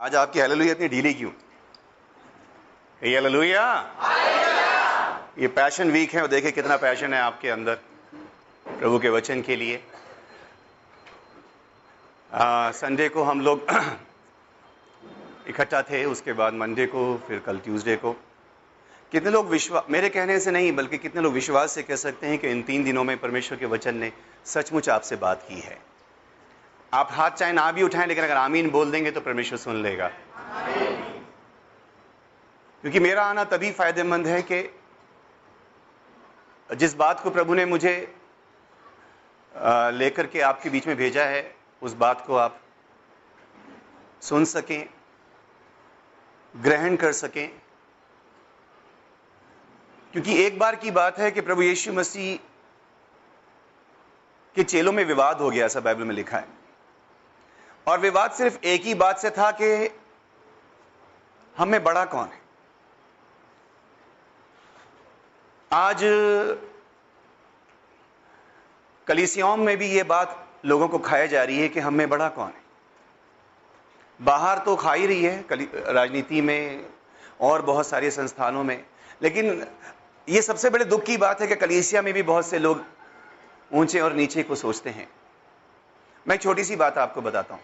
आज आपकी हालेलुया इतनी ढीली क्यों? ये ये पैशन वीक है और देखे कितना पैशन है आपके अंदर, प्रभु के वचन के लिए। संडे को हम लोग इकट्ठा थे, उसके बाद मंडे को, फिर कल ट्यूसडे को। कितने लोग विश्वास मेरे कहने से नहीं, बल्कि कितने लोग विश्वास से कह सकते हैं कि इन तीन दिनों में परमेश्वर के वचन ने सचमुच आपसे बात की है। आप हाथ चाहे ना भी उठाएँ, लेकिन अगर आमीन बोल देंगे तो परमेश्वर सुन लेगा। क्योंकि मेरा आना तभी फ़ायदेमंद है कि जिस बात को प्रभु ने मुझे लेकर के आपके बीच में भेजा है, उस बात को आप सुन सकें, ग्रहण कर सकें। क्योंकि एक बार की बात है कि प्रभु यीशु मसीह के चेलों में विवाद हो गया, ऐसा बाइबल में लिखा है। और विवाद सिर्फ़ एक ही बात से था कि हमें बड़ा कौन है? आज कलिसियाओं में भी यह बात लोगों को खाया जा रही है कि हमें बड़ा कौन है। बाहर तो खा ही रही है राजनीति में और बहुत सारे संस्थानों में, लेकिन यह सबसे बड़े दुख की बात है कि कलीसिया में भी बहुत से लोग ऊँचे और नीचे को सोचते हैं। मैं छोटी सी बात आपको बताता हूँ।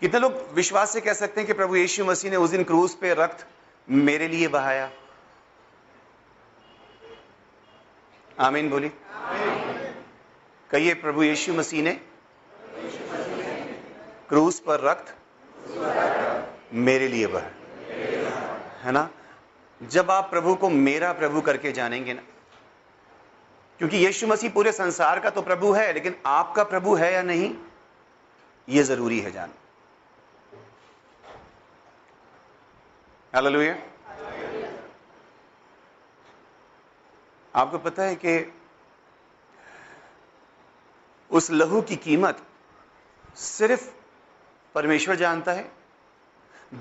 कितने लोग विश्वास से कह सकते हैं कि प्रभु यीशु मसीह ने उस दिन क्रूज पे रक्त मेरे लिए बहाया? आमीन बोली कहिए, प्रभु यीशु मसीह ने क्रूज पर रक्त मेरे लिए बहाया। है ना? जब आप प्रभु को मेरा प्रभु करके जानेंगे ना, क्योंकि यीशु मसीह पूरे संसार का तो प्रभु है, लेकिन आपका प्रभु है या नहीं यह ज़रूरी है जानना हालेलुया आपको पता है कि उस लहू की कीमत सिर्फ़ परमेश्वर जानता है,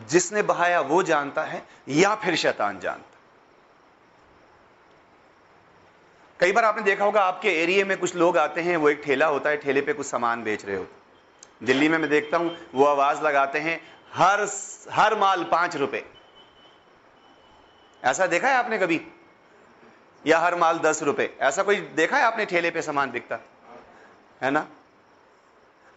जिसने बहाया वो जानता है, या फिर शैतान जानता कई बार आपने देखा होगा, आपके एरिया में कुछ लोग आते हैं, वो एक ठेला होता है, ठेले पे कुछ सामान बेच रहे होते दिल्ली में मैं देखता हूँ, वो आवाज़ लगाते हैं, हर हर माल पाँच रुपए। ऐसा देखा है आपने कभी? या हर माल दस रुपए? ऐसा कोई देखा है आपने ठेले पे सामान बिकता? है ना?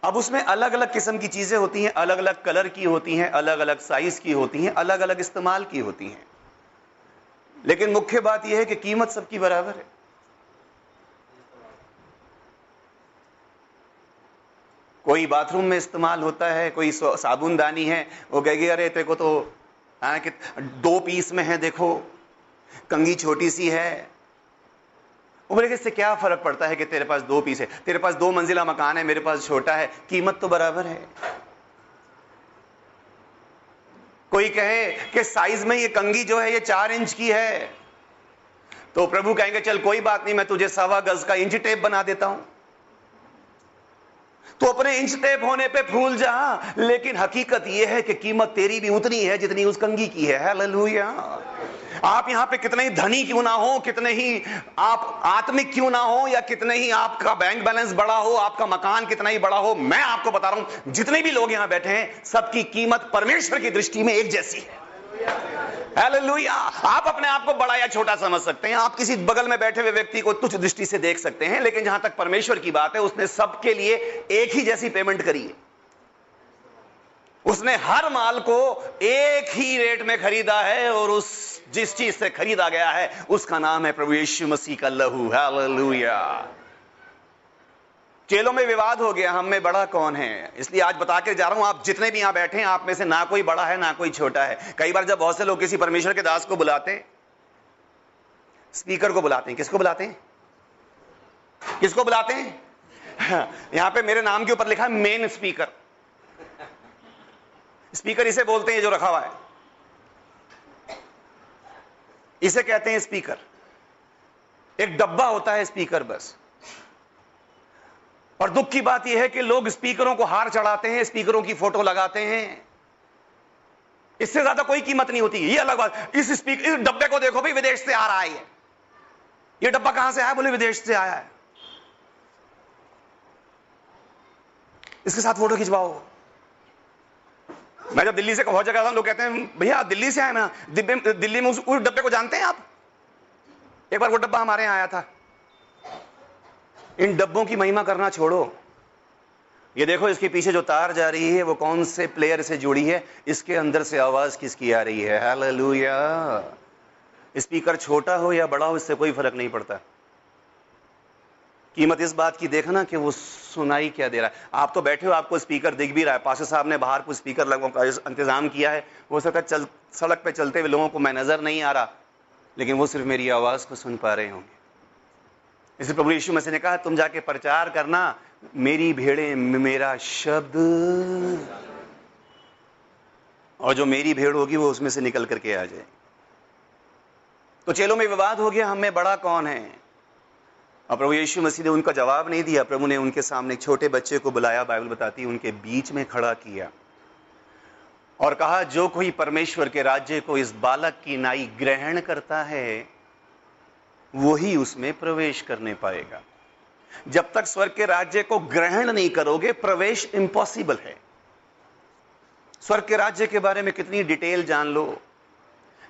अब उसमें अलग अलग किस्म की चीज़ें होती हैं अलग अलग कलर की होती हैं अलग अलग साइज़ की होती हैं अलग अलग इस्तेमाल की होती हैं। लेकिन मुख्य बात यह है कि कीमत सबकी बराबर है। कोई बाथरूम में इस्तेमाल होता है, कोई साबुनदानी है, वो कहेगी, अरे, तेरे को तो हाँ कि दो पीस में है, देखो। कंगी छोटी सी है। वो बोले इससे क्या फ़र्क पड़ता है कि तेरे पास दो पीस है? तेरे पास दो मंजिला मकान है, मेरे पास छोटा है। कीमत तो बराबर है। कोई कहे कि साइज़ में ये कंगी जो है, ये चार इंच की है। तो प्रभु कहेंगे, चल कोई बात नहीं, मैं तुझे सवा गज का इंच टेप बना देता हूँ। तो अपने इंच टेप होने पे फूल जा, लेकिन हकीकत यह है कि कीमत तेरी भी उतनी है जितनी उस कंगी की है। हालेलुया आप यहाँ पे कितने ही धनी क्यों ना हो, कितने ही आप आत्मिक क्यों ना हो, या कितने ही आपका बैंक बैलेंस बड़ा हो, आपका मकान कितना ही बड़ा हो, मैं आपको बता रहा हूँ, जितने भी लोग यहाँ बैठे हैं, सबकी कीमत परमेश्वर की दृष्टि में एक जैसी है। हालेलुया आप अपने आप को बड़ा या छोटा समझ सकते हैं। आप किसी बगल में बैठे हुए व्यक्ति को तुच्छ दृष्टि से देख सकते हैं, लेकिन जहाँ तक परमेश्वर की बात है, उसने सबके लिए एक ही जैसी पेमेंट करी है। उसने हर माल को एक ही रेट में खरीदा है और उस जिस चीज़ से खरीदा गया है, उसका नाम है प्रभु यीशु मसीह का लहू। हालेलुया चेलों में विवाद हो गया, हम में बड़ा कौन है? इसलिए आज बता के जा रहा हूँ, आप जितने भी यहाँ बैठे हैं, आप में से ना कोई बड़ा है, ना कोई छोटा है। कई बार जब बहुत से लोग किसी परमेश्वर के दास को बुलाते हैं, स्पीकर को बुलाते हैं, किसको बुलाते हैं? किसको बुलाते हैं? यहाँ पे मेरे नाम के ऊपर लिखा है मेन स्पीकर स्पीकर इसे बोलते हैं जो रखा हुआ है। इसे कहते हैं स्पीकर। एक डब्बा होता है स्पीकर बस। और दुख की बात यह है कि लोग स्पीकरों को हार चढ़ाते हैं, स्पीकरों की फ़ोटो लगाते हैं। इससे ज़्यादा कोई कीमत नहीं होती। ये अलग बात। इस स्पीकर इस डब्बे को देखो भाई, विदेश से आ रहा है ये। डब्बा कहाँ से आया? बोले विदेश से आया है। इसके साथ फ़ोटो खिंचवाओ। मैं जब दिल्ली से बहुत जगह आता लोग कहते हैं, भैया दिल्ली से आए ना? दिल्ली में उस डब्बे को जानते हैं आप? एक बार वो डब्बा हमारे यहाँ आया था। इन डब्बों की महिमा करना छोड़ो। ये देखो, इसके पीछे जो तार जा रही है, वो कौन से प्लेयर से जुड़ी है? इसके अंदर से आवाज़ किसकी आ रही है? हालेलुया स्पीकर छोटा हो या बड़ा हो, इससे कोई फ़र्क नहीं पड़ता। कीमत इस बात की देखना कि वो सुनाई क्या दे रहा है। आप तो बैठे हो, आपको स्पीकर दिख भी रहा है। पासे साहब ने बाहर कुछ स्पीकर लगों का इंतज़ाम किया है। हो सकता है चल, सड़क पे चलते हुए लोगों को मैं नज़र नहीं आ रहा, लेकिन वो सिर्फ़ मेरी आवाज़ को सुन पा रहे होंगे। इसे प्रभु यीशु मसीह ने कहा, तुम जाके प्रचार करना, मेरी भेड़े मेरा शब्द। और जो मेरी भेड़ होगी, वो उसमें से निकल करके आ जाए। तो चेलों में विवाद हो गया, हमें बड़ा कौन है? और प्रभु यीशु मसीह ने उनका जवाब नहीं दिया। प्रभु ने उनके सामने छोटे बच्चे को बुलाया, बाइबल बताती, उनके बीच में खड़ा किया और कहा, जो कोई परमेश्वर के राज्य को इस बालक की नाई ग्रहण करता है वही उसमें प्रवेश करने पाएगा। जब तक स्वर्ग के राज्य को ग्रहण नहीं करोगे, प्रवेश इंपॉसिबल है। स्वर्ग के राज्य के बारे में कितनी डिटेल जान लो।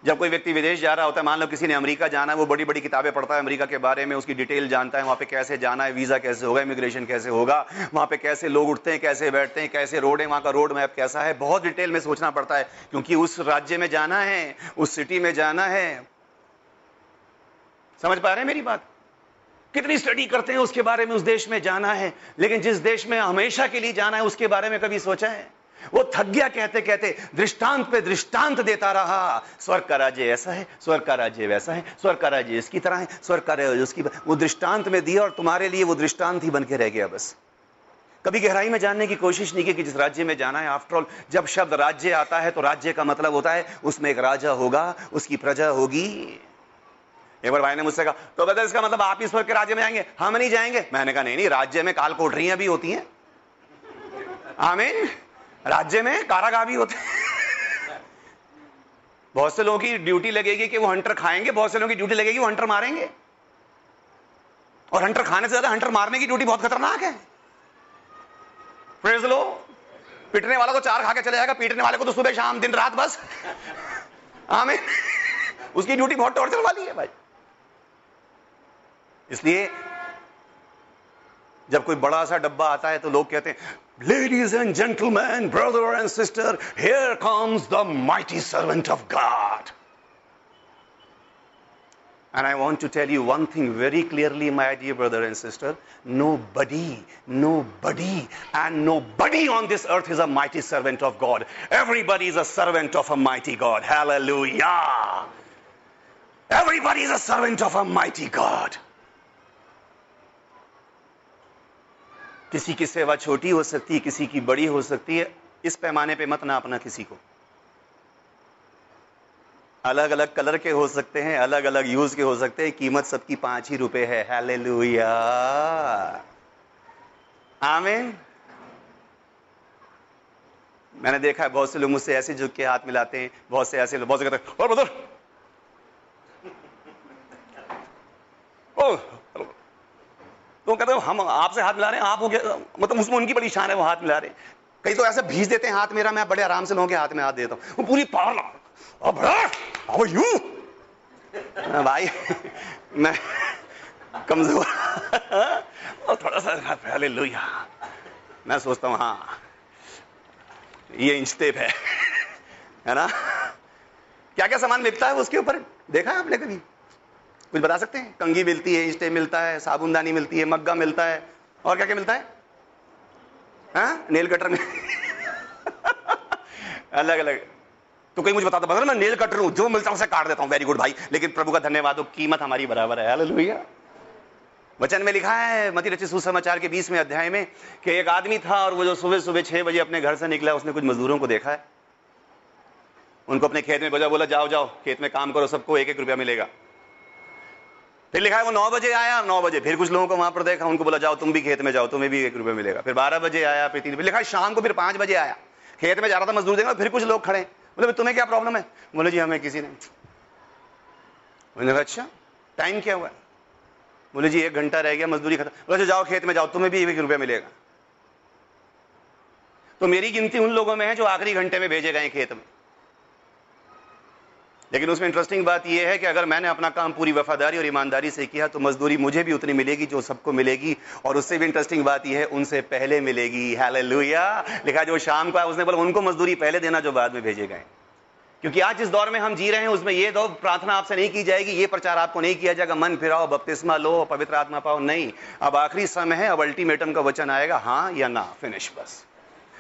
जब कोई व्यक्ति विदेश जा रहा होता है, मान लो किसी ने अमेरिका जाना है, वो बड़ी बड़ी किताबें पढ़ता है अमेरिका के बारे में, उसकी डिटेल जानता है, वहाँ पे कैसे जाना है, वीज़ा कैसे होगा, इमिग्रेशन कैसे होगा, वहाँ पे कैसे लोग उठते हैं, कैसे बैठते हैं, कैसे रोड है, वहाँ का रोड मैप कैसा है, बहुत डिटेल में सोचना पड़ता है, क्योंकि उस राज्य में जाना है, उस सिटी में जाना है समझ पा रहे हैं मेरी बात? कितनी स्टडी करते हैं उसके बारे में, उस देश में जाना है, लेकिन जिस देश में हमेशा के लिए जाना है, उसके बारे में कभी सोचा है? वो थक गया कहते कहते, दृष्टांत पे दृष्टांत देता रहा। स्वर्ग का राज्य ऐसा है, स्वर्ग का राज्य वैसा है, स्वर्ग का राज्य इसकी तरह है, स्वर्ग का राज्य उसकी वो दृष्टांत में दिया और तुम्हारे लिए वो दृष्टांत ही बन के रह गया बस। कभी गहराई में जानने की कोशिश नहीं की कि जिस राज्य में जाना है आफ्टरऑल जब शब्द राज्य आता है तो राज्य का मतलब होता है, उसमें एक राजा होगा, उसकी प्रजा होगी। एक बार भाई ने मुझसे कहा तो बता इसका मतलब आप ईश्वर के राज्य में जाएँगे हम नहीं जाएँगे। मैंने कहा, नहीं नहीं, राज्य में काल कोठरियाँ भी होती हैं। आमीन। राज्य में कारागार भी होते बहुत से लोगों की ड्यूटी लगेगी कि वो हंटर खाएँगे, बहुत से लोगों की ड्यूटी लगेगी, वो हंटर मारेंगे। और हंटर खाने से ज़्यादा हंटर मारने की ड्यूटी बहुत खतरनाक है। लो पिटने वाला तो चार खा के चले जाएगा, पीटने वाले को तो सुबह शाम दिन रात बस। आमीन। उसकी ड्यूटी बहुत टॉर्चर वाली है भाई। इसलिए जब कोई बड़ा सा डब्बा आता है तो लोग कहते हैं ladies and gentleman brother and sister here comes the mighty servant of God And I want to tell you one thing very clearly, my dear brother and sister. Nobody, nobody, and nobody on this earth is a mighty servant of God. Everybody is a servant of a mighty God. Hallelujah. Everybody is a servant of a mighty God. किसी की सेवा छोटी हो सकती है, किसी की बड़ी हो सकती है। इस पैमाने पे मत ना अपना किसी को। अलग अलग कलर के हो सकते हैं अलग अलग यूज़ के हो सकते हैं। कीमत सबकी पाँच ही रुपए है। आमीन। मैंने देखा है बहुत से लोग मुझसे ऐसे झुक के हाथ मिलाते हैं, बहुत से ऐसे लोग, बहुत से कहते हैं, और बदर। ओ तो कहते हैं, हम आपसे हाथ मिला रहे हैं, आप हो गया मतलब उसमें उनकी बड़ी शान है, वो हाथ मिला रहे हैं. कई तो ऐसे भीज देते हैं, हाथ मेरा, मैं बड़े आराम से लोगों के हाथ में हाथ देता हूँ। वो पूरी पावर ला यू? भाई, मैं कमज़ोर और थोड़ा सा पहले लो मैं सोचता हूँ हाँ ये इंच टेप है। है ना? क्या क्या सामान मिलता है उसके ऊपर? देखा है आपने कभी? कुछ बता सकते हैं? कंगी मिलती है इंस्टे मिलता है, साबुनदानी मिलती है, मग्गा मिलता है। और क्या क्या मिलता है? हाँ? नेल कटर में। अलग अलग तो कोई मुझे बताता बता मैं नेल कटर हूँ, जो मिलता हूँ उसे काट देता हूँ। वेरी गुड भाई। लेकिन प्रभु का धन्यवाद हो, कीमत हमारी बराबर है। हालेलुया वचन में लिखा है, मती रचित सुसमाचार के बीसवें अध्याय में, कि एक आदमी था और वो जो सुबह सुबह छह बजे अपने घर से निकला, उसने कुछ मजदूरों को देखा है। उनको अपने खेत में बजा बोला, जाओ जाओ, खेत में काम करो, सबको एक एक रुपया मिलेगा। फिर लिखा है वो नौ बजे आया, नौ बजे। फिर कुछ लोगों को वहाँ पर देखा, उनको बोला, जाओ, तुम भी खेत में जाओ, तुम्हें भी एक रुपये मिलेगा। फिर बारह बजे आया, फिर तीन लिखा शाम को फिर पाँच बजे आया। खेत में जा रहा था, मजदूर देगा फिर कुछ लोग खड़े। बोले, तुम्हें क्या प्रॉब्लम है? बोले, जी, हमें किसी ने कहा अच्छा टाइम क्या हुआ? बोले, जी, एक घंटा रह गया, मजदूरी खत्म। बोले जाओ, खेत में जाओ, तुम्हें भी एक रुपया मिलेगा। तो मेरी गिनती उन लोगों में है जो आखिरी घंटे में भेजे गए खेत में। लेकिन उसमें इंटरेस्टिंग बात यह है कि अगर मैंने अपना काम पूरी वफादारी और ईमानदारी से किया तो मजदूरी मुझे भी उतनी मिलेगी जो सबको मिलेगी, और उससे भी इंटरेस्टिंग बात यह है, उनसे पहले मिलेगी। हालेलुया लिखा जो शाम का उसने बोला, उनको मजदूरी पहले देना, जो बाद में भेजे गए। क्योंकि आज जिस दौर में हम जी रहे हैं, उसमें ये दो प्रार्थना आपसे नहीं की जाएगी, ये प्रचार आपको नहीं किया जाएगा। मन फिराओ, बपतिस्मा लो, पवित्र आत्मा पाओ। नहीं, अब आखिरी समय है, अब अल्टीमेटम का वचन आएगा हाँ या ना फिनिश बस।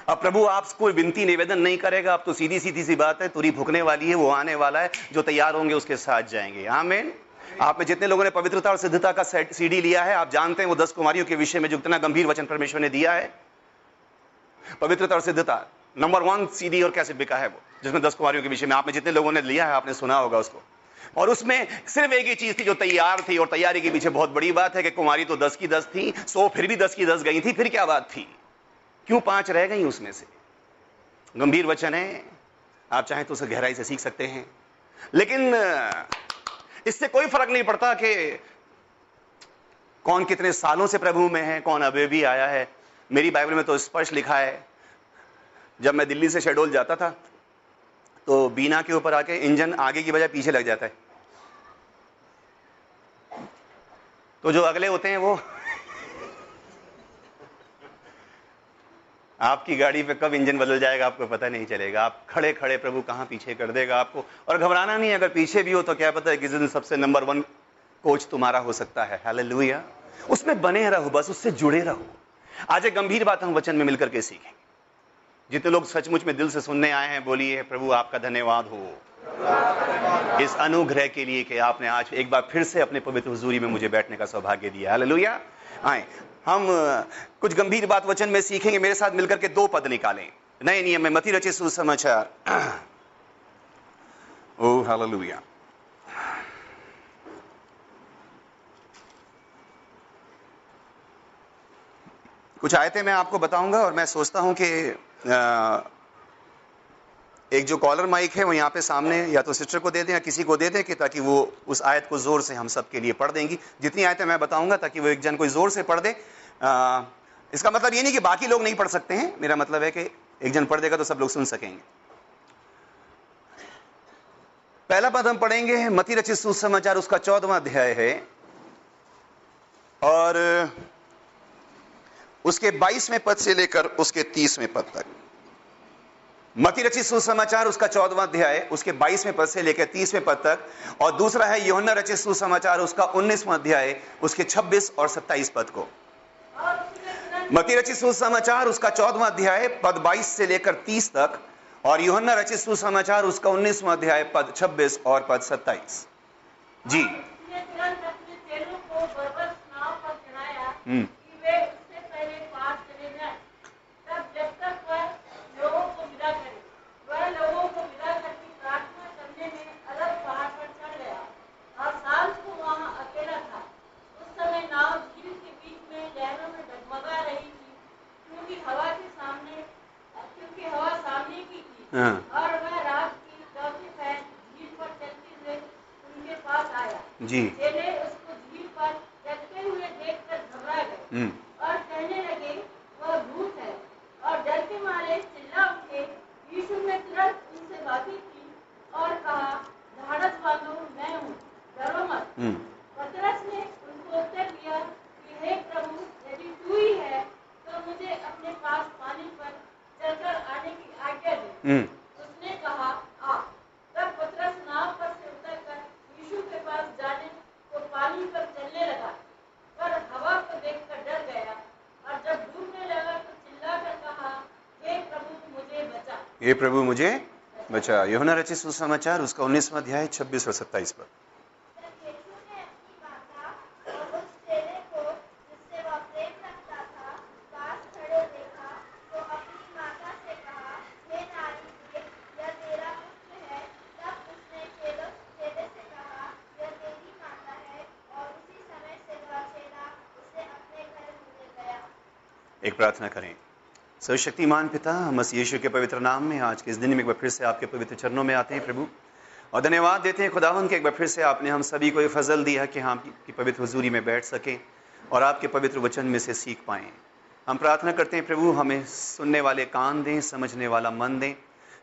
अब प्रभु आपको विनती, निवेदन नहीं करेगा। अब तो सीधी सीधी सी बात है, तुरी भुकने वाली है, वो आने वाला है, जो तैयार होंगे उसके साथ जाएँगे। आमेन। आप में जितने लोगों ने पवित्रता और सिद्धता का सीडी लिया है, आप जानते हैं वो दस कुमारियों के विषय में जो इतना गंभीर वचन परमेश्वर ने दिया है। पवित्रता और सिद्धता, नंबर वन सीडी और कैसे बिका है वो, जिसमें दस कुमारियों के विषय में आपने जितने लोगों ने लिया है, आपने सुना होगा उसको। और उसमें सिर्फ़ एक ही चीज़ थी जो तैयार थी, और तैयारी के पीछे बहुत बड़ी बात है कि कुमारी तो दस की दस थी, सो फिर भी दस की दस गई थी, फिर क्या बात थी? क्यों पाँच रह गई उसमें से? गंभीर वचन है। आप चाहें तो उसे गहराई से सीख सकते हैं। लेकिन इससे कोई फ़र्क नहीं पड़ता कि कौन कितने सालों से प्रभु में है, कौन अभी भी आया है। मेरी बाइबल में तो स्पष्ट लिखा है, जब मैं दिल्ली से शेडोल जाता था तो बीना के ऊपर आके इंजन आगे की बजाय पीछे लग जाता है। तो जो अगले होते हैं वो आपकी गाड़ी पे कब इंजन बदल जाएगा आपको पता नहीं चलेगा। आप खड़े खड़े प्रभु कहाँ पीछे कर देगा आपको? और घबराना नहीं, अगर पीछे भी हो तो क्या पता है किसी दिन सबसे नंबर वन कोच तुम्हारा हो सकता है। हालेलुया उसमें बने रहो, बस उससे जुड़े रहो। आज एक गंभीर बात हम वचन में मिलकर के सीखें जितने लोग सचमुच में दिल से सुनने आए हैं, बोलिए, प्रभु, आपका धन्यवाद हो। इस अनुग्रह के लिए कि आपने आज एक बार फिर से अपने पवित्र हजूरी में मुझे बैठने का सौभाग्य दिया। हालेलुया आए। हम कुछ गंभीर बात वचन में सीखेंगे, मेरे साथ मिलकर के दो पद निकालें। नए नियम में मती रचे सुसमाचार। ओ हालेलुया। कुछ आयतें मैं आपको बताऊँगा और मैं सोचता हूँ कि एक जो कॉलर माइक है वो यहाँ पे सामने या तो सिस्टर को दे दें या किसी को दे दें कि ताकि वो उस आयत को ज़ोर से हम सब के लिए पढ़ देंगी। जितनी आयतें मैं बताऊँगा ताकि वो एक जन कोई ज़ोर से पढ़ दे। आ, इसका मतलब ये नहीं कि बाकी लोग नहीं पढ़ सकते हैं। मेरा मतलब है कि एक जन पढ़ देगा तो सब लोग सुन सकेंगे। पहला पद हम पढ़ेंगे मती रचित सुसमाचार उसका चौदवा अध्याय है। और उसके बाईसवें पद से लेकर उसके तीसवें पद तक। मती रचित सुसमाचार उसका चौदवा अध्याय उसके बाईसवें पद से लेकर तीसवें पद तक और दूसरा है योहन्ना रचित सुसमाचार उसका उन्नीसवां अध्याय उसके छब्बीस और सत्ताईस पद को। मती रचित सुसमाचार उसका चौदवा अध्याय पद बाईस से लेकर तीस तक और योहन्ना रचित सुसमाचार उसका उन्नीसवां अध्याय पद छब्बीस और पद सत्ताईस। जी। हम्म। हाँ। और वह रात की चौथी पहर झील पर चलते हुए उनके पास आया। जी। चेले उसको झील पर चलते हुए देखकर घबरा गए। हम्म। और कहने लगे वह भूत है। और डर के मारे चिल्ला उठे। यीशु ने तुरंत उनसे बातें की और कहा धाड़स बांधो मैं हूँ। डरो मत। हम्म। पतरस ने उनको उत्तर दिया कि हे प्रभु यदि तू ही है तो मुझे अपने पास पानी पर चलकर आने की आज्ञा दी। हम्म। उसने कहा आ तब पतरस नाव पर से उतरकर यीशु के पास जाने को पानी पर चलने लगा पर हवा को देखकर डर गया और जब डूबने लगा तो चिल्लाकर कहा हे प्रभु मुझे बचा। हे प्रभु मुझे बचा। योहना रचित सुसमाचार उसका उन्नीसवा अध्याय छब्बीस और सत्ताईस पर। प्रार्थना करें। सर्वशक्तिमान पिता, हम मस यीशु के पवित्र नाम में आज के इस दिन में एक बार फिर से आपके पवित्र चरणों में आते हैं प्रभु। और धन्यवाद देते हैं खुदावन के एक बार फिर से आपने हम सभी को ये फजल दिया कि हम की पवित्र हजूरी में बैठ सकें और आपके पवित्र वचन में से सीख पाएँ। हम प्रार्थना करते हैं प्रभु, हमें सुनने वाले कान दें, समझने वाला मन दें।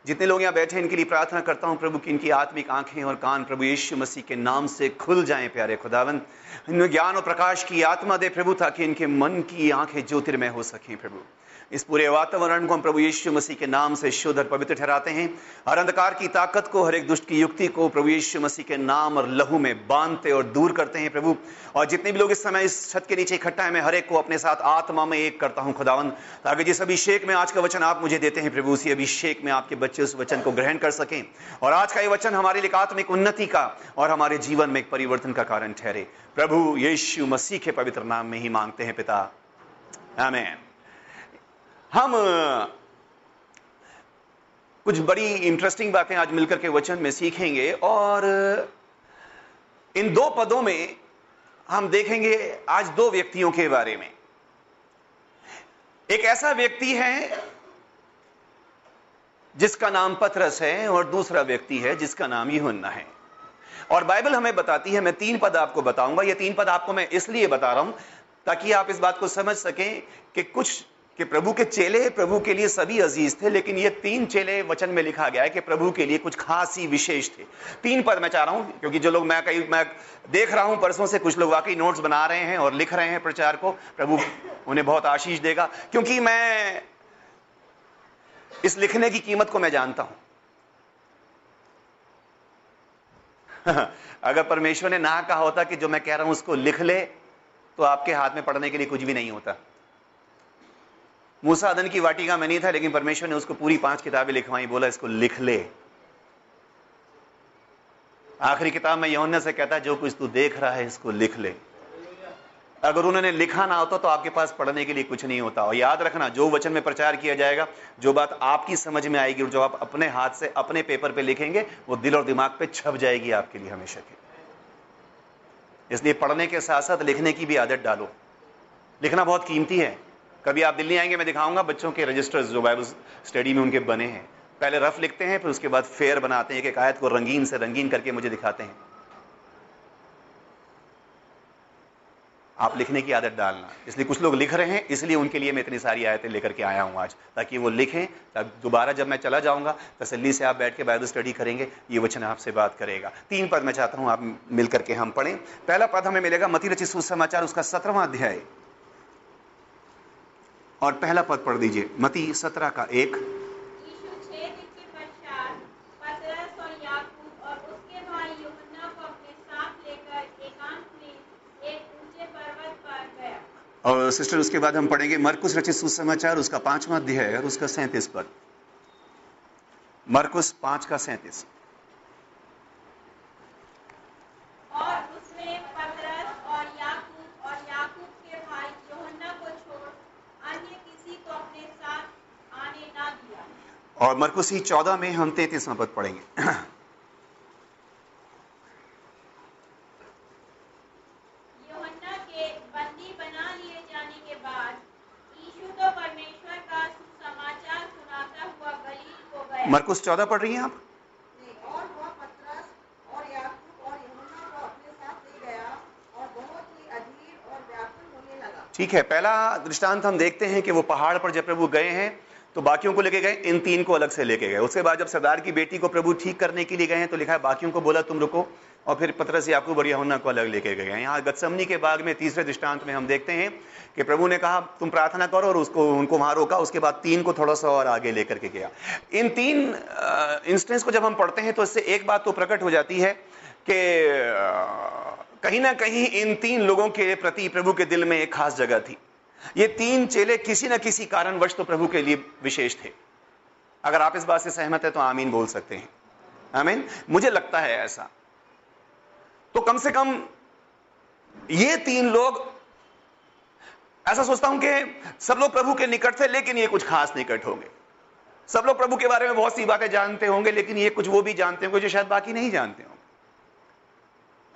जितने लोग यहाँ बैठे हैं, इनके लिए प्रार्थना करता हूँ, प्रभु, की इनकी आत्मिक आँखें और कान प्रभु यीशु मसीह के नाम से खुल जाएँ, प्यारे खुदावन इनमें ज्ञान और प्रकाश की आत्मा दे प्रभु, ताकि इनके मन की आँखें ज्योतिर्मय हो सकें, प्रभु। इस पूरे वातावरण को हम प्रभु यीशु मसीह के नाम से शुद्ध और पवित्र ठहराते हैं हर अंधकार की ताकत को, हर एक दुष्ट की युक्ति को प्रभु यीशु मसीह के नाम और लहू में बांधते और दूर करते हैं प्रभु। और जितने भी लोग इस समय इस छत के नीचे इकट्ठा है, मैं हर एक को अपने साथ आत्मा में एक करता हूँ खुदावन ताकि जिस अभिषेक में आज का वचन आप मुझे देते हैं प्रभु, उसी अभिषेक में आपके बच्चे उस वचन को ग्रहण कर सकें। और आज का ये वचन हमारे लिए आत्मिक उन्नति का और हमारे जीवन में एक परिवर्तन का कारण ठहरे। प्रभु यीशु मसीह के पवित्र नाम में ही मांगते हैं पिता। आमेन। हम कुछ बड़ी इंटरेस्टिंग बातें आज मिलकर के वचन में सीखेंगे और इन दो पदों में हम देखेंगे आज दो व्यक्तियों के बारे में। एक ऐसा व्यक्ति है जिसका नाम पथरस है और दूसरा व्यक्ति है जिसका नाम यूहन्ना है। और बाइबल हमें बताती है, मैं तीन पद आपको बताऊँगा, ये तीन पद आपको मैं इसलिए बता रहा हूँ ताकि आप इस बात को समझ सकें कि कुछ कि प्रभु के चेले प्रभु के लिए सभी अज़ीज़ थे, लेकिन ये तीन चेले वचन में लिखा गया है कि प्रभु के लिए कुछ खास ही विशेष थे। तीन पद मैं चाह रहा हूँ, क्योंकि जो लोग मैं कई मैं देख रहा हूँ परसों से कुछ लोग वाकई नोट्स बना रहे हैं और लिख रहे हैं प्रचार को, प्रभु उन्हें बहुत आशीष देगा, क्योंकि मैं इस लिखने की कीमत को मैं जानता हूँ। अगर परमेश्वर ने ना कहा होता कि जो मैं कह रहा हूँ उसको लिख ले तो आपके हाथ में पढ़ने के लिए कुछ भी नहीं होता। मूसा अदन की वाटिका में नहीं था, लेकिन परमेश्वर ने उसको पूरी पाँच किताबें लिखवाई, बोला, इसको लिख ले। आखिरी किताब में यौन्य से कहता है, जो कुछ तू देख रहा है, इसको लिख ले। अगर उन्होंने लिखा ना होता तो आपके पास पढ़ने के लिए कुछ नहीं होता। और याद रखना, जो वचन में प्रचार किया जाएगा, जो बात आपकी समझ में आएगी, और जो आप अपने हाथ से, अपने पेपर पे लिखेंगे, वो दिल और दिमाग पे छप जाएगी आपके लिए हमेशा के इसलिए पढ़ने के साथ साथ लिखने की भी आदत डालो। लिखना बहुत कीमती है। कभी आप दिल्ली आएँगे, मैं दिखाऊँगा बच्चों के रजिस्टर्स जो बाइबल स्टडी में उनके बने हैं। पहले रफ लिखते हैं, फिर उसके बाद फेयर बनाते हैं, एक आयत को रंगीन से रंगीन करके मुझे दिखाते हैं। आप लिखने की आदत डालना। इसलिए कुछ लोग लिख रहे हैं, इसलिए उनके लिए मैं इतनी सारी आयतें लेकर के आया हूँ आज, ताकि वो लिखें तब दोबारा जब मैं चला जाऊँगा, तसल्ली से आप बैठ के बाइबल स्टडी करेंगे, ये वचन आपसे बात करेगा। तीन पद मैं चाहता हूँ आप मिलकर के हम पढ़ें। पहला पद हमें मिलेगा मती रचित सुसमाचार, उसका सत्रहवां अध्याय। और पहला पद पढ़ दीजिए मती सत्रह का एक। और सिस्टर उसके बाद हम पढ़ेंगे मरकुस रचित सुसमाचार, उसका पांचवा अध्याय और उसका सैंतीस पद। मरकुस पाँच का सैंतीस। और मरकुसी चौदह में हम तैतीसवां पद पढ़ेंगे। मरकुस चौदह पढ़ रही हैं आप? ठीक है पहला दृष्टांत हम देखते हैं कि वो पहाड़ पर जब प्रभु गए हैं तो बाकियों को लेके गए, इन तीन को अलग से लेके गए। उसके बाद जब सरदार की बेटी को प्रभु ठीक करने के लिए गए हैं तो लिखा है, बाकियों को बोला, तुम रुको। और फिर पत्र से आपको बढ़िया होना को अलग लेके गए यहाँ गतसमनी के बाग में तीसरे दृष्टांत में हम देखते हैं कि प्रभु ने कहा, तुम प्रार्थना करो और उसको, उनको वहाँ रोका। उसके बाद तीन को थोड़ा सा और आगे लेकर के गया। इन तीन इंस्टेंस को जब हम पढ़ते हैं तो इससे एक बात तो प्रकट हो जाती है कि कहीं ना कहीं इन तीन लोगों के प्रति प्रभु के दिल में एक खास जगह थी। ये तीन चेले किसी न किसी कारणवश तो प्रभु के लिए विशेष थे। अगर आप इस बात से सहमत है तो आमीन बोल सकते हैं। आमीन? मुझे लगता है ऐसा। तो कम से कम ये तीन लोग, ऐसा सोचता हूँ कि सब लोग प्रभु के निकट थे, लेकिन ये कुछ खास निकट होंगे। सब लोग प्रभु के बारे में बहुत सी बातें जानते होंगे, लेकिन ये कुछ वो भी जानते होंगे जो शायद बाकी नहीं जानते होंगे।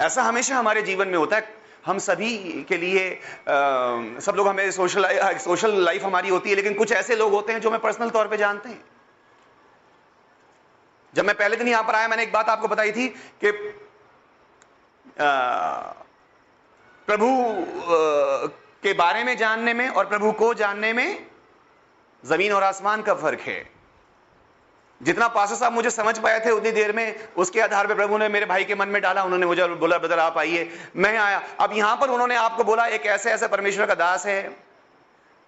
ऐसा हमेशा हमारे जीवन में होता है। हम सभी के लिए आ, सब लोग हमें सोशल सोशल लाइफ हमारी होती है लेकिन कुछ ऐसे लोग होते हैं जो मैं पर्सनल तौर पे जानते हैं। जब मैं पहले दिन यहाँ पर आया मैंने एक बात आपको बताई थी कि आ, प्रभु आ, के बारे में जानने में और प्रभु को जानने में ज़मीन और आसमान का फ़र्क है। जितना पासा साहब मुझे समझ पाए थे उतनी देर में उसके आधार पर प्रभु ने मेरे भाई के मन में डाला उन्होंने मुझे बोला ब्रदर आप आइए मैं आया। अब यहाँ पर उन्होंने आपको बोला एक ऐसे ऐसे परमेश्वर का दास है।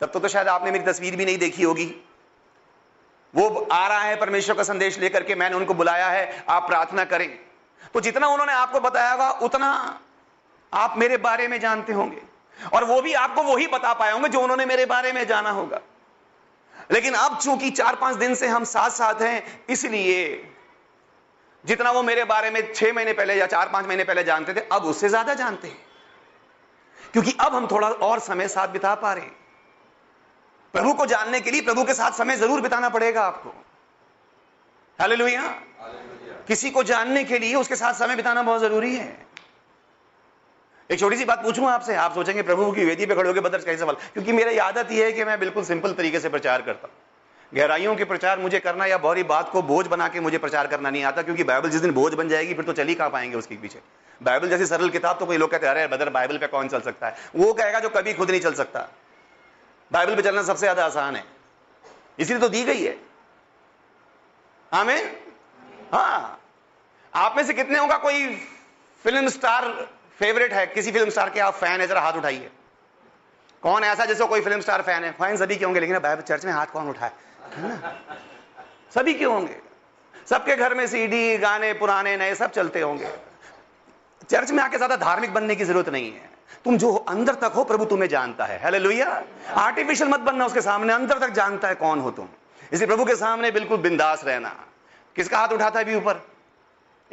तब तो, तो शायद आपने मेरी तस्वीर भी नहीं देखी होगी। वो आ रहा है परमेश्वर का संदेश लेकर के मैंने उनको बुलाया है आप प्रार्थना करें। तो जितना उन्होंने आपको बताया होगा उतना आप मेरे बारे में जानते होंगे। और वो भी आपको वही बता पाए होंगे जो उन्होंने मेरे बारे में जाना होगा। लेकिन अब चूँकि चार पाँच दिन से हम साथ साथ हैं इसलिए जितना वो मेरे बारे में छह महीने पहले या चार पाँच महीने पहले जानते थे अब उससे ज़्यादा जानते हैं। क्योंकि अब हम थोड़ा और समय साथ बिता पा रहे हैं। प्रभु को जानने के लिए प्रभु के साथ समय ज़रूर बिताना पड़ेगा आपको। हालेलुया। किसी को जानने के लिए उसके साथ समय बिताना बहुत ज़रूरी है। एक छोटी सी बात पूछूँ आपसे? आप सोचेंगे प्रभु की वेदी पे खड़े होकर कैसे सवाल, क्योंकि मेरी आदत यह है कि मैं बिल्कुल सिंपल तरीके से प्रचार करता हूँ। गहराइयों के प्रचार मुझे करना या बहुत बात को बोझ बना के मुझे प्रचार करना नहीं आता, क्योंकि बाइबल जिस दिन बोझ बन जाएगी, फिर तो चल कहाँ पाएँगे उसके पीछे। बाइबल जैसी सरल किताब तो कोई लोग कहते हैं बदर, बाइबल पे कौन चल सकता है? वो कहेगा जो कभी खुद नहीं चल सकता। बाइबल पे चलना सबसे ज़्यादा आसान है। इसलिए तो दी गई है। हमें हाँ। आप में से कितने होगा कोई फ़िल्म स्टार फेवरेट है किसी फ़िल्म स्टार के, आप फ़ैन है, जरा हाथ उठाइए। कौन ऐसा जैसे कोई फ़िल्म स्टार फ़ैन है? फ़ैन सभी के होंगे? लेकिन बाइबल चर्च में हाथ कौन उठाए? है सभी के होंगे? सबके घर में सीडी गाने, पुराने, नए, सब चलते होंगे। चर्च में आके ज़्यादा धार्मिक बनने की ज़रूरत नहीं है। तुम जो अंदर तक हो, प्रभु तुम्हें जानता है। हेले आर्टिफिशियल मत बनना उसके सामने। अंदर तक जानता है कौन हो तुम। इसलिए प्रभु के सामने बिल्कुल बिंदास रहना। किसका हाथ उठाता है भी ऊपर?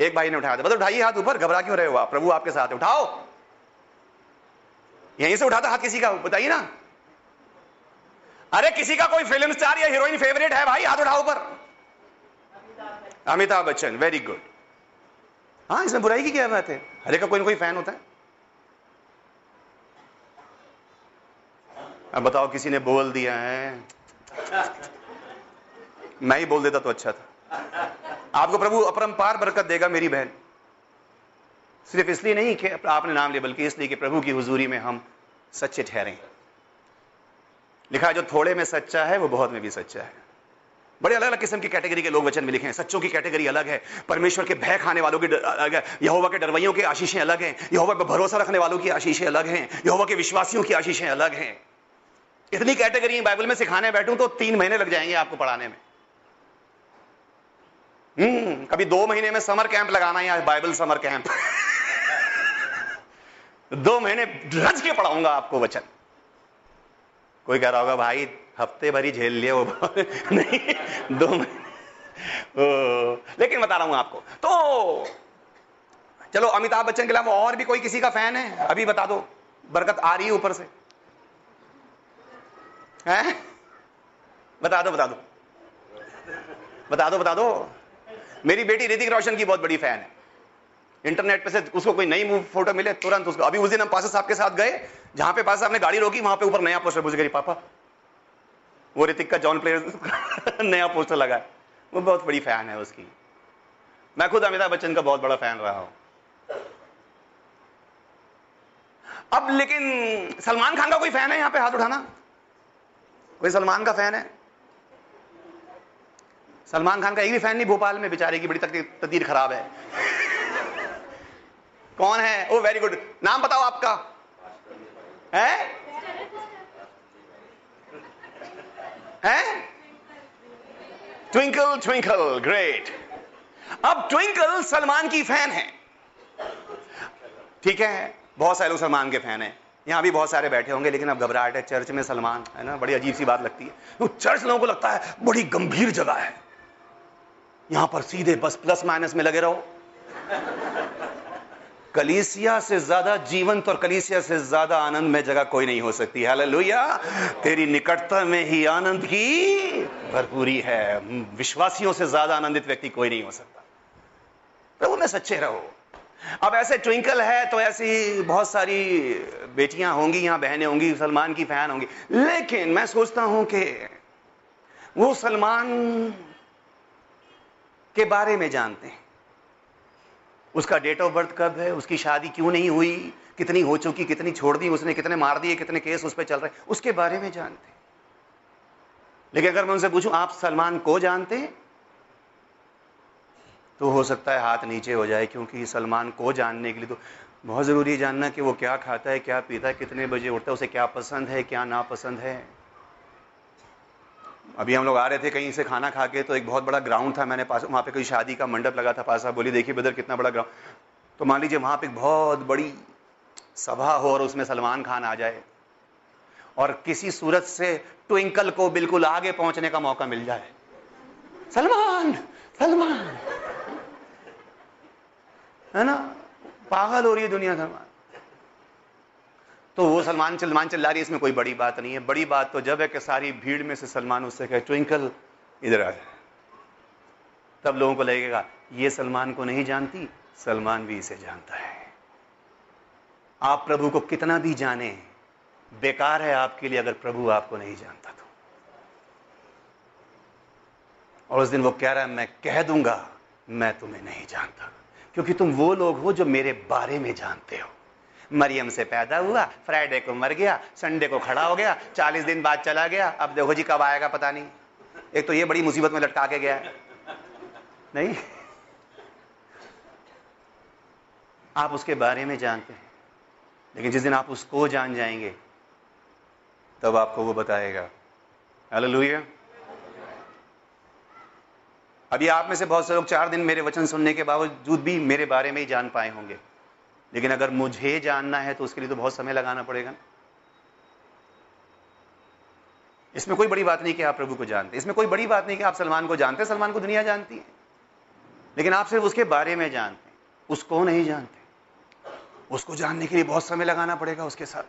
एक भाई ने उठाया था। मतलब उठाइए हाथ ऊपर, घबरा क्यों रहे हो आप? प्रभु आपके साथ उठाओ। यहीं से उठाता हाथ किसी का, बताइए ना। अरे, किसी का कोई फ़िल्म स्टार या हीरोइन फेवरेट है भाई? हाथ उठाओ ऊपर। अमिताभ बच्चन वेरी गुड हाँ इसमें बुराई की क्या बात है? हरे का कोई ना कोई फ़ैन होता है। अब बताओ, किसी ने बोल दिया है? मैं ही बोल देता तो अच्छा था। आपको प्रभु अपरंपार बरकत देगा मेरी बहन। सिर्फ़ इसलिए नहीं कि आपने नाम लिया, बल्कि इसलिए कि प्रभु की हुजूरी में हम सच्चे ठहरे लिखा है, जो थोड़े में सच्चा है, वो बहुत में भी सच्चा है। बड़े अलग अलग किस्म की कैटेगरी के लोग वचन में लिखे हैं। सच्चों की कैटेगरी अलग है। परमेश्वर के भय खाने वालों की अलग है। यहोवा के डरवैयों की आशीषें अलग हैं। यहोवा पर भरोसा रखने वालों की आशीषें अलग हैं। यहोवा के विश्वासियों की आशीषें अलग हैं। इतनी कैटेगरी बाइबल में सिखाने बैठूं तो तीन महीने लग जाएँगे आपको पढ़ाने में। हम्म कभी दो महीने में समर कैंप लगाना या बाइबल समर कैंप? दो महीने रज के पढ़ाऊँगा आपको वचन। कोई कह रहा होगा, भाई, हफ़्ते भरी झेल लिए वो नहीं, दो महीने। लेकिन बता रहा हूँ आपको। तो चलो, अमिताभ बच्चन के अलावा और भी कोई किसी का फ़ैन है? अभी बता दो, बरकत आ रही है ऊपर से। हैं? बता दो बता दो। बता दो बता दो। मेरी बेटी ऋतिक रोशन की बहुत बड़ी फ़ैन है। इंटरनेट पे से उसको कोई नई मूव फ़ोटो मिले, तुरंत उसको अभी उस दिन हम पासा साहब के साथ गए, जहाँ पे पासा साहब ने गाड़ी रोकी, वहाँ पे ऊपर नया पोस्टर बुझ गई पापा, वो ऋतिक का जॉन प्लेयर नया पोस्टर लगा है। वो बहुत बड़ी फ़ैन है उसकी। मैं खुद अमिताभ बच्चन का बहुत बड़ा फ़ैन रहा हूँ। अब लेकिन सलमान खान का कोई फ़ैन है यहाँ पे हाथ उठाना? कोई सलमान का फ़ैन है? सलमान खान का एक भी फ़ैन नहीं, भोपाल में बेचारे की बड़ी तकदीर खराब है। कौन है? ओ वेरी गुड नाम बताओ आपका। है? है? ट्विंकल ट्विंकल ग्रेट अब ट्विंकल सलमान की फ़ैन है। ठीक है? बहुत सारे लोग सलमान के फ़ैन हैं। यहाँ भी बहुत सारे बैठे होंगे, लेकिन अब घबराहट है। चर्च में सलमान, है ना? बड़ी अजीब सी बात लगती है। तो चर्च लोगों को लगता है, बड़ी गंभीर जगह है। यहाँ पर सीधे बस प्लस माइनस में लगे रहो। कलीसिया से ज़्यादा जीवंत और कलीसिया से ज़्यादा आनंद में जगह कोई नहीं हो सकती। हालेलुया तेरी निकटता में ही आनंद की भरपूरी है। विश्वासियों से ज़्यादा आनंदित व्यक्ति कोई नहीं हो सकता। प्रभु में सच्चे रहो। अब ऐसे ट्विंकल है तो ऐसी बहुत सारी बेटियाँ होंगी, यहाँ बहनें होंगी, सलमान की फ़ैन होंगी। लेकिन मैं सोचता हूँ कि वो सलमान के बारे में जानते हैं। उसका डेट ऑफ़ बर्थ कब है, उसकी शादी क्यों नहीं हुई, कितनी हो चुकी, कितनी छोड़ दी, उसने कितने मार दिए, कितने केस उस पर चल रहे उसके बारे में जानते लेकिन अगर मैं उनसे पूछूँ, आप सलमान को जानते हैं? तो हो सकता है हाथ नीचे हो जाए, क्योंकि सलमान को जानने के लिए तो बहुत ज़रूरी है जानना कि वो क्या खाता है, क्या पीता है, कितने बजे उठता है, उसे क्या पसंद है, क्या नापसंद है। अभी हम लोग आ रहे थे कहीं से खाना खा के तो एक बहुत बड़ा ग्राउंड था, मैंने पास, वहाँ पे कोई शादी का मंडप लगा था, पास बोली, देखिए बदर कितना बड़ा ग्राउंड तो मान लीजिए वहाँ पे एक बहुत बड़ी सभा हो और उसमें सलमान खान आ जाए, और किसी सूरत से ट्विंकल को बिल्कुल आगे पहुँचने का मौका मिल जाए। सलमान! सलमान! है ना? पागल हो रही है दुनिया, सलमान। तो वो सलमान सलमान चिल्ला रही है, इसमें कोई बड़ी बात नहीं है। बड़ी बात तो जब है कि सारी भीड़ में से सलमान उससे कहे, ट्विंकल, इधर आ तब लोगों को लगेगा, ये सलमान को नहीं जानती, सलमान भी इसे जानता है। आप प्रभु को कितना भी जाने, बेकार है आपके लिए अगर प्रभु आपको नहीं जानता तो। और उस दिन वो कह रहा है, मैं कह दूँगा, मैं तुम्हें नहीं जानता, क्योंकि तुम वो लोग हो जो मेरे बारे में जानते हो। मरियम से पैदा हुआ, फ्राइडे को मर गया, संडे को खड़ा हो गया, चालीस दिन बाद चला गया। अब देखो जी कब आएगा, पता नहीं। एक तो ये बड़ी मुसीबत में लटका के गया नहीं? आप उसके बारे में जानते हैं, लेकिन जिस दिन आप उसको जान जाएँगे, तब आपको वो बताएगा। हालेलुया। अभी आप में से बहुत से लोग चार दिन मेरे वचन सुनने के बावजूद भी मेरे बारे में ही जान पाए होंगे। लेकिन अगर मुझे जानना है तो उसके लिए तो बहुत समय लगाना पड़ेगा इसमें कोई बड़ी बात नहीं कि आप प्रभु को जानते। इसमें कोई बड़ी बात नहीं कि आप सलमान को जानते। सलमान को दुनिया जानती है। लेकिन आप सिर्फ़ उसके बारे में जानते हैं। उसको नहीं जानते। उसको जानने के लिए बहुत समय लगाना पड़ेगा उसके साथ।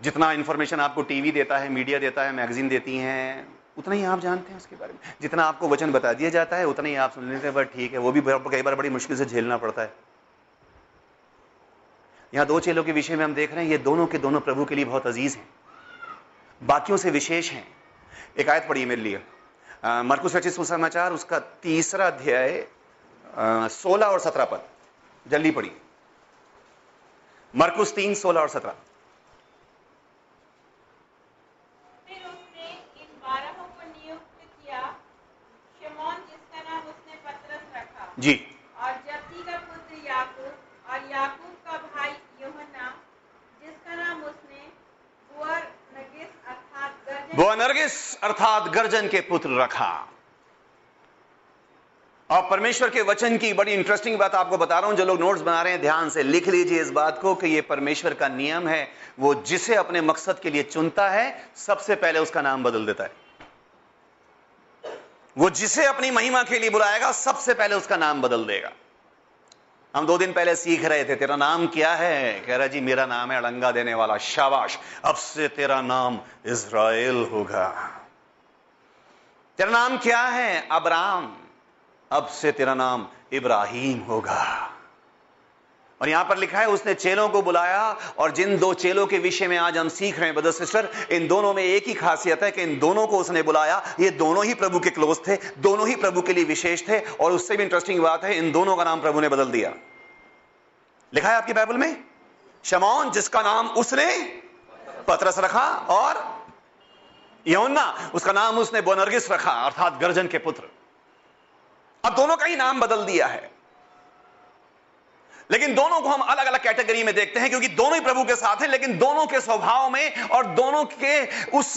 जितना इंफॉर्मेशन आपको टीवी देता है मीडिया देता है मैगजीन देती हैं, उतना ही आप जानते हैं उसके बारे में। जितना आपको वचन बता दिया जाता है, उतना ही आप सुन लेते हैं बट ठीक है। वो भी कई बार बड़ी मुश्किल से झेलना पड़ता है। यहाँ दो चेलों के विषय में हम देख रहे हैं ये दोनों के दोनों प्रभु के लिए बहुत अज़ीज़ हैं। बाकियों से विशेष हैं। एक आयत पढ़िए मेरे लिए। मरकुस रचित सुसमाचार उसका तीसरा अध्याय सोलह और सत्रह पद। जल्दी पढ़िए। मरकुस तीन सोलह और सत्रह। जी और जब्दी का पुत्र याकूब और याकूब का भाई यूहन्ना जिसका नाम उसने बुअनर्गिस अर्थात गर्जन के पुत्र रखा। और परमेश्वर के वचन की बड़ी इंटरेस्टिंग बात आपको बता रहा हूँ, जो लोग नोट्स बना रहे हैं, ध्यान से लिख लीजिए इस बात को कि यह परमेश्वर का नियम है, वो जिसे अपने मकसद के लिए चुनता है, सबसे पहले उसका नाम बदल देता है। वो जिसे अपनी महिमा के लिए बुलाएगा, सबसे पहले उसका नाम बदल देगा। हम दो दिन पहले सीख रहे थे, तेरा नाम क्या है? कह रहा, जी, मेरा नाम है अड़ंगा देने वाला शाबाश। अब से तेरा नाम इज़राइल होगा। तेरा नाम क्या है? अबराम अब से तेरा नाम इब्राहिम होगा। और यहाँ पर लिखा है, उसने चेलों को बुलाया और जिन दो चेलों के विषय में आज हम सीख रहे हैं बदर सिस्टर, इन दोनों में एक ही खासियत है कि इन दोनों को उसने बुलाया। ये दोनों ही प्रभु के क्लोज थे, दोनों ही प्रभु के लिए विशेष थे और उससे भी इंटरेस्टिंग बात है, इन दोनों का नाम प्रभु ने बदल दिया। लिखा है आपकी बाइबल में? शमौन, जिसका नाम उसने पत्रस रखा और योना उसका नाम उसने बोनर्गिस रखा, अर्थात गर्जन के पुत्र। अब दोनों का ही नाम बदल दिया है। लेकिन दोनों को हम अलग अलग कैटेगरी में देखते हैं, क्योंकि दोनों ही प्रभु के साथ हैं, लेकिन दोनों के स्वभाव में और दोनों के उस,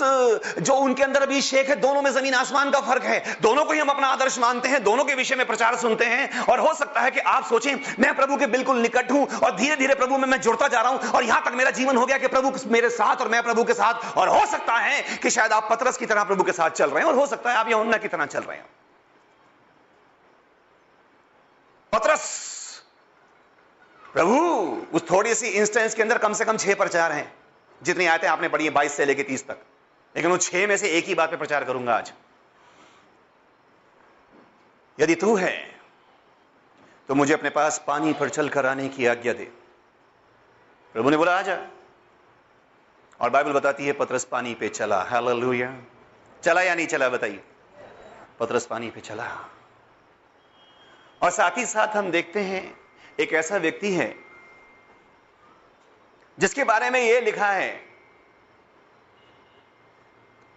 जो उनके अंदर अभिषेक है, दोनों में ज़मीन आसमान का फ़र्क है। दोनों को ही हम अपना आदर्श मानते हैं, दोनों के विषय में प्रचार सुनते हैं, और हो सकता है कि आप सोचें, मैं प्रभु के बिल्कुल निकट हूँ, और धीरे धीरे प्रभु में मैं जुड़ता जा रहा हूँ, और यहाँ तक मेरा जीवन हो गया कि प्रभु मेरे साथ और मैं प्रभु के साथ, और हो सकता है कि शायद आप पत्रस की तरह प्रभु के साथ चल रहे हैं, और हो सकता है आप यमुना की तरह चल रहे हैं। पत्रस प्रभु, उस थोड़ी सी इंस्टेंस के अंदर कम से कम छह प्रचार हैं। जितनी आयतें आपने पढ़ी बाईस से लेकर तीस तक। लेकिन उन छह में से एक ही बात पे प्रचार करूँगा आज। यदि तू है तो मुझे अपने पास पानी पर चल कर आने की आज्ञा दे। प्रभु ने बोला, आ जा। और बाइबल बताती है, पत्रस पानी पे चला। हालेलुया। चला या नहीं चला, बताइए। पत्रस पानी पे चला। और साथ ही साथ हम देखते हैं एक ऐसा व्यक्ति है, जिसके बारे में यह लिखा है,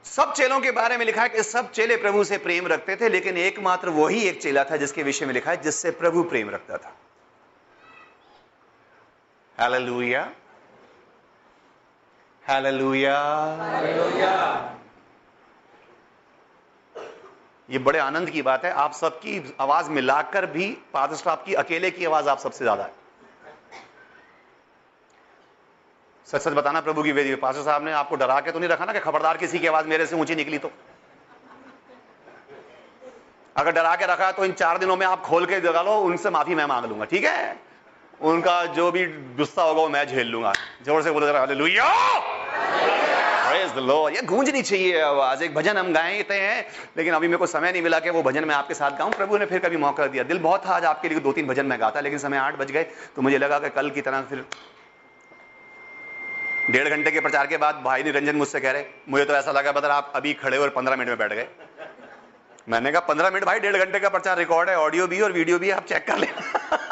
सब चेलों के बारे में लिखा है कि सब चेले प्रभु से प्रेम रखते थे, लेकिन एकमात्र वही एक चेला था जिसके विषय में लिखा है, जिससे प्रभु प्रेम रखता था। हालेलुया हालेलुया ये बड़े आनंद की बात है। आप सबकी आवाज़ मिलाकर भी पादर की अकेले की आवाज़ आप सबसे ज़्यादा है। सच सच बताना प्रभु की वेदी पास्टर साहब ने आपको डरा के तो नहीं रखा ना कि खबरदार किसी की आवाज़ मेरे से ऊँची निकली तो? अगर डरा के रखा तो इन चार दिनों में आप खोल के जगा लो, उनसे माफ़ी मैं मांग लूँगा, ठीक है? उनका जो भी गुस्सा होगा वो मैं झेल लूँगा। ज़ोर से बोलो जरा ये गूंजनी चाहिए आवाज़ एक भजन हम गाते हैं, लेकिन अभी मेरे को समय नहीं मिला कि वो भजन मैं आपके साथ गाऊं। प्रभु ने फिर कभी मौका दिया। दिल बहुत था आज आपके लिए दो तीन भजन मैं गाता, लेकिन समय आठ बज गए तो मुझे लगा कि कल की तरह फिर डेढ़ घंटे के प्रचार के बाद भाई निरंजन मुझसे कह रहे, मुझे तो ऐसा लगा बदल आप अभी खड़े और पंद्रह मिनट में बैठ गए। मैंने कहा, पंद्रह मिनट भाई, डेढ़ घंटे का प्रचार रिकॉर्ड है ऑडियो भी और वीडियो भी, आप चेक कर लेना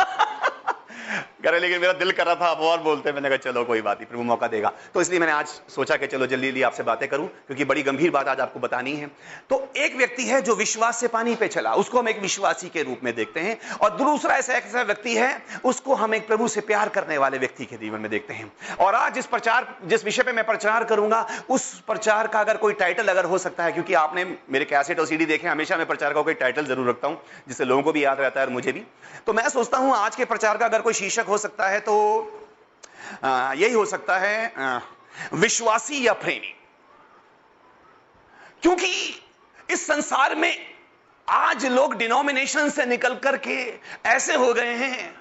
करे लेकिन मेरा दिल कर रहा था अब और बोलते मैंने कहा, चलो, कोई बात नहीं, प्रभु मौका देगा। तो इसलिए मैंने आज सोचा कि चलो, जल्दी जल्दी आपसे बातें करूँ, क्योंकि बड़ी गंभीर बात आज आपको बतानी है। तो एक व्यक्ति है जो विश्वास से पानी पे चला, उसको हम एक विश्वासी के रूप में देखते हैं, और दूसरा ऐसा ऐसा व्यक्ति है, उसको हम एक प्रभु से प्यार करने वाले व्यक्ति के जीवन में देखते हैं। और आज जिस प्रचार, जिस विषय पर मैं प्रचार करूँगा, उस प्रचार का अगर कोई टाइटल अगर हो सकता है, क्योंकि आपने मेरे कैसेट और सीडी देखे हमेशा मैं प्रचार का कोई टाइटल ज़रूर रखता हूँ, जिससे लोगों को भी याद रहता है और मुझे भी। तो मैं सोचता हूँ, आज के प्रचार का अगर कोई शीर्षक हो सकता है तो यही हो सकता है विश्वासी या प्रेमी। क्योंकि इस संसार में आज लोग डिनोमिनेशन से निकल करके ऐसे हो गए हैं।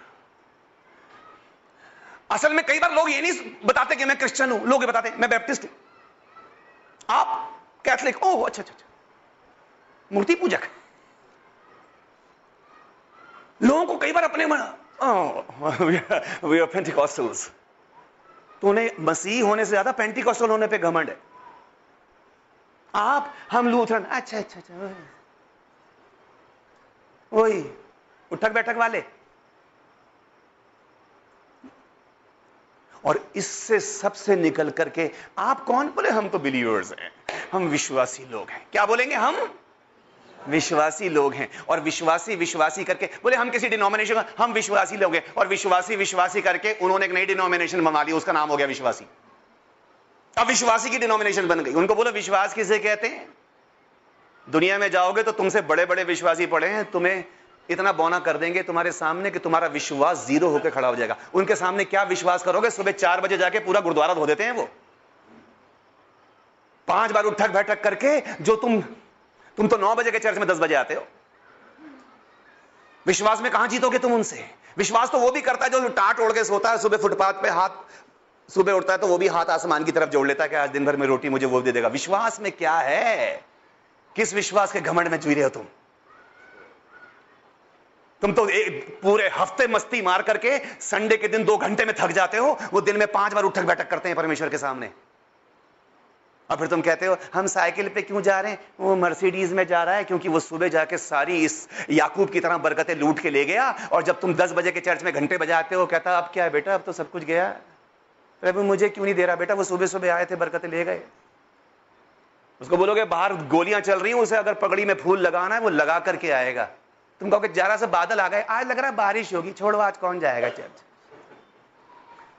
असल में कई बार लोग ये नहीं बताते कि मैं क्रिश्चियन हूँ, लोग ये बताते मैं बैप्टिस्ट हूँ। आप कैथलिक, ओह अच्छा अच्छा अच्छा। मूर्ति पूजक। लोगों को कई बार अपने वी आर पेंटिकॉस्टल्स तो उन्हें मसीह होने से ज़्यादा पेंटिकॉस्टल होने पे घमंड है। आप, हम लूथरन अच्छा अच्छा अच्छा वही उठक बैठक वाले। और इससे सबसे निकल करके आप कौन बोले? हम तो बिलीवर्स हैं। हम विश्वासी लोग हैं। क्या बोलेंगे हम? विश्वासी लोग हैं और विश्वासी विश्वासी करके, बोले, हम किसी डिनोमिनेशन का हम विश्वासी लोग हैं। और विश्वासी विश्वासी करके उन्होंने एक नई डिनोमिनेशन बना ली, उसका नाम हो गया विश्वासी। अब विश्वासी की डिनोमिनेशन बन गई। उनको बोलो, विश्वास किसे कहते हैं? दुनिया में जाओगे तो तुमसे बड़े बड़े विश्वासी पड़े हैं। तुम्हें इतना बौना कर देंगे तुम्हारे सामने कि तुम्हारा विश्वास ज़ीरो होकर खड़ा हो जाएगा। उनके सामने क्या विश्वास करोगे? सुबह चार बजे जाके पूरा गुरुद्वारा धो देते हैं वो। पाँच बार उठक बैठक करके जो तुम तुम तो नौ बजे के चर्च में दस बजे आते हो। विश्वास में कहाँ जीतोगे तुम उनसे? विश्वास तो वो भी करता है जो टाट ओढ़ के सोता है, सुबह फुटपाथ पे हाथ, सुबह उठता है तो वो भी हाथ आसमान की तरफ़ जोड़ लेता है कि आज दिन भर में रोटी मुझे वो दे देगा। विश्वास में क्या है? किस विश्वास के घमंड में जी रहे हो तुम? तुम तो एक पूरे हफ़्ते मस्ती मार करके संडे के दिन दो घंटे में थक जाते हो, वो दिन में पाँच बार उठक बैठक करते हैं परमेश्वर के सामने। और फिर तुम कहते हो, हम साइकिल पे क्यों जा रहे हैं? वो मर्सिडीज में जा रहा है क्योंकि वो सुबह जाके सारी इस याकूब की तरह बरकतें लूट के ले गया और जब तुम दस बजे के चर्च में घंटे बजाते हो, कहता, अब क्या है बेटा? अब तो सब कुछ गया प्रभु मुझे क्यों नहीं दे रहा बेटा? वो सुबह सुबह आए थे, बरकतें ले गए। उसको बोलोगे, बाहर गोलियाँ चल रही हैं, उसे अगर पगड़ी में फूल लगाना है, वो लगा करके आएगा। तुम कहोगे, जरा से बादल आ गए। आज लग रहा है बारिश होगी, छोड़ो, आज कौन जाएगा चर्च?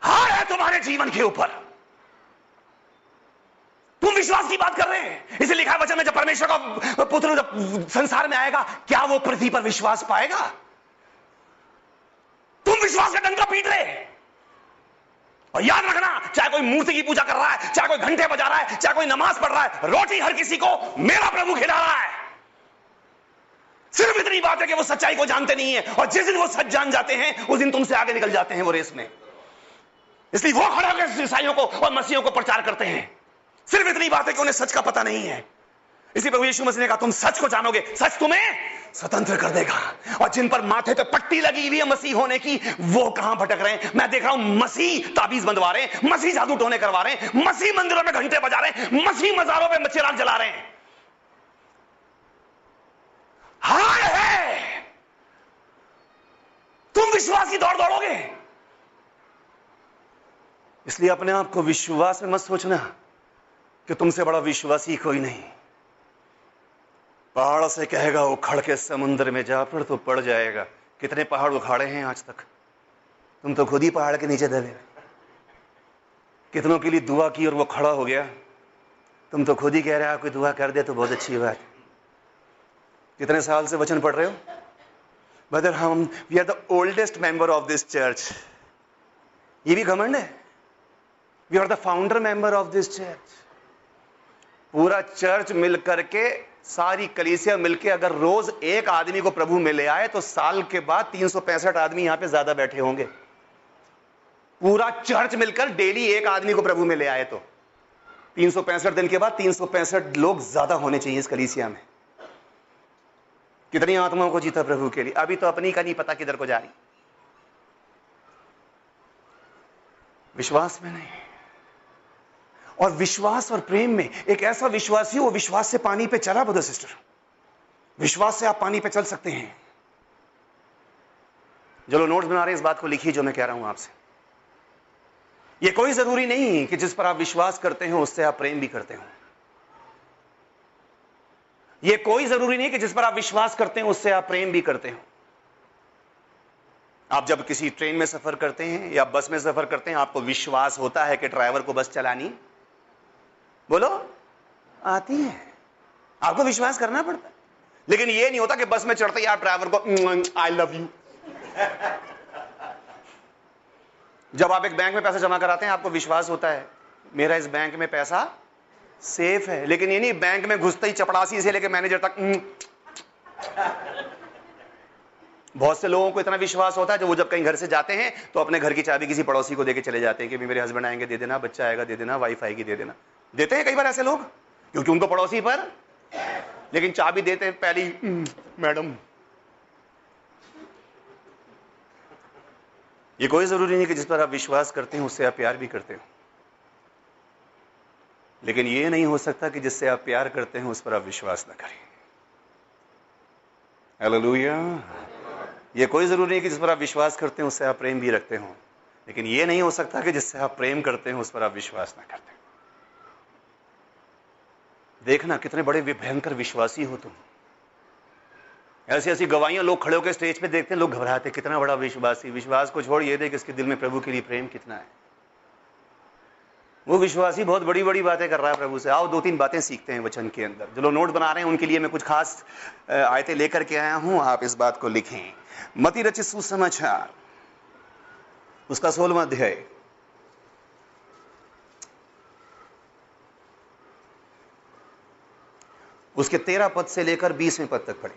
हार है तुम्हारे जीवन के ऊपर। तुम विश्वास की बात कर रहे हैं। इसे लिखा है वचन में, जब परमेश्वर का पुत्र जब संसार में आएगा, क्या वो पृथ्वी पर विश्वास पाएगा? तुम विश्वास का डंका पीट रहे और याद रखना, चाहे कोई मूर्ति की पूजा कर रहा है, चाहे कोई घंटे बजा रहा है, चाहे कोई नमाज़ पढ़ रहा है, रोटी हर किसी को मेरा प्रभु खिला रहा है। सिर्फ़ इतनी बात है कि वो सच्चाई को जानते नहीं है, और जिस दिन वो सच जान जाते हैं, उस दिन तुमसे आगे निकल जाते हैं वो रेस में। इसलिए वो खड़ा होकर ईसाइयों को और मसीहों को प्रचार करते हैं। सिर्फ़ इतनी बात है कि उन्हें सच का पता नहीं है। इसी प्रभु यीशु मसीह ने कहा, तुम सच को जानोगे, सच तुम्हें स्वतंत्र कर देगा। और जिन पर माथे पे पट्टी लगी हुई है मसीह होने की, वो कहाँ भटक रहे हैं? मैं देख रहा हूँ, मसीह ताबीज बंधवा रहे हैं, मसीह जादू टोने करवा रहे हैं, मसीह मंदिरों में घंटे बजा रहे हैं, मसीह मजारों पे चिराग जला रहे हैं। हाय है! तुम विश्वास की दौड़ दौड़ोगे। इसलिए अपने आप को विश्वास में मत सोचना। कि तुमसे बड़ा विश्वासी कोई नहीं। पहाड़ से कहेगा, उखड़ के समुद्र में जा पड़ तो पड़ जाएगा। कितने पहाड़ उखाड़े हैं आज तक? तुम तो खुद ही पहाड़ के नीचे दबे। कितनों के लिए दुआ की और वो खड़ा हो गया? तुम तो खुद ही कह रहे हो कोई दुआ कर दे तो बहुत अच्छी बात कितने साल से वचन पढ़ रहे हो? बदर, हम we are the oldest member of this church ये भी घमंड है? We are the founder member of this church पूरा चर्च मिल करके सारी कलीसिया मिलके अगर रोज एक आदमी को प्रभु में ले आए तो साल के बाद तीन सौ पैंसठ आदमी यहाँ पे ज़्यादा बैठे होंगे। पूरा चर्च मिलकर डेली एक आदमी को प्रभु में ले आए तो। तीन सौ पैंसठ दिन के बाद तीन सौ पैंसठ लोग ज़्यादा होने चाहिए इस कलीसिया में। कितनी आत्माओं को जीता प्रभु के लिए? अभी तो अपनी का नहीं पता किधर को जा रही। विश्वास में नहीं। और विश्वास और प्रेम में एक ऐसा विश्वासी वो विश्वास से पानी पे चला ब्रदर सिस्टर विश्वास से आप पानी पे चल सकते हैं। जो लोग नोट्स बना रहे हैं, इस बात को लिखिए जो मैं कह रहा हूँ आपसे। यह कोई ज़रूरी नहीं कि जिस पर आप विश्वास करते हो, उससे आप प्रेम भी करते हो। यह कोई ज़रूरी नहीं कि जिस पर आप विश्वास करते हैं, उससे आप प्रेम भी करते हो। आप जब किसी ट्रेन में सफ़र करते हैं या बस में सफ़र करते हैं, आपको विश्वास होता है कि ड्राइवर को बस चलानी बोलो। आती है। आपको विश्वास करना पड़ता है। लेकिन ये नहीं होता कि बस में चढ़ते आप ड्राइवर को आई लव यू जब आप एक बैंक में पैसा जमा कराते हैं आपको विश्वास होता है मेरा इस बैंक में पैसा सेफ़ है। लेकिन ये नहीं बैंक में घुसते ही चपड़ासी से लेकर मैनेजर तक बहुत से लोगों को इतना विश्वास होता है जो वो जब कहीं घर से जाते हैं तो अपने घर की चाबी किसी पड़ोसी को देके चले जाते हैं कि मेरे हस्बैंड आएँगे दे देना बच्चा आएगा दे देना वाइफ आएगी दे देना। देते हैं कई बार ऐसे लोग? क्योंकि उनको पड़ोसी पर। लेकिन चाबी देते हैं पहली। मैडम। ये कोई ज़रूरी नहीं कि जिस पर आप विश्वास करते हैं उससे आप प्यार भी करते हो। लेकिन ये नहीं हो सकता कि जिससे आप प्यार करते हैं उस पर आप विश्वास ना करें। हालेलुया ये कोई ज़रूरी नहीं कि जिस पर आप विश्वास करते हैं उससे आप प्रेम भी रखते हो। लेकिन ये नहीं हो सकता कि जिससे आप प्रेम करते हैं उस पर आप विश्वास ना करते देखना कितने बड़े भयंकर विश्वासी हो तुम। ऐसी ऐसी गवाहियाँ लोग खड़े होकर स्टेज पे देखते हैं, लोग घबराते कितना बड़ा विश्वासी। विश्वास को छोड़ ये दे कि इसके दिल में प्रभु के लिए प्रेम कितना है। वो विश्वासी बहुत बड़ी बड़ी बातें कर रहा है प्रभु से। आओ दो तीन बातें सीखते हैं वचन के अंदर। जो लोग नोट बना रहे हैं, उनके लिए मैं कुछ खास आयतें लेकर के आया हूँ, आप इस बात को लिखें। मती रचित सुसमाचार। उसका सोलवा अध्याय। उसके तेरह पद से लेकर बीसवें पद तक पढ़े।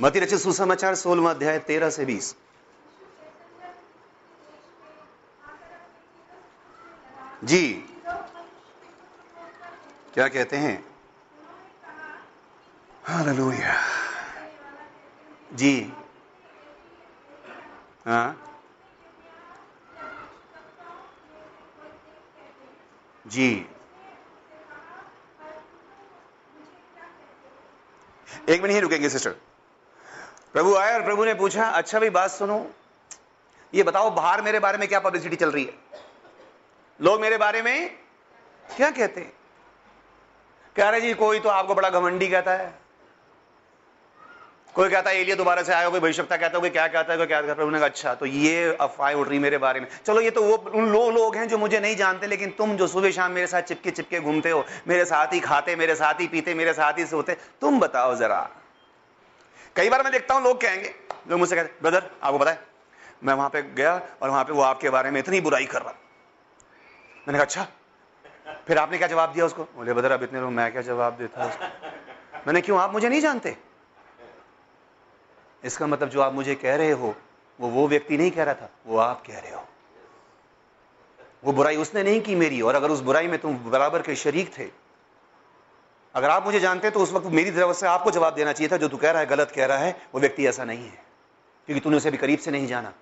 मती रचित सुसमाचार सोलवा अध्याय, तेरह से बीस। जी। क्या कहते हैं? हालेलुया। जी। हाँ। जी। एक मिनट ही रुकेंगे सिस्टर प्रभु आए और प्रभु ने पूछा अच्छा भाई, बात सुनो। ये बताओ, बाहर मेरे बारे में क्या पब्लिसिटी चल रही है? लोग मेरे बारे में क्या कहते हैं? कह रहे जी, कोई तो आपको बड़ा घमंडी कहता है। कोई कहता है, एलिया दोबारा से आया कोई भविष्यता कहता है क्या कहता है? कोई क्या कहता है? प्रभु ने कहा अच्छा तो ये अफवाह उठ रही मेरे बारे में। चलो, ये तो वो, उन लो लोग हैं जो मुझे नहीं जानते, लेकिन तुम जो सुबह शाम मेरे साथ चिपके चिपके घूमते हो, मेरे साथ ही खाते, मेरे साथ ही पीते, मेरे साथ ही सोते, तुम बताओ जरा। कई बार मैं देखता हूँ, लोग कहेंगे, लोग मुझसे कहते ब्रदर, आपको है, मैं वहाँ पे गया और वहाँ पे वो आपके बारे में इतनी बुराई कर रहा मैंने कहा अच्छा। फिर आपने क्या जवाब दिया उसको? बोले, ब्रदर, अब इतने लोग, मैं क्या जवाब देता उसको? मैंने क्यों? आप मुझे नहीं जानते? इसका मतलब जो आप मुझे कह रहे हो, वो वो व्यक्ति नहीं कह रहा था, वो आप कह रहे हो। वो बुराई उसने नहीं की मेरी, और अगर उस बुराई में तुम बराबर के शरीक थे, अगर आप मुझे जानते तो उस वक्त मेरी तरफ़ से आपको जवाब देना चाहिए था, जो तू कह रहा है, गलत कह रहा है, वो व्यक्ति ऐसा नहीं है, क्योंकि तूने उसे भी करीब से नहीं जाना।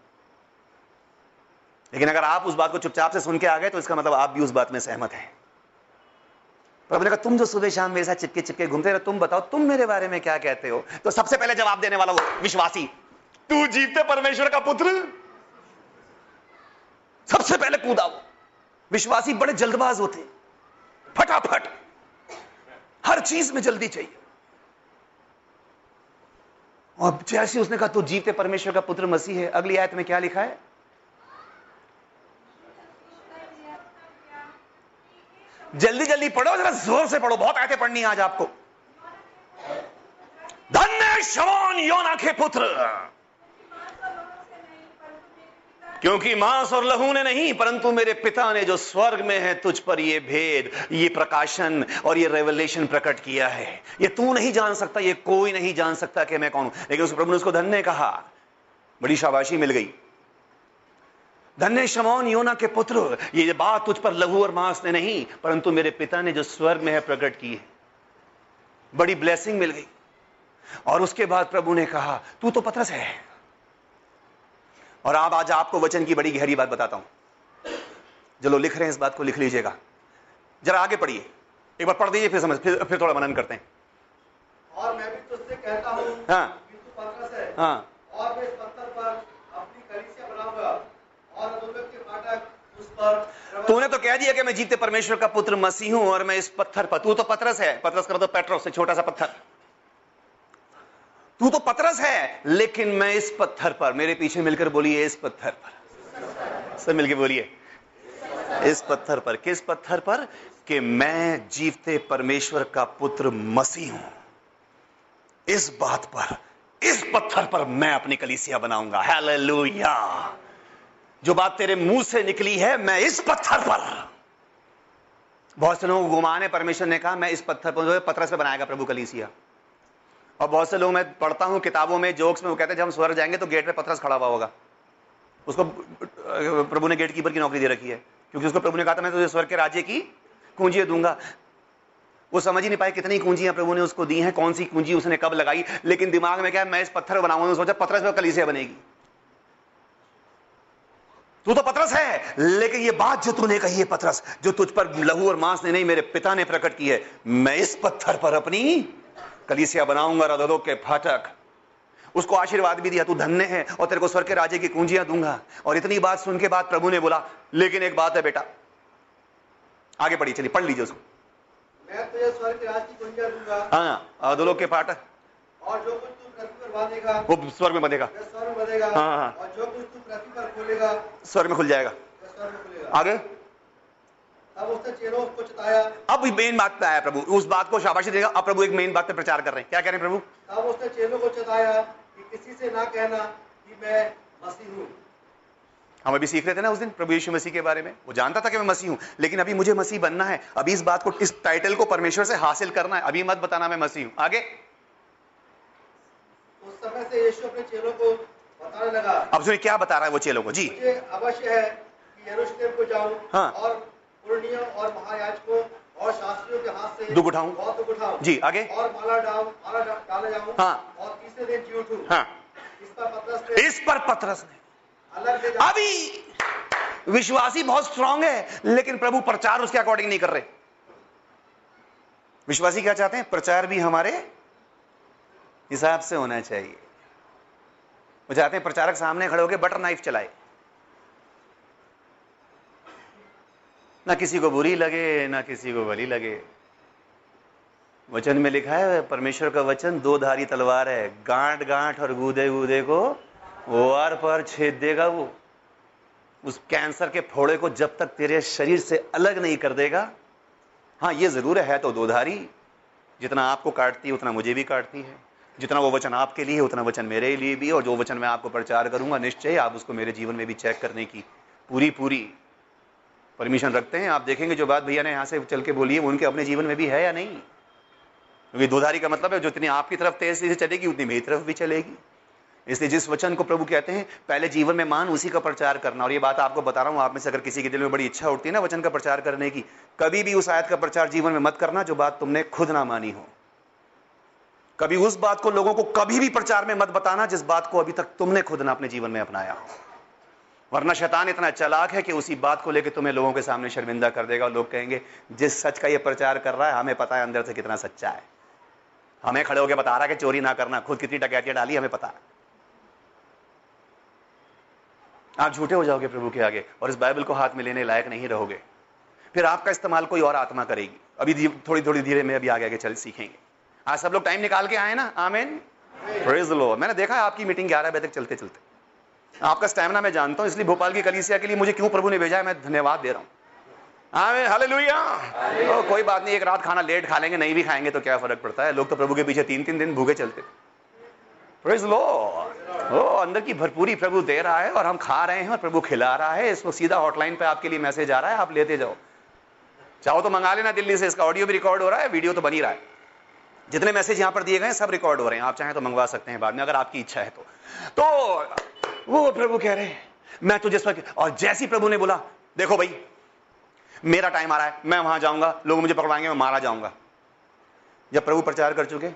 लेकिन अगर आप उस बात को चुपचाप से सुन के आ गए तो इसका मतलब आप भी उस बात में सहमत हैं। प्रभु ने कहा, तुम जो सुबह शाम मेरे साथ चिपके चिपके घूमते रहे, तुम बताओ, तुम मेरे बारे में क्या कहते हो? तो सबसे पहले जवाब देने वाला वो विश्वासी, तू जीवते परमेश्वर का पुत्र? सबसे पहले कूदा वो। विश्वासी बड़े जल्दबाज होते फटाफट। हर चीज़ में जल्दी चाहिए। और जैसे उसने कहा, तू जीवते परमेश्वर का पुत्र मसीह है, अगली आयत में क्या लिखा है? जल्दी जल्दी पढ़ो, जरा ज़ोर से पढ़ो, बहुत आयतें पढ़नी आज आपको। धन्य शमोन योना के पुत्र। क्योंकि मांस और लहू ने नहीं, परंतु मेरे पिता ने जो स्वर्ग में है, तुझ पर ये भेद, ये प्रकाशन और ये रेवलेशन प्रकट किया है। ये तू नहीं जान सकता, ये कोई नहीं जान सकता कि मैं कौन हूँ। लेकिन उस प्रभु ने उसको धन्य कहा। बड़ी शाबाशी मिल गई। धन्य शमौन योना के पुत्र ये बात तुझ पर लहू और मांस ने नहीं परंतु मेरे पिता ने जो स्वर्ग में है प्रकट की है। बड़ी ब्लेसिंग मिल गई। और उसके बाद प्रभु ने कहा तू तो पत्रस है। और आप आज आपको वचन की बड़ी गहरी बात बताता हूँ। जो लोग लिख रहे हैं इस बात को लिख लीजिएगा। जरा आगे पढ़िए। एक बार पढ़ दीजिए फिर समझ फिर, फिर थोड़ा मनन करते हैं। और मैं भी तुझसे कहता हूँ हाँ। तू पतरस है। हाँ। और मैं इस पत्थर पर अपनी कलीसिया बनाऊँगा। तूने तो कह दिया कि मैं जीते परमेश्वर का पुत्र मसीह हूँ और मैं इस पत्थर पर तू तो पतरस है। पतरस का मतलब पेट्रोस से, छोटा सा पत्थर। तू तो पतरस है, लेकिन मैं इस पत्थर पर मेरे पीछे मिलकर बोलिए, इस पत्थर पर। सब मिलकर बोलिए। इस पत्थर पर। किस पत्थर पर? कि मैं जीवते परमेश्वर का पुत्र मसीह हूँ। इस बात पर, इस पत्थर पर मैं अपनी कलीसिया बनाऊँगा। हालेलुया। जो बात तेरे मुँह से निकली है, मैं इस पत्थर पर। बहुत से लोगों को घुमाने परमेश्वर ने कहा, मैं इस पत्थर पर पत्थर से बनाएगा प्रभु कलीसिया। और बहुत से लोग मैं पढ़ता हूँ, किताबों में, जोक्स में, वो कहते हैं, जब हम स्वर्ग जाएँगे तो गेट पे पत्थर खड़ा हुआ होगा। उसको प्रभु ने गेट कीपर की नौकरी दे रखी है। क्योंकि उसको प्रभु ने कहा था, मैं तुझे स्वर्ग के राज्य की कुंजी दूँगा। वो समझ ही नहीं पाए कितनी कुंजियाँ प्रभु ने उसको दी हैं, कौन सी कुंजी उसने कब लगाई। लेकिन दिमाग में क्या मैं इस पत्थर बनाऊँगा सोचा पत्थर से कलीसिया बनेगी। तू तो पतरस है लेकिन ये बात जो तूने कही है पतरस जो तुझ पर लहू और मांस ने नहीं मेरे पिता ने प्रकट की है मैं इस पत्थर पर अपनी कलीसिया बनाऊँगा रदों के फाटक। उसको आशीर्वाद भी दिया तू धन्य है और तेरे को स्वर्ग के राजे की कुंजियाँ दूँगा। और इतनी बात सुन के बाद प्रभु ने बोला लेकिन एक बात है बेटा आगे पढ़ी चलिए पढ़ लीजिए उसको। मैं तुझे स्वर्ग के राज की कुंजियाँ दूँगा। हाँ अधोलोक के फाटक। और जो कुछ वो स्वर्ग में में हाँ, हाँ। तू स्वर्ग में खुल जाएगा। आगे। तब उसने चेलों को चिताया। अब मेन बात पे आया प्रभु। उस बात को शाबाशी देगा। अब प्रभु एक मेन बात पे प्रचार कर रहे हैं। क्या कह रहे हैं प्रभु? तब उसने चेलों को चिताया कि किसी से ना कहना कि मैं मसीह हूँ। हम अभी सीख रहे थे ना उस दिन प्रभु यीशु मसीह के बारे में। वो जानता था कि मैं मसीह हूँ लेकिन अभी मुझे मसीह बनना है। अभी इस बात को इस टाइटल को परमेश्वर से हासिल करना है। अभी मत बताना मैं मसीह हूँ। आगे। उस समय से यीशु अपने चेलों को बताने लगा। अब सुनिए क्या बता रहा है वो चेलों को? जी। मुझे अवश्य है कि यरूशलेम को जाऊँ हाँ। और पुर्णियों और महायाजकों और शास्त्रियों के हाथ से दुख उठाऊं। बहुत दुख उठाऊं। जी, आगे। और माला डाल माला डाला जाऊँ हाँ। और तीसरे दिन जी उठूं। हाँ। इस पर पतरस ने इस पर पतरस ने। अलग अभी विश्वासी बहुत स्ट्रांग है लेकिन प्रभु प्रचार उसके अकॉर्डिंग नहीं कर रहे। विश्वासी क्या चाहते हैं? प्रचार भी हमारे हिसाब से होना चाहिए। वो चाहते हैं, प्रचारक सामने खड़े होकर बटर नाइफ चलाए। ना किसी को बुरी लगे, ना किसी को भली लगे। वचन में लिखा है, परमेश्वर का वचन, दो धारी तलवार है गांठ गांठ और गूदे गूदे को वार पर छेद देगा वो। उस कैंसर के फोड़े को जब तक तेरे शरीर से अलग नहीं कर देगा। हाँ ये ज़रूर है तो दो धारी, जितना आपको काटती है, उतना मुझे भी काटती है। जितना वो वचन आपके लिए है, उतना वचन मेरे लिए भी और जो वचन मैं आपको प्रचार करूँगा, निश्चय आप उसको मेरे जीवन में भी चेक करने की पूरी पूरी परमिशन रखते हैं। आप देखेंगे जो बात भैया ने यहाँ से चल के बोली है, वो उनके अपने जीवन में भी है या नहीं? क्योंकि दोधारी का मतलब है, जो जितनी आपकी तरफ़ तेज से चलेगी, उतनी मेरी तरफ़ भी चलेगी। इसलिए जिस वचन को प्रभु कहते हैं, पहले जीवन में मान, उसी का प्रचार करना। और ये बात आपको बता रहा हूँ, आप में से अगर किसी के दिल में बड़ी इच्छा उठती है ना वचन का प्रचार करने की, कभी भी उस आयत का प्रचार जीवन में मत करना, जो बात तुमने खुद ना मानी हो। कभी उस बात को लोगों को कभी भी प्रचार में मत बताना जिस बात को अभी तक तुमने खुद ना अपने जीवन में अपनाया हो। वरना शैतान इतना चालाक है कि उसी बात को लेकर तुम्हें लोगों के सामने शर्मिंदा कर देगा लोग कहेंगे, जिस सच का ये प्रचार कर रहा है, हमें पता है अंदर से कितना सच्चा है। हमें खड़े होकर बता रहा है कि चोरी ना करना, खुद कितनी डकैतियाँ डाली, हमें पता है। आप झूठे हो जाओगे प्रभु के आगे और इस बाइबल को हाथ में लेने लायक नहीं रहोगे। फिर आपका इस्तेमाल कोई और आत्मा करेगी। अभी थोड़ी थोड़ी धीरे में अभी आगे आगे चल सीखेंगे। आज सब लोग टाइम निकाल के आए ना? आमेन? प्रेज लो मैंने देखा है आपकी मीटिंग ग्यारह बजे तक चलते चलते। आपका स्टैमिना मैं जानता हूँ, इसलिए भोपाल की कलीसिया के लिए मुझे क्यों प्रभु ने भेजा है, मैं धन्यवाद दे रहा हूँ। आमेन हालेलुया तो कोई बात नहीं, एक रात खाना लेट खा लेंगे, नहीं भी खाएँगे तो क्या फ़र्क पड़ता है? लोग तो प्रभु के पीछे तीन तीन दिन भूखे चलते। प्रेज ओ, अंदर की भरपूरी प्रभु दे रहा है और हम खा रहे हैं और प्रभु खिला रहा है। इसको सीधा हॉटलाइन पे आपके लिए मैसेज आ रहा है, आप लेते जाओ। चाहो तो मंगा लेना दिल्ली से, इसका ऑडियो भी रिकॉर्ड हो रहा है वीडियो तो बनी रहा है। जितने मैसेज यहाँ पर दिए गए सब रिकॉर्ड हो रहे हैं। आप चाहें तो मंगवा सकते हैं बाद में, अगर आपकी इच्छा है तो। तो वो प्रभु कह रहे हैं, मैं तो जिस पर और जैसी प्रभु ने बोला, देखो भाई, मेरा टाइम आ रहा है, मैं वहाँ जाऊँगा, लोग मुझे पकड़वाएँगे, मैं मारा जाऊँगा। जब प्रभु प्रचार कर चुके,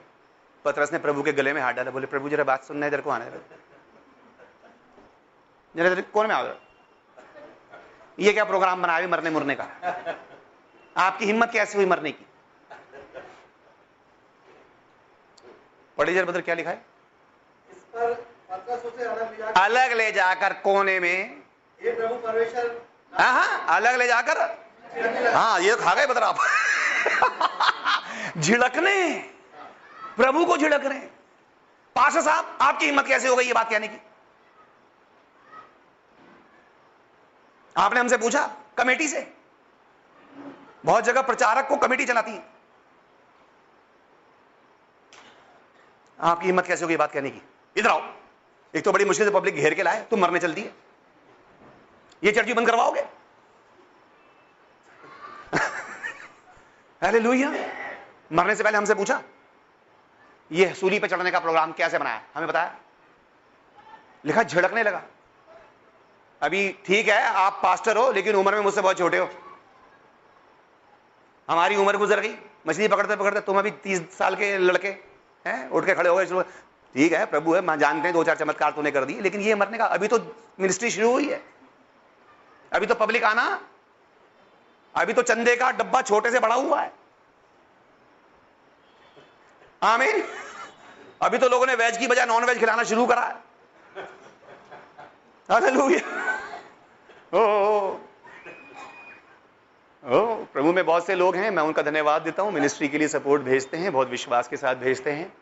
पतरस ने प्रभु के गले में हाथ डाला, बोले, प्रभु, जरा बात सुनना, इधर को आने जरा कौन में आ ये क्या प्रोग्राम बनाया मरने मुरने का? आपकी हिम्मत कैसे हुई मरने की? पढ़े जर बदर क्या लिखा है? इस पर अलग ले जाकर। अलग ले जाकर कोने में। हे प्रभु परमेश्वर हाँ हाँ अलग ले जाकर। हाँ ये तो खा गए बदर आप झिड़कने। प्रभु को झिड़क रहे पाशा साहब आपकी हिम्मत कैसे हो गई ये बात कहने की? आपने हमसे पूछा कमेटी से? बहुत जगह प्रचारक को कमेटी चलाती है। आपकी हिम्मत कैसे होगी बात कहने की? इधर आओ। एक तो बड़ी मुश्किल से पब्लिक घेर के लाए, तुम मरने चलती है ये चर्ची बंद करवाओगे? अरे लुइया मरने से पहले हमसे पूछा। ये सूली पे चढ़ने का प्रोग्राम कैसे बनाया? हमें बताया। लिखा, झड़कने लगा। अभी ठीक है, आप पास्टर हो, लेकिन उम्र में मुझसे बहुत छोटे हो। हमारी उम्र गुजर गई। मछली पकड़ते पकड़ते तुम अभी तीस साल के लड़के हैं? उठ के खड़े हो गए ठीक है प्रभु है मैं जानते हैं दो चार चमत्कार तूने कर दिए लेकिन ये मरने का अभी तो मिनिस्ट्री शुरू हुई है। अभी तो पब्लिक आना अभी तो चंदे का डब्बा छोटे से बड़ा हुआ है। आमीन। अभी तो लोगों ने वेज की बजाय नॉन वेज खिलाना शुरू करा है। ओ, ओ, ओ प्रभु में बहुत से लोग हैं, मैं उनका धन्यवाद देता हूँ मिनिस्ट्री के लिए सपोर्ट भेजते हैं, बहुत विश्वास के साथ भेजते हैं।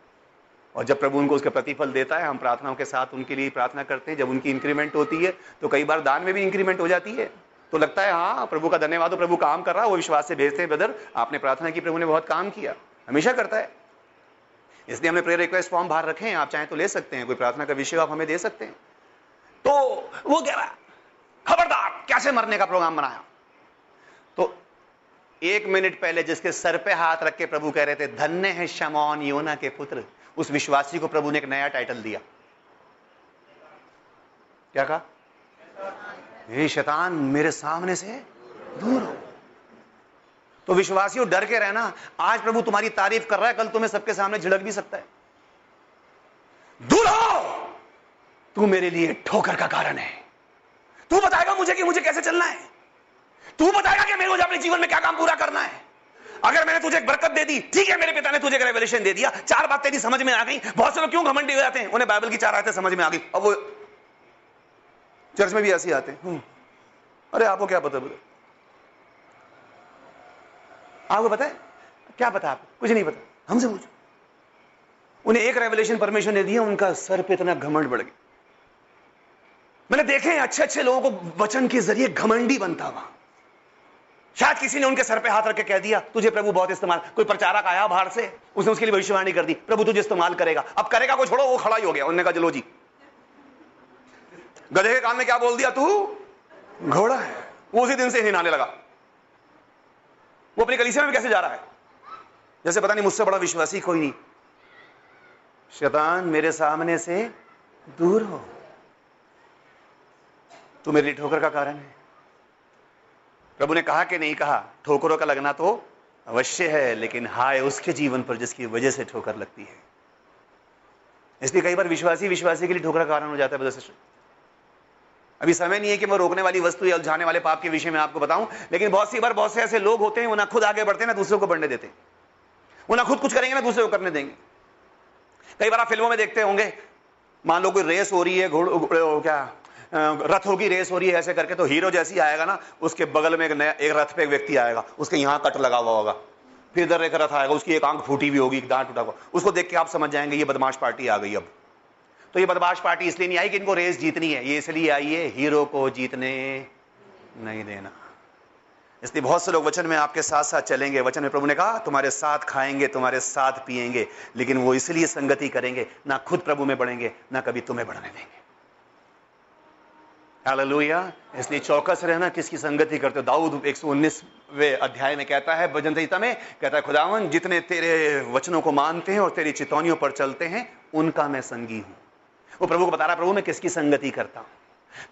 और जब प्रभु उनको उसका प्रतिफल देता है, हम प्रार्थनाओं के साथ उनके लिए प्रार्थना करते हैं, जब उनकी इंक्रीमेंट होती है तो कई बार दान में भी इंक्रीमेंट हो जाती है। तो लगता है हाँ प्रभु का धन्यवाद हो, प्रभु काम कर रहा है, वो विश्वास से भेजते हैं ब्रदर आपने प्रार्थना की, प्रभु ने बहुत काम किया, हमेशा करता है। इसलिए हमने प्रेयर रिक्वेस्ट फॉर्म बाहर रखे हैं, आप चाहें तो ले सकते हैं, कोई प्रार्थना का विषय आप हमें दे सकते हैं। तो वो कह रहा खबरदार, कैसे मरने का प्रोग्राम बनाया? तो एक मिनट पहले जिसके सर पे हाथ रख के प्रभु कह रहे थे, धन्य है शमौन योना के पुत्र। उस विश्वासी को प्रभु ने एक नया टाइटल दिया। क्या कहा? हे शैतान, मेरे सामने से दूर हो। तो विश्वासियों डर के रहना, आज प्रभु तुम्हारी तारीफ़ कर रहा है, कल तुम्हें सबके सामने झिड़क भी सकता है। दूर हो! तू मेरे लिए ठोकर का कारण है। तू बताएगा मुझे कि मुझे कैसे चलना है? तू बताएगा कि मेरे को अपने जीवन में क्या काम पूरा करना है? अगर मैंने तुझे एक बरकत दे दी, ठीक है, मेरे पिता ने तुझे रेवलेशन दे दिया, चार बात तेरी समझ में आ गई, बहुत से लोग क्यों घमंडी हो जाते हैं? उन्हें बाइबल की चार आयतें समझ में आ गई। अब वो चर्च में भी ऐसे आते हैं। हम्म। अरे, आपको क्या पता? बोले आपको पता है? क्या पता आपको? कुछ नहीं पता। हमसे पूछो। उन्हें एक रेवलेशन परमिशन दे दिया, उनका सर पे इतना घमंड बढ़ गया। मैंने देखे अच्छे अच्छे लोगों को वचन के ज़रिए घमंडी बनता हुआ। शायद किसी ने उनके सर पे हाथ रख के कह दिया, तुझे प्रभु बहुत इस्तेमाल। कोई प्रचारक आया बाहर से, उसने उसके लिए भविष्यवाणी कर दी, प्रभु तुझे इस्तेमाल करेगा। अब करेगा को छोड़ो, वो खड़ा ही हो गया। उन्होंने कहा, चलो जी। गधे के कान में क्या बोल दिया तू? घोड़ा है। वो उसी दिन से ही नाने लगा। वो अपनी कलीसिया में कैसे जा रहा है? जैसे पता नहीं, मुझसे बड़ा विश्वासी कोई नहीं। शैतान मेरे सामने से दूर हो। तू मेरे ठोकर का कारण है। प्रभु ने कहा कि नहीं कहा, ठोकरों का लगना तो अवश्य है, लेकिन हाय, उसके जीवन पर जिसकी वजह से ठोकर लगती है। इसलिए कई बार विश्वासी विश्वासी के लिए ठोकर का कारण हो जाता है अभी समय नहीं है कि मैं रोकने वाली वस्तु या उलझाने वाले पाप के विषय में आपको बताऊँ, लेकिन बहुत सी बार बहुत से ऐसे लोग होते हैं, वो ना खुद आगे बढ़ते हैं, ना दूसरों को बढ़ने देते वो ना खुद कुछ करेंगे, ना दूसरे को करने देंगे। कई बार आप फ़िल्मों में देखते होंगे, मान लो कोई रेस हो रही है घोड़ क्या? रथों की रेस हो रही है ऐसे करके तो हीरो जैसी आएगा ना, उसके बगल में एक नया, एक रथ पे एक व्यक्ति आएगा, उसके यहाँ कट लगा हुआ होगा। फिर इधर एक रथ आएगा, उसकी एक आँख फूटी हुई होगी, एक दांत टूटा हुआ। उसको देख के आप समझ जाएँगे, ये बदमाश पार्टी आ गई अब। तो ये बदमाश पार्टी इसलिए नहीं आई कि इनको रेस जीतनी है, ये इसलिए आई है हीरो को जीतने नहीं देना। इसलिए बहुत से लोग वचन में आपके साथ साथ चलेंगे। वचन में प्रभु ने कहा, तुम्हारे साथ खाएँगे, तुम्हारे साथ पिएँगे, लेकिन वो इसलिए संगति करेंगे, ना खुद प्रभु में बढ़ेंगे, ना कभी तुम्हें बढ़ने देंगे। हालेलुया। इसलिए चौकस रहना किसकी संगति करते हो? दाऊद 119वें अध्याय में कहता है, भजन संहिता में कहता है, खुदावन, जितने तेरे वचनों को मानते हैं और तेरी चितौनियों पर चलते हैं, उनका मैं संगी हूँ। वो प्रभु को बता रहा प्रभु, मैं किसकी संगति करता हूँ?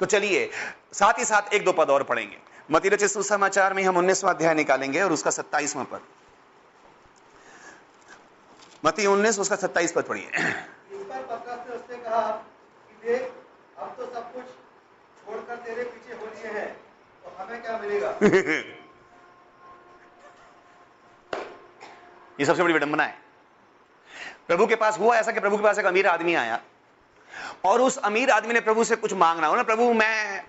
तो चलिए, साथ ही साथ एक दो पद और पढ़ेंगे। मती रचित सुसमाचार में हम उन्नीसवां अध्याय निकालेंगे और उसका सत्ताईसवां पद। मती उन्नीस, उसका सत्ताईस पद पढ़िए। अब तो सब कुछ छोड़कर तेरे पीछे हो लिए हैं तो हमें क्या मिलेगा? ये सबसे बड़ी विडंबना है। प्रभु के पास हुआ ऐसा कि प्रभु के पास एक अमीर आदमी आया, और उस अमीर आदमी ने प्रभु से कुछ मांगना हो ना, प्रभु, मैं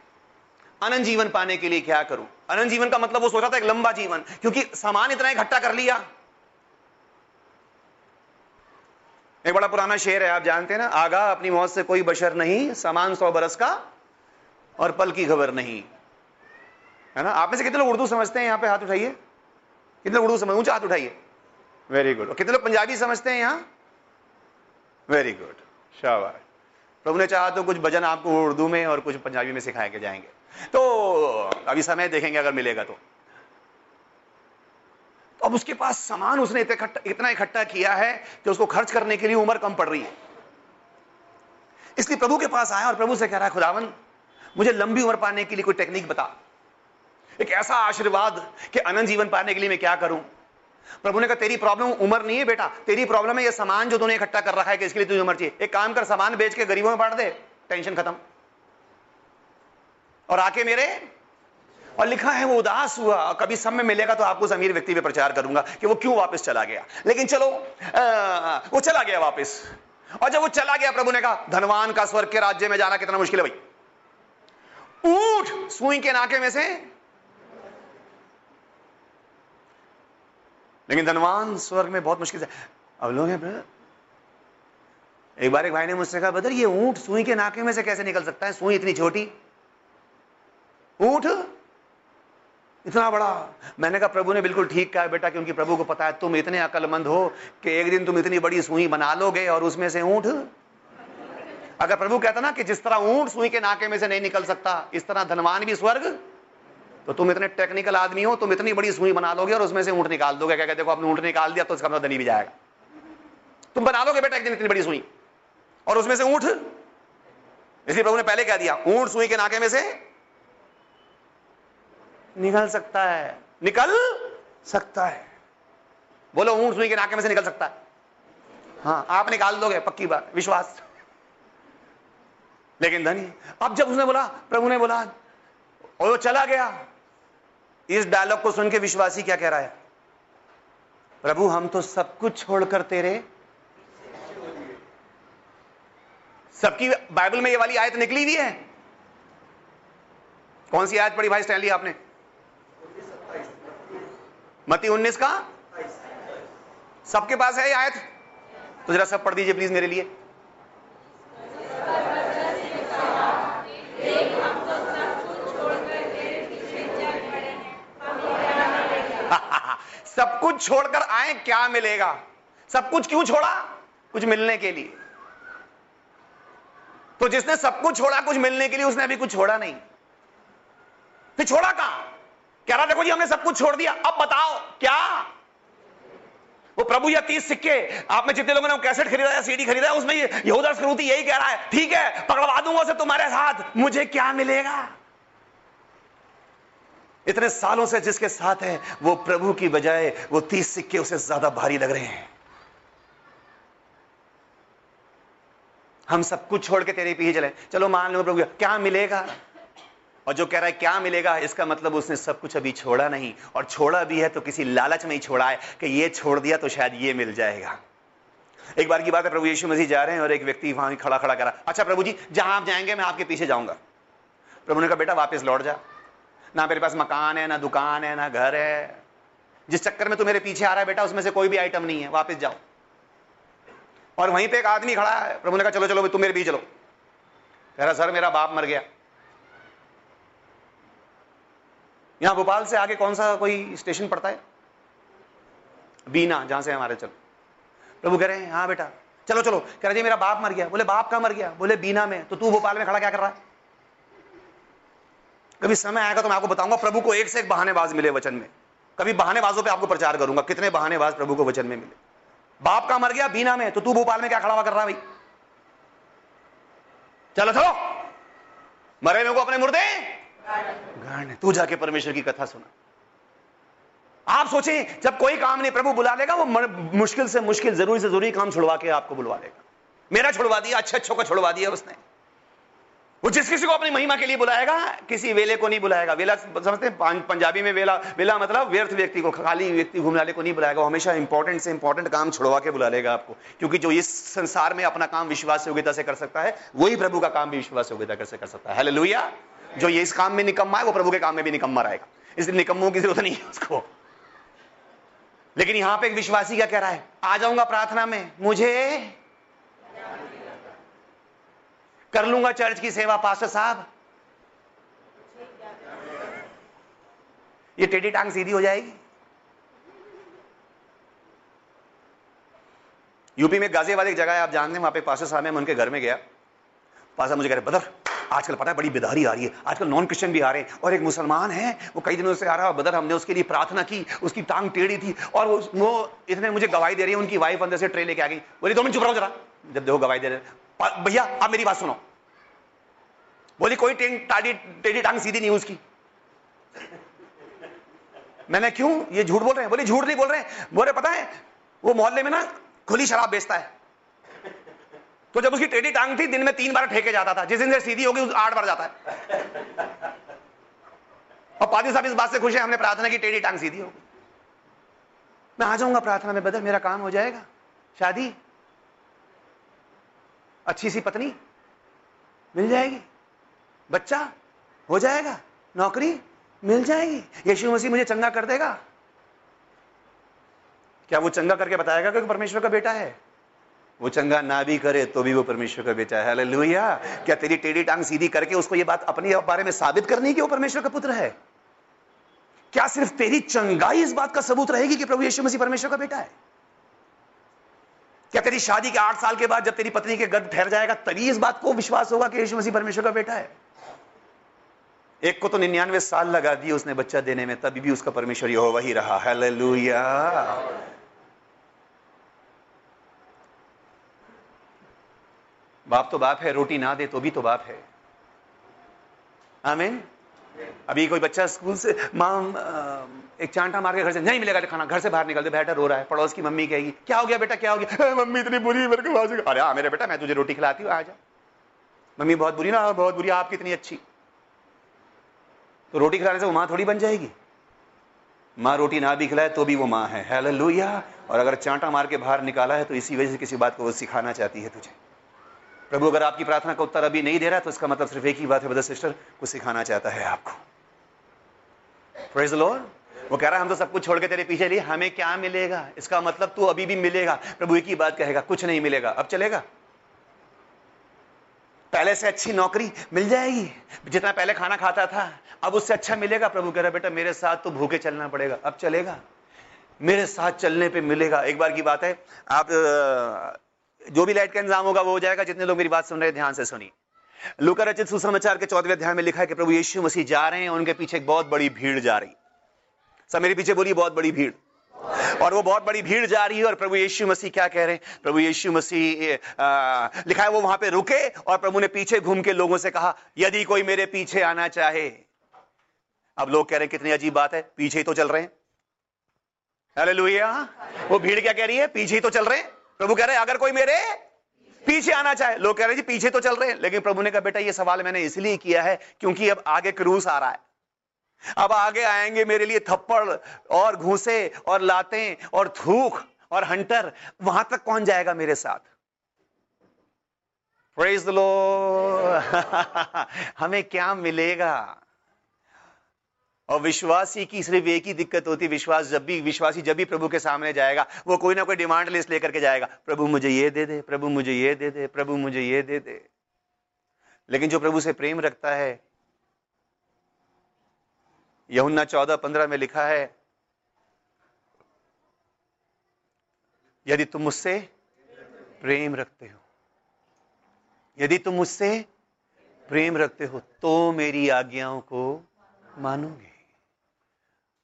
अनंत जीवन पाने के लिए क्या करूँ? अनंत जीवन का मतलब वो सोचा था एक लंबा जीवन, क्योंकि सामान इतना इकट्ठा कर लिया। एक बड़ा पुराना शेर है, आप जानते हैं ना, आगा अपनी मौत से कोई बशर नहीं, सामान सौ बरस का और पल की खबर नहीं। है ना? आप में से कितने लोग उर्दू समझते हैं यहाँ पे? हाथ उठाइए। कितने उर्दू समझ ऊँचा हाथ उठाइए। वेरी गुड कितने लोग पंजाबी समझते हैं यहाँ? वेरी गुड शाबाश। प्रभु ने चाहा तो कुछ भजन आपको उर्दू में और कुछ पंजाबी में सिखाए के जाएँगे। तो अभी समय देखेंगे अगर मिलेगा तो। तो अब उसके पास सामान उसने इतना इकट्ठा किया है कि उसको खर्च करने के लिए उम्र कम पड़ रही है। इसलिए प्रभु के पास आया और प्रभु से कह रहा है खुदावन मुझे लंबी उम्र पाने के लिए कोई टेक्निक बता। एक ऐसा आशीर्वाद कि अनंत जीवन पाने के लिए मैं क्या करूँ? प्रभु ने कहा तेरी प्रॉब्लम उम्र नहीं है बेटा। तेरी प्रॉब्लम है ये सामान जो तूने इकट्ठा कर रखा है कि इसके लिए तुझे उम्र चाहिए। एक काम कर सामान बेच के गरीबों में बांट दे। टेंशन खत्म। और आके मेरे और लिखा है वो उदास हुआ। कभी सब में मिलेगा तो आपको अमीर व्यक्ति पे प्रचार करूँगा कि वो क्यों वापस चला गया। लेकिन चलो आ, वो चला गया वापस। और जब वो चला गया प्रभु ने कहा धनवान का स्वर्ग के राज्य में जाना कितना मुश्किल है भाई। ऊठ सुई के नाके में से। लेकिन धनवान स्वर्ग में बहुत मुश्किल से अब लोग हैं एक बार एक भाई ने मुझसे कहा बदर ये ऊँट सुई के नाके में से कैसे निकल सकता है? सुई इतनी छोटी। ऊँट इतना बड़ा। मैंने कहा, प्रभु ने बिल्कुल ठीक कहा बेटा कि उनकी प्रभु को पता है तुम इतने अकलमंद हो कि एक दिन तुम इतनी बड़ी सुई बना लोगे और उसमें से ऊँट अगर प्रभु कहता ना कि जिस तरह ऊँट सुई के नाके में से नहीं निकल सकता, इस तरह धनवान भी स्वर्ग तो तुम इतने टेक्निकल आदमी हो, तुम इतनी बड़ी सुई बना लोगे और उसमें से ऊँट निकाल दोगे। क्या देखो, आपने ऊँट निकाल दिया तो इसका मतलब धनी भी जाएगा। तुम बना लोगे बेटा एक दिन इतनी बड़ी सुई, और उसमें से ऊँट। इसलिए प्रभु ने पहले कह दिया, ऊँट सुई के नाके में से निकल सकता है। निकल सकता है। बोलो, ऊँट सुई के नाके में से निकल सकता है। हाँ आप निकाल दोगे, पक्की बात, विश्वास। लेकिन धनी, अब जब उसने बोला, प्रभु ने बोला, और वो चला गया, इस डायलॉग को सुन के विश्वासी क्या कह रहा है? प्रभु, हम तो सब कुछ छोड़कर तेरे सबकी बाइबल में ये वाली आयत निकली हुई है। कौन सी आयत पढ़ी भाई स्टैनली आपने? मती उन्नीस का? सबके पास है ये आयत? तो जरा सब पढ़ दीजिए प्लीज़ मेरे लिए। सब कुछ छोड़कर आए, क्या मिलेगा? सब कुछ क्यों छोड़ा? कुछ मिलने के लिए। तो जिसने सब कुछ छोड़ा, कुछ मिलने के लिए उसने अभी कुछ छोड़ा नहीं। फिर छोड़ा कहाँ? कह रहा, देखो जी, हमने सब कुछ छोड़ दिया। अब बताओ, क्या? वो प्रभु या तीस सिक्के, आप में जितने लोगों ने कैसेट खरीदा या सीडी खरीदा, उसमें यहूदा यही कह रहा है, ठीक है, पकड़वा दूँगा उसे तुम्हारे साथ। मुझे क्या मिलेगा? इतने सालों से जिसके साथ है, वो प्रभु की बजाय वो तीस सिक्के उसे ज़्यादा भारी लग रहे हैं। हम सब कुछ छोड़ के तेरे पीछे चले। चलो मान लो प्रभु क्या मिलेगा? और जो कह रहा है, क्या मिलेगा? इसका मतलब उसने सब कुछ अभी छोड़ा नहीं। और छोड़ा भी है तो किसी लालच में ही छोड़ा है कि ये छोड़ दिया तो शायद ये मिल जाएगा। एक बार की बात है, प्रभु यीशु मसीह जा रहे हैं और एक व्यक्ति वहाँ खड़ा खड़ा करा अच्छा प्रभु जी, जहाँ आप जाएँगे, मैं आपके पीछे जाऊँगा। प्रभु ने कहा, बेटा, वापस लौट जा। ना मेरे पास मकान है, ना दुकान है, ना घर है। जिस चक्कर में तू मेरे पीछे आ रहा है बेटा, उसमें से कोई भी आइटम नहीं है। वापस जाओ। और वहीं पे एक आदमी खड़ा है। प्रभु ने कहा, चलो चलो, तुम मेरे बीच चलो। कह रहा, सर, मेरा बाप मर गया। यहाँ भोपाल से आगे कौन सा कोई स्टेशन पड़ता है? बीना, जहाँ से हमारे चलो। प्रभु कह रहे हैं हाँ बेटा, चलो चलो। कह रहे मेरा बाप मर गया। बोले, बाप का मर गया? बोले, बीना में तो तू भोपाल में खड़ा क्या कर रहा है? कभी समय आएगा तो मैं आपको बताऊँगा, प्रभु को एक से एक बहानेबाज मिले वचन में। कभी बहानेबाजों पे आपको प्रचार करूँगा, कितने बहानेबाज प्रभु को वचन में मिले। बाप का मर गया, बीना में तो तू भोपाल में क्या खड़ा हुआ कर रहा भाई? चलो चलो। मरे लोगों अपने मुर्दे? तू जाके परमेश्वर की कथा सुना। आप सोचें जब कोई काम नहीं, प्रभु बुला लेगा, वो मुश्किल से मुश्किल, ज़रूरी से ज़रूरी काम छुड़वा के आपको बुलवा लेगा। मेरा छुड़वा दिया अच्छे अच्छों का छुड़वा दिया उसने। वो जिस किसी को अपनी महिमा के लिए बुलाएगा, किसी वेले को नहीं बुलाएगा। वेला समझते हैं पंजाबी में वेला वेला मतलब व्यर्थ व्यक्ति को, खाली व्यक्ति घूमने को नहीं बुलाएगा, वो हमेशा इंपॉर्टेंट से इंपॉर्टेंट काम छुड़वा के बुला लेगा आपको। क्योंकि जो इस संसार में अपना काम विश्वास योग्यता से कर सकता है, वही प्रभु का काम भी विश्वास योग्यता से कर सकता है। हेलो जो ये इस काम में निकम्मा है, वो प्रभु के काम में भी निकम्मा रहेगा। इसलिए निकम्मों की ज़रूरत नहीं है उसको। लेकिन यहाँ पे एक विश्वासी क्या कह रहा है? आ जाऊँगा प्रार्थना में। मुझे कर लूँगा चर्च की सेवा, पास्टर साहब। ये टेढ़ी टांग सीधी हो जाएगी। यूपी में गाजियाबाद एक जगह है, आप जानते हैं, वहाँ पे पास्टर साहब है, मैं उनके घर में गया। पास्टर मुझे कह रहे, बदर, आजकल पता है बड़ी बेदारी आ रही है, आजकल नॉन क्रिश्चियन भी आ रहे हैं, और एक मुसलमान है, वो कई दिनों से आ रहा है, बदर, हमने उसके लिए प्रार्थना की, उसकी टांग टेढ़ी थी, और वो इतने मुझे गवाही दे रही है, उनकी वाइफ अंदर से ट्रे लेके आ गई, बोली, दो मिनट चुप रहो जरा। जब देखो गवाही दे रहे भैया, आप मेरी बात सुनो। बोली, कोई टाड़ी टेढ़ी टांग सीधी नहीं उसकी। मैंने, क्यों? ये झूठ बोल रहे हैं? बोली, झूठ नहीं बोल रहे हैं। बोले, पता है, वो मोहल्ले में ना खुली शराब बेचता है। तो जब उसकी टेढ़ी टांग थी, दिन में तीन बार ठेके जाता था। जिस दिन से सीधी होगी, उस आठ बार जाता है। और पादी साहब इस बात से खुश है, हमने प्रार्थना की टेढ़ी टांग सीधी होगी। मैं आ जाऊँगा प्रार्थना में बदल मेरा काम हो जाएगा। शादी? अच्छी सी पत्नी, मिल जाएगी। बच्चा, हो जाएगा। नौकरी, मिल जाएगी। यीशु मसीह मुझे चंगा कर देगा। क्या वो चंगा करके बताएगा क्योंकि परमेश्वर का बेटा है? वो चंगा ना भी करे तो भी वो परमेश्वर का बेटा है। हालेलुया। क्या तेरी टेढ़ी टांग सीधी करके उसको ये बात अपने बारे में साबित करनी है कि वो परमेश्वर का पुत्र है? क्या सिर्फ़ तेरी चंगाई इस बात का सबूत रहेगी कि प्रभु यीशु मसीह परमेश्वर का बेटा है? क्या तेरी शादी के आठ साल के बाद जब तेरी पत्नी के गर्भ ठहर जाएगा, तभी इस बात को विश्वास होगा कि यीशु मसीह परमेश्वर का बेटा है? एक को तो निन्यानवे साल लगा दिए उसने बच्चा देने में, तभी भी उसका परमेश्वर यहोवा ही रहा। हालेलुया। बाप तो बाप है, रोटी ना दे तो भी तो बाप है। आमीन? अभी कोई बच्चा स्कूल से माँ एक चांटा मार के घर से, नहीं मिलेगा खाना, घर से बाहर निकलते बेटा, रो रहा है, पड़ोस की मम्मी कहेगी, क्या हो गया बेटा, क्या हो गया? मम्मी इतनी बुरी मेरे को अरे हाँ मेरे बेटा, मैं तुझे रोटी खिलाती हूँ, आ जा। मम्मी बहुत बुरी ना, बहुत बुरी आप कितनी अच्छी। तो रोटी खिलाने से वो माँ थोड़ी बन जाएगी। माँ रोटी ना भी खिलाए तो भी वो माँ है। हेलो और अगर चांटा मार के बाहर निकाला है तो इसी वजह से किसी बात को वो सिखाना चाहती है तुझे। प्रभु, अगर आपकी प्रार्थना का उत्तर अभी नहीं दे रहा तो इसका मतलब सिर्फ़ एक ही बात है, ब्रदर, सिस्टर, कुछ सिखाना चाहता है आपको। वो कह रहा है, हम तो सब कुछ छोड़ के तेरे पीछे लिए, हमें क्या मिलेगा? इसका मतलब तू अभी भी मिलेगा। प्रभु एक ही बात कहेगा, कुछ नहीं मिलेगा। अब चलेगा? पहले से अच्छी नौकरी मिल जाएगी, जितना पहले खाना खाता था, अब उससे अच्छा मिलेगा। प्रभु कह रहा बेटा, मेरे साथ तो भूखे चलना पड़ेगा। अब चलेगा? मेरे साथ चलने पे मिलेगा। एक बार की बात है, आप जो भी लाइट का इंतज़ाम होगा वो हो जाएगा, जितने लोग मेरी बात सुन रहे हैं, ध्यान से सुनी लुका रचित सुसमाचार के चौदहवें अध्याय में लिखा है कि प्रभु यीशु मसीह जा रहे हैं, उनके पीछे एक बहुत बड़ी भीड़ जा रही। सब मेरे पीछे बोली बहुत बड़ी भीड़। और वो बहुत बड़ी भीड़ जा रही है और प्रभु यीशु मसीह क्या कह रहे हैं? प्रभु यीशु मसीह लिखा है वो वहाँ पे रुके और प्रभु ने पीछे घूम के लोगों से कहा, यदि कोई मेरे पीछे आना चाहे। अब लोग कह रहे हैं, कितनी अजीब बात है, पीछे ही तो चल रहे हैं। अरे वो भीड़ क्या कह रही है? पीछे ही तो चल रहे हैं। प्रभु कह रहे हैं, अगर कोई मेरे पीछे आना चाहे, लोग कह रहे हैं जी, पीछे तो चल रहे हैं। लेकिन प्रभु ने कहा, बेटा, ये सवाल मैंने इसलिए किया है क्योंकि अब आगे क्रूस आ रहा है। अब आगे आएँगे मेरे लिए थप्पड़ और घूसे और लाते और थूक और हंटर। वहाँ तक कौन जाएगा मेरे साथ? प्रेज लो हमें क्या मिलेगा? और विश्वासी की सिर्फ़ एक ही दिक्कत होती विश्वास जब भी, विश्वासी जब भी प्रभु के सामने जाएगा, वो कोई ना कोई डिमांड लिस्ट लेकर के जाएगा। प्रभु मुझे ये दे दे, प्रभु मुझे ये दे दे, प्रभु मुझे ये दे दे। लेकिन जो प्रभु से प्रेम रखता है यहुन्ना चौदह पंद्रह में लिखा है, यदि तुम मुझसे प्रेम रखते हो, यदि तुम मुझसे प्रेम रखते हो तो मेरी आज्ञाओं को मानोगे।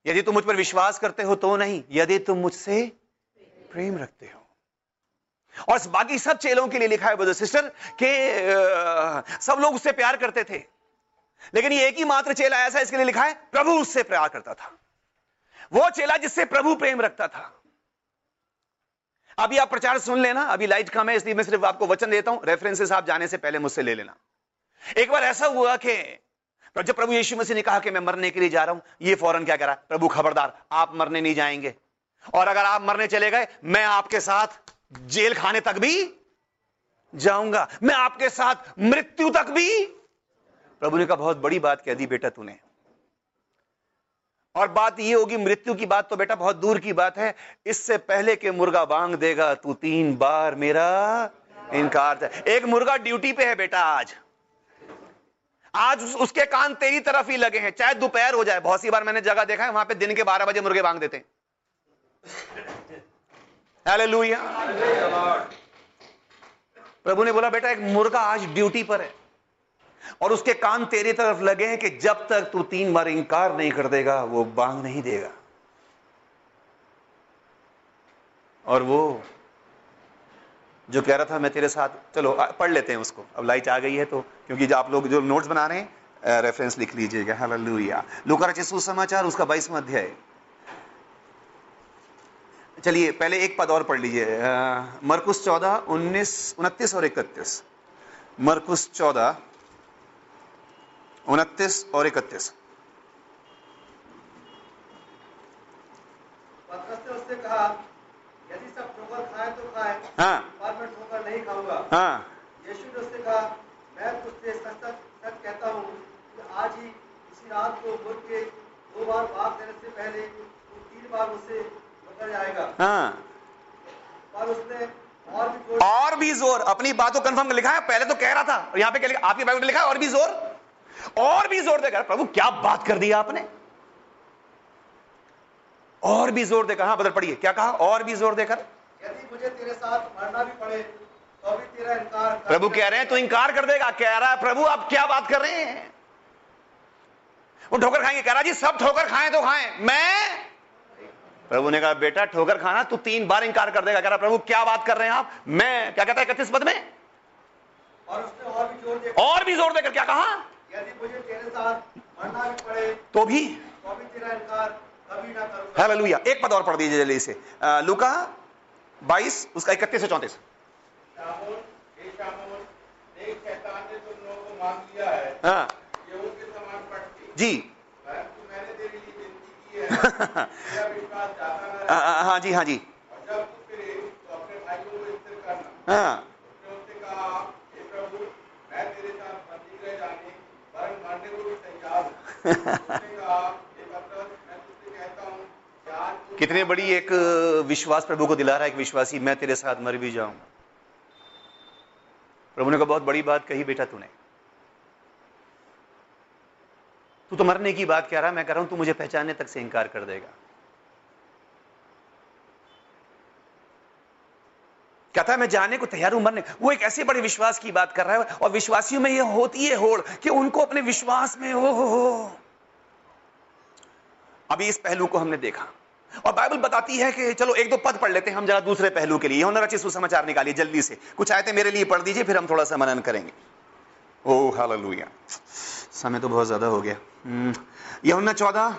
यदि तुम मुझ पर विश्वास करते हो तो नहीं, यदि तुम मुझसे प्रेम रखते हो। और बाकी सब चेलों के लिए लिखा है, ब्रदर सिस्टर, के सब लोग उससे प्यार करते थे। लेकिन ये एक ही मात्र चेला ऐसा इसके लिए लिखा है, प्रभु उससे प्यार करता था। वो चेला जिससे प्रभु प्रेम रखता था। अभी आप प्रचार सुन लेना, अभी लाइट कम है, इसलिए मैं सिर्फ़ आपको वचन देता हूँ, रेफरेंसेस आप जाने से पहले मुझसे ले लेना। एक बार ऐसा हुआ कि जब प्रभु यीशु मसीह ने कहा कि मैं मरने के लिए जा रहा हूँ, ये फ़ौरन क्या करा प्रभु खबरदार, आप मरने नहीं जाएँगे। और अगर आप मरने चले गए, मैं आपके साथ जेल खाने तक भी जाऊँगा। मैं आपके साथ मृत्यु तक भी प्रभु ने कहा, बहुत बड़ी बात कह दी बेटा तूने। और बात ये होगी, मृत्यु की बात तो बेटा बहुत दूर की बात है। इससे पहले के मुर्गा बांग देगा, तू तीन बार मेरा इनकार एक मुर्गा ड्यूटी पे है बेटा आज। आज उसके कान तेरी तरफ़ ही लगे हैं। चाहे दोपहर हो जाए, बहुत सी बार मैंने जगह देखा है, वहाँ पे दिन के बारह बजे मुर्गे बांग देते हैं। प्रभु ने बोला, बेटा, एक मुर्गा आज ड्यूटी पर है। और उसके कान तेरी तरफ़ लगे हैं कि जब तक तू तीन बार इंकार नहीं कर देगा, वो बांग नहीं देगा। और वो जो कह रहा था मैं तेरे साथ, चलो पढ़ लेते हैं उसको। अब लाइट आ गई है तो क्योंकि आप लोग जो नोट्स बना रहे हैं रेफरेंस लिख लीजिएगा। हालेलुया लुका रचित सुसमाचार, उसका बाईसवा अध्याय। चलिए, पहले एक पद और पढ़ लीजिए। मरकुस चौदह, उन्नीस, उनतीस और इकतीस। मरकुस चौदह उनतीस और इकतीस। कहा यदि सब ठोकर खाए तो खाए हाँ। पर मैं ठोकर नहीं खाऊँगा। हाँ। यीशु ने उससे कहा मैं तुझसे सच सच कहता हूँ कि आज ही इसी रात को मुर्ग के दो बार भाग देने से पहले तू तीन बार जाएगा हाँ। पर उसने और भी ज़ोर और भी ज़ोर अपनी बात को कंफर्म लिखा है। पहले तो कह रहा था और यहाँ पे क्या लिखा आपकी बाइबल में लिखा है और भी ज़ोर। और भी ज़ोर देकर प्रभु क्या बात कर दी आपने? और भी ज़ोर देकर हाँ बदल पड़िए क्या कहा? और भी ज़ोर देकर। यदि मुझे तेरे साथ मरना भी पड़े तो भी तेरा इनकार प्रभु कह रहे हैं तो इनकार कर देगा। कह रहा है प्रभु आप क्या बात कर रहे हैं? वो ठोकर खाएँगे कह रहा जी सब ठोकर खाएँ तो खाएँ। मैं प्रभु ने कहा बेटा ठोकर खाना तू तीन बार इनकार कर देगा। कह रहा प्रभु क्या बात कर रहे हैं आप? मैं क्या कहता है इकतीस पद में? और और भी ज़ोर देकर क्या कहा? यदि मुझे तेरे साथ मरना भी पड़े तो भी? तो भी तेरा इनकार कभी ना करूँगा। हालेलुया। एक पद और पढ़ दीजिए जल्दी से। लूका 22 उसका 31 से 34 शामोन हे शामोन देख शैतान ने तुम लोगों को मांग लिया है। हाँ। गेहूँ के समान जी। परंतु मैंने तेरे लिए विनती की है। तेरा विश्वास जाता न रहे जी हाँ जी। और जब तू फिरे तो अपने भाइयों को स्थिर करना हाँ। उसने उससे कहा हे प्रभु मैं तेरे कितनी बड़ी एक विश्वास प्रभु को दिला रहा है एक विश्वासी मैं तेरे साथ मर भी जाऊँगा प्रभु ने कहा बहुत बड़ी बात कही बेटा तूने। तू तो मरने की बात कह रहा है मैं कह रहा हूँ तू मुझे पहचानने तक से इनकार कर देगा। कहता है मैं जाने को तैयार हूँ मरने वो एक ऐसे बड़े विश्वास की बात कर रहा है और विश्वासियों में ये होती है होड़ कि उनको अपने विश्वास में हो, हो। अभी इस पहलू को हमने देखा और बाइबल बताती है कि चलो एक दो पद पढ़ लेते हैं हम जरा दूसरे पहलू के लिए। रचित सुसमाचार निकालिए जल्दी से। कुछ आयतें मेरे लिए पढ़ दीजिए फिर हम थोड़ा सा मनन करेंगे। ओ हालेलुया। समय तो बहुत ज़्यादा हो गया। हम्म, यहोना चौदह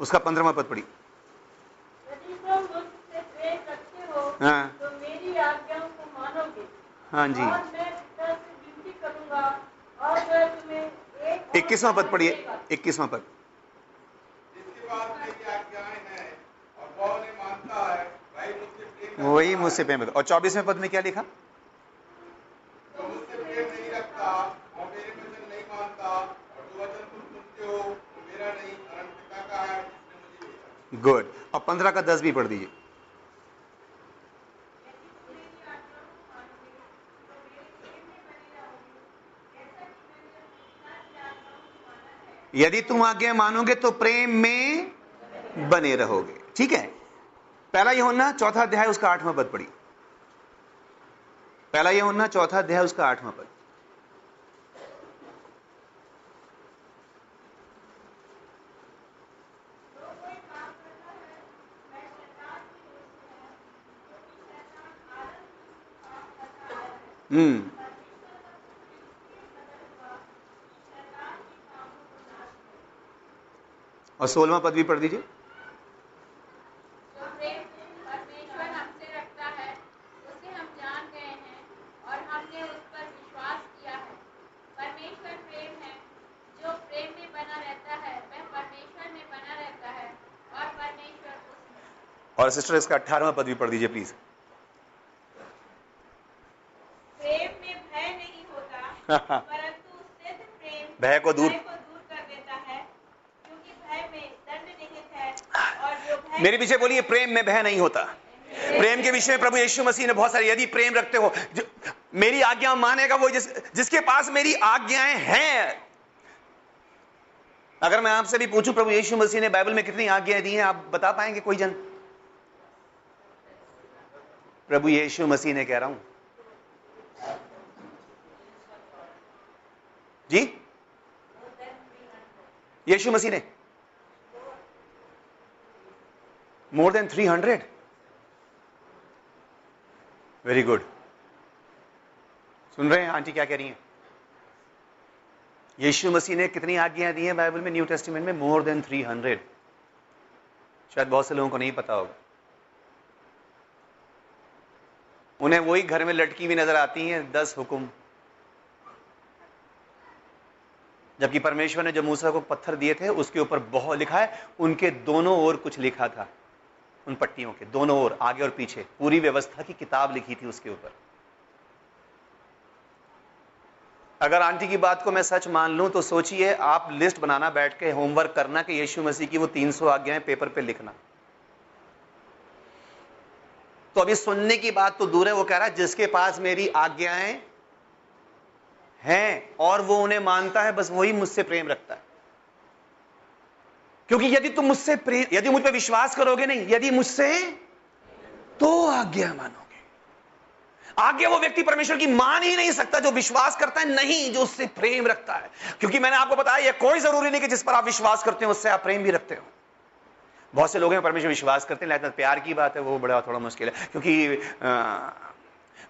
उसका पंद्रहवा पद पढ़ी यदि तुम मुझसे प्रेम रखते हो। हाँ। तो मेरी आज्ञा हाँ जी। आज मैं पिता से विनती करूँगा और वह तुम्हें एक और इक्कीसवां पद पढ़िए। इक्कीसवां पद। जिसके पास मेरी आज्ञाएँ हैं और वह उन्हें मानता है वही मुझसे प्रेम करता वही। मुझसे प्रेम रखता और चौबीसवें पद में क्या लिखा? जो मुझसे प्रेम नहीं रखता और मेरे वचन नहीं मानता और जो वचन तुम सुनते वो मेरा नहीं वरन पिता का जिसने मुझे भेजा। गुड और पंद्रह का दस भी पढ़ दीजिए। यदि तुम आज्ञा मानोगे तो प्रेम में बने रहोगे। ठीक है? पहला ये होना चौथा अध्याय, उसका आठवां पद पढ़ी पहला ये होना चौथा अध्याय, उसका आठवां पद। हम्म और सोलवा पद भी पढ़ दीजिए जो प्रेम परमेश्वर हमसे रखता है उसे हम जान गए हैं और हमने उस पर विश्वास किया है परमेश्वर प्रेम है जो प्रेम में बना रहता है वह परमेश्वर में बना रहता है और परमेश्वर उसमें और सिस्टर इसका अठारहवां पद भी पढ़ दीजिए प्लीज़ प्रेम में भय नहीं होता परंतु उससे प्रेम भय को दूर- भय को दूर कर देता है क्योंकि भय में दंड निहित है और जो भय मेरे पीछे बोलिए, प्रेम में भय नहीं होता। प्रेम के विषय में प्रभु यीशु मसीह ने बहुत सारे, यदि प्रेम रखते हो मेरी आज्ञा मानेगा वो जिस, जिसके पास मेरी आज्ञाएँ हैं। अगर मैं आपसे भी पूछूँ, प्रभु यीशु मसीह ने बाइबल में कितनी आज्ञाएँ दी हैं, आप बता पाएँगे कोई जन? प्रभु यीशु मसीह ने कह रहा हूँ। जी? यीशु मसीह ने। Then three hundred very good सुन रहे हैं, आंटी क्या कह रही हैं? यीशु मसीह ने कितनी आज्ञाएँ दी हैं बाइबल में, न्यू टेस्टिमेंट में? मोर देन थ्री हंड्रेड शायद बहुत से लोगों को नहीं पता होगा। उन्हें वही घर में लटकी हुई नज़र आती हैं, दस हुक्म। जबकि परमेश्वर ने जो मूसा को पत्थर दिए थे, उसके ऊपर बहुत लिखा है, उनके दोनों ओर कुछ लिखा था। उन पट्टियों के, दोनों ओर, आगे और पीछे। पूरी व्यवस्था की किताब लिखी थी उसके ऊपर। अगर आंटी की बात को मैं सच मान लूँ तो सोचिए, आप लिस्ट बनाना, बैठ के होमवर्क करना कि यीशु मसीह की वो 300 आज्ञाएँ पेपर पे लिखना। तो अभी सुनने की बात तो दूर है, वो कह रहा है, जिसके पास मेरी आज्ञाएँ हैं और वो उन्हें मानता है, बस वही मुझसे प्रेम रखता है। क्योंकि यदि तुम मुझसे प्रेम, यदि मुझ पर विश्वास करोगे नहीं, यदि मुझसे तो आज्ञा मानोगे। आज्ञा वो व्यक्ति परमेश्वर की मान ही नहीं सकता जो विश्वास करता है, नहीं, जो उससे प्रेम रखता है। क्योंकि मैंने आपको बताया, यह कोई ज़रूरी नहीं कि जिस पर आप विश्वास करते हो, उससे आप प्रेम भी रखते हो। बहुत से लोग हैं, परमेश्वर विश्वास करते हैं, लेकिन प्यार की बात है, वो बड़ा, थोड़ा मुश्किल है। क्योंकि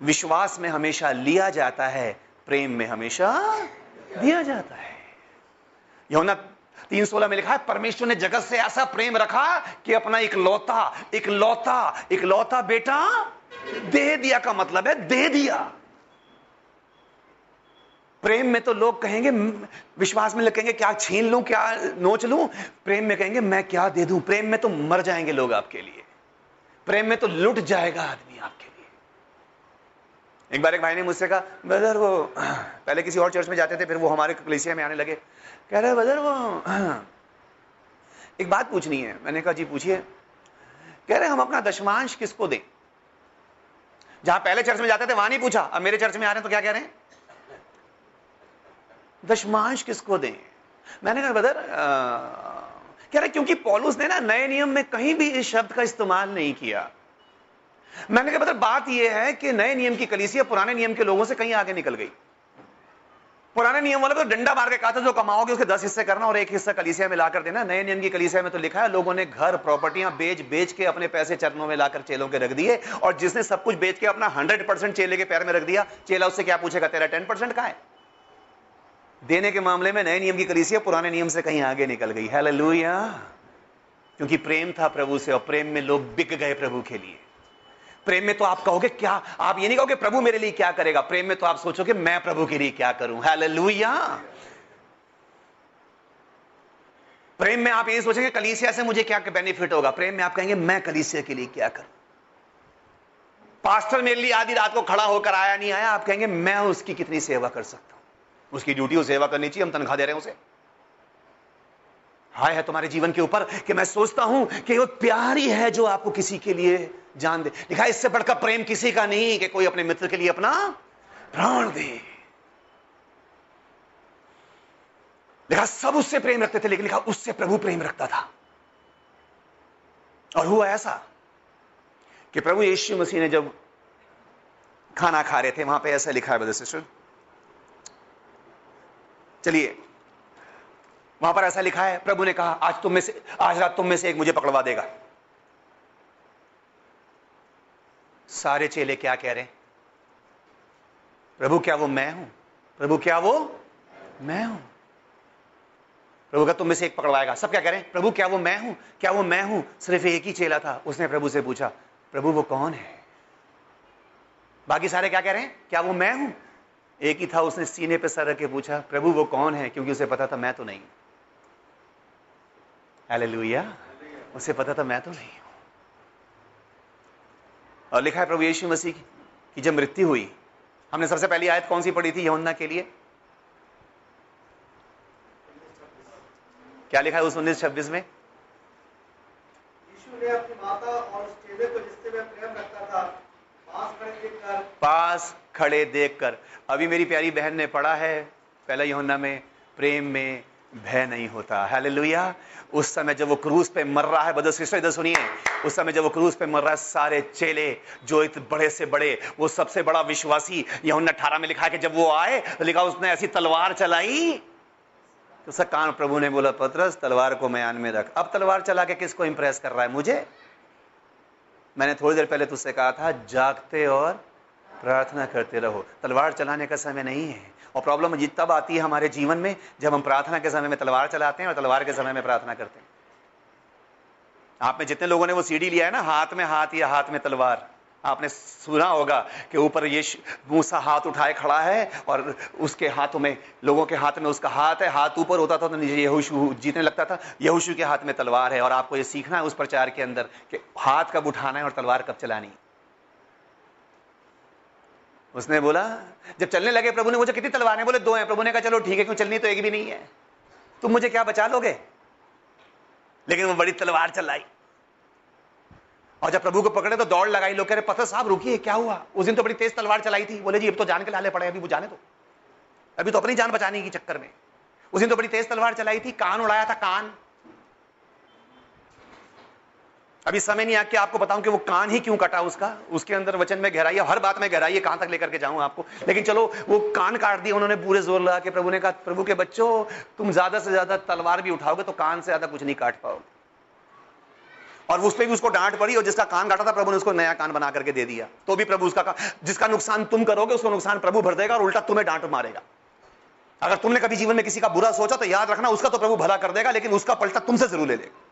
विश्वास में हमेशा लिया जाता है, प्रेम में हमेशा दिया जाता है। यौना तीन सोलह में लिखा है, परमेश्वर ने जगत से ऐसा प्रेम रखा कि अपना एक लौता एक लौता एक लौता बेटा दे दिया का मतलब है, दे दिया। प्रेम में तो लोग कहेंगे विश्वास में लोग कहेंगे, क्या छीन लूँ, क्या नोच लूँ? प्रेम में कहेंगे, मैं क्या दे दूँ? प्रेम में तो मर जाएँगे लोग आपके लिए। प्रेम में तो लुट जाएगा आदमी आपके एक बार एक भाई ने मुझसे कहा ब्रदर वो, पहले किसी और चर्च में जाते थे, फिर वो हमारे कलेसिया में आने लगे। कह रहे ब्रदर वो, एक बात पूछनी है। मैंने कहा, जी, पूछिए। कह रहे, हम अपना दशमांश किसको दें? जहाँ पहले चर्च में जाते थे, वहाँ नहीं पूछा। अब मेरे चर्च में आ रहे हैं तो क्या कह रहे हैं? दशमांश किसको दें? मैंने कहा ब्रदर कह रहे, क्योंकि पॉलुस ने ना नए नियम में कहीं भी इस शब्द का इस्तेमाल नहीं किया। मैंने कहा ब्रदर बात यह है कि नए नियम की कलीसिया पुराने नियम के लोगों से कहीं आगे निकल गई। पुराने नियम वाले तो डंडा मार के कहा था, जो कमाओगे उसके दस हिस्से करना और एक हिस्सा कलीसिया में लाकर देना। नए नियम की कलीसिया में तो लिखा है, लोगों ने घर, प्रॉपर्टियाँ बेच बेच के अपने पैसे चरणों में लाकर चेलों के रख दिए और जिसने सब कुछ बेच के अपना हंड्रेड परसेंट चेले के पैर में रख दिया, चेला उससे क्या पूछेगा, तेरा टेन परसेंट कहा है? देने के मामले में नए नियम की कलीसिया पुराने नियम से कहीं आगे निकल गई। है क्योंकि प्रेम था प्रभु से और प्रेम में लोग बिक गए प्रभु के लिए। प्रेम में तो आप कहोगे, क्या? आप ये नहीं कहोगे, प्रभु मेरे लिए क्या करेगा? प्रेम में तो आप सोचोगे मैं प्रभु के लिए क्या करूँ? हालेलुया प्रेम में आप ये सोचेंगे, कलीसिया से मुझे क्या बेनिफिट होगा? प्रेम में आप कहेंगे, मैं कलीसिया के लिए क्या करूँ? पास्टर मेरे लिए आधी रात को खड़ा होकर आया नहीं आया, आप कहेंगे, मैं उसकी कितनी सेवा कर सकता हूँ? उसकी ड्यूटी सेवा करनी चाहिए, हम तनख्वाह दे रहे हैं उसे। हाय है तुम्हारे जीवन के ऊपर कि मैं सोचता हूँ कि वो प्यार ही है जो आपको किसी के लिए जान दे। लिखा इससे बढ़कर प्रेम किसी का नहीं कि कोई अपने मित्र के लिए अपना प्राण दे। लिखा सब उससे प्रेम रखते थे, लेकिन लिखा उससे प्रभु प्रेम रखता था। और हुआ ऐसा कि प्रभु यीशु मसीह ने जब खाना खा रहे थे, वहाँ पे ऐसा लिखा है सिस्टर चलिए, वहाँ पर ऐसा लिखा है, प्रभु ने कहा, आज तुम में से, आज रात तुम में से एक मुझे पकड़वा देगा। सारे चेले क्या कह रहे प्रभु क्या वो मैं हूँ? प्रभु क्या वो मैं हूँ? प्रभु का तुम में से एक पकड़वाएगा सब क्या कह रहे हैं? प्रभु क्या वो मैं हूँ? क्या वो मैं हूँ? सिर्फ़ एक ही चेला था। उसने प्रभु से पूछा, प्रभु वो कौन है? बाकी सारे क्या कह रहे हैं? क्या वो मैं हूँ? एक ही था। उसने सीने पे सर रख के पूछा, प्रभु वो कौन है? क्योंकि उसे पता था मैं तो नहीं। हालेलुया उसे पता था मैं तो नहीं। और लिखा है प्रभु यीशु मसीह की कि जब मृत्यु हुई हमने सबसे पहली आयत कौन सी पढ़ी थी यमुना के लिए? क्या लिखा है उस उन्नीस छब्बीस में? यीशु ने अपनी माता और उस चेले को जिससे वह प्रेम रखता था पास खड़े देखकर पास खड़े देखकर। अभी मेरी प्यारी बहन ने पढ़ा है पहला यमुना में प्रेम में भय नहीं होता। हालेलुया उस समय जब वो क्रूज पे मर रहा है, बदल सिस्टर इधर सुनिए। उस समय जब वो क्रूज पे मर रहा है, सारे चेले जो इत बड़े से बड़े, वो सबसे बड़ा विश्वासी यमुना अठारह में लिखा है कि जब वो आए तो लिखा उसने ऐसी तलवार चलाई। तो कान प्रभु ने बोला, पत्रस, तलवार को म्यान में रख। अब तलवार चला के किसको इंप्रेस कर रहा है? मुझे। मैंने थोड़ी देर पहले तुझसे कहा था, जागते और प्रार्थना करते रहो। तलवार चलाने का समय नहीं है। और प्रॉब्लम तब आती है हमारे जीवन में, जब हम प्रार्थना के समय में तलवार चलाते हैं और तलवार के समय में प्रार्थना करते हैं। आप में जितने लोगों ने वो सीढ़ी लिया है ना, हाथ में हाथ या हाथ में तलवार, आपने सुना होगा कि ऊपर ये मूसा हाथ उठाए खड़ा है और उसके हाथों में, लोगों के हाथ में उसका हाथ है, हाथ ऊपर होता था तो नीचे यहोशू, जीतने लगता था, यहोशू के हाथ में तलवार है और आपको ये सीखना है उस प्रचार के अंदर कि हाथ कब उठाना है और तलवार कब चलानी उसने बोला, जब चलने लगे प्रभु ने मुझे कितनी तलवारें, बोले, दो हैं। प्रभु ने कहा, चलो, ठीक है, क्यों चलनी तो एक भी नहीं है। तुम मुझे क्या बचा लोगे? लेकिन वो बड़ी तलवार चलाई। और जब प्रभु को पकड़े तो दौड़ लगाई, लोग कह रहे पत्र साहब, रुकिए, क्या हुआ? उस दिन तो बड़ी तेज तलवार चलाई थी। बोले, जी, अब तो जान के लाले पड़े अभी वो जाने तो। अभी तो अपनी जान बचाने की चक्कर में। उस दिन तो बड़ी तेज तलवार चलाई थी, कान उड़ाया था, कान। अभी समय नहीं आ कि आपको बताऊँ कि वो कान ही क्यों कटा उसका? उसके अंदर वचन में गहराई है, हर बात में गहराई है, कहाँ तक लेकर के जाऊँ आपको? लेकिन चलो, वो कान काट दिया उन्होंने पूरे ज़ोर लगा के, प्रभु ने कहा, प्रभु के बच्चों, तुम ज़्यादा से ज़्यादा तलवार भी उठाओगे तो कान से ज़्यादा कुछ नहीं काट पाओगे। और उस पर भी उसको डांट पड़ी और जिसका कान काटा था, प्रभु ने उसको नया कान बना करके दे दिया। तो भी प्रभु उसका जिसका नुकसान तुम करोगे, उसका नुकसान प्रभु भर देगा और उल्टा तुम्हें डांट मारेगा। अगर तुमने कभी जीवन में किसी का बुरा सोचा तो याद रखना, उसका तो प्रभु भला कर देगा, लेकिन उसका पलटा तुमसे ज़रूर ले लेगा।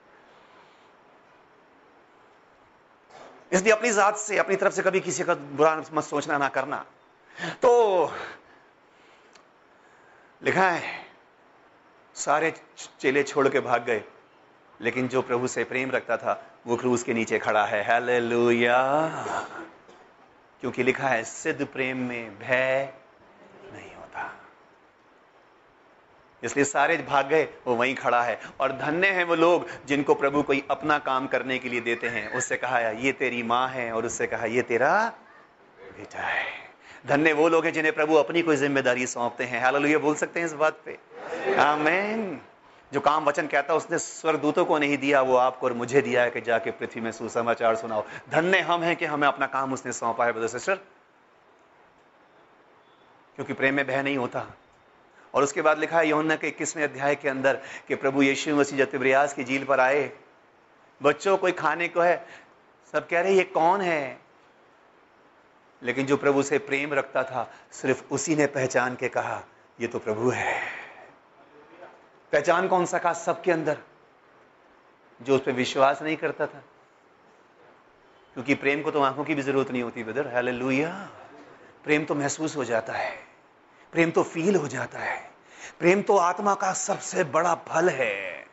इसलिए अपनी जात से, अपनी तरफ़ से कभी किसी का बुरा मत सोचना, ना करना। तो लिखा है, सारे चेले छोड़ के भाग गए, लेकिन जो प्रभु से प्रेम रखता था, वो क्रूज के नीचे खड़ा है। हालेलुया। क्योंकि लिखा है, सिद्ध प्रेम में भय नहीं होता इसलिए सारे भाग गए, वो वहीं खड़ा है। और धन्य है वो लोग जिनको प्रभु कोई अपना काम करने के लिए देते हैं। उससे कहा, ये तेरी माँ है। और उससे कहा, ये तेरा बेटा है। धन्य वो लोग हैं जिन्हें प्रभु अपनी कोई ज़िम्मेदारी सौंपते हैं। हाल हालेलुया, बोल सकते हैं इस बात पे? आमेन। जो काम वचन कहता है, उसने स्वर्गदूतों को नहीं दिया, वो आपको और मुझे दिया है कि जाके पृथ्वी में सुसमाचार सुनाओ। धन्य हम हैं कि हमें अपना काम उसने सौंपा है सिस्टर। क्योंकि प्रेम में भय नहीं होता। और उसके बाद लिखा है यौन के इक्कीसवें अध्याय के अंदर कि प्रभु यीशु मसीह जब तिब्रियास की झील पर आए, बच्चों कोई खाने को है। सब कह रहे ये कौन है? लेकिन जो प्रभु से प्रेम रखता था, सिर्फ़ उसी ने पहचान के कहा, ये तो प्रभु है। पहचान कौन सा कहा सबके अंदर, जो उस पर विश्वास नहीं करता था। क्योंकि प्रेम को तो आँखों की भी ज़रूरत नहीं होती, ब्रदर। हालेलुया। प्रेम तो महसूस हो जाता है। प्रेम तो फील हो जाता है। प्रेम तो आत्मा का सबसे बड़ा फल है।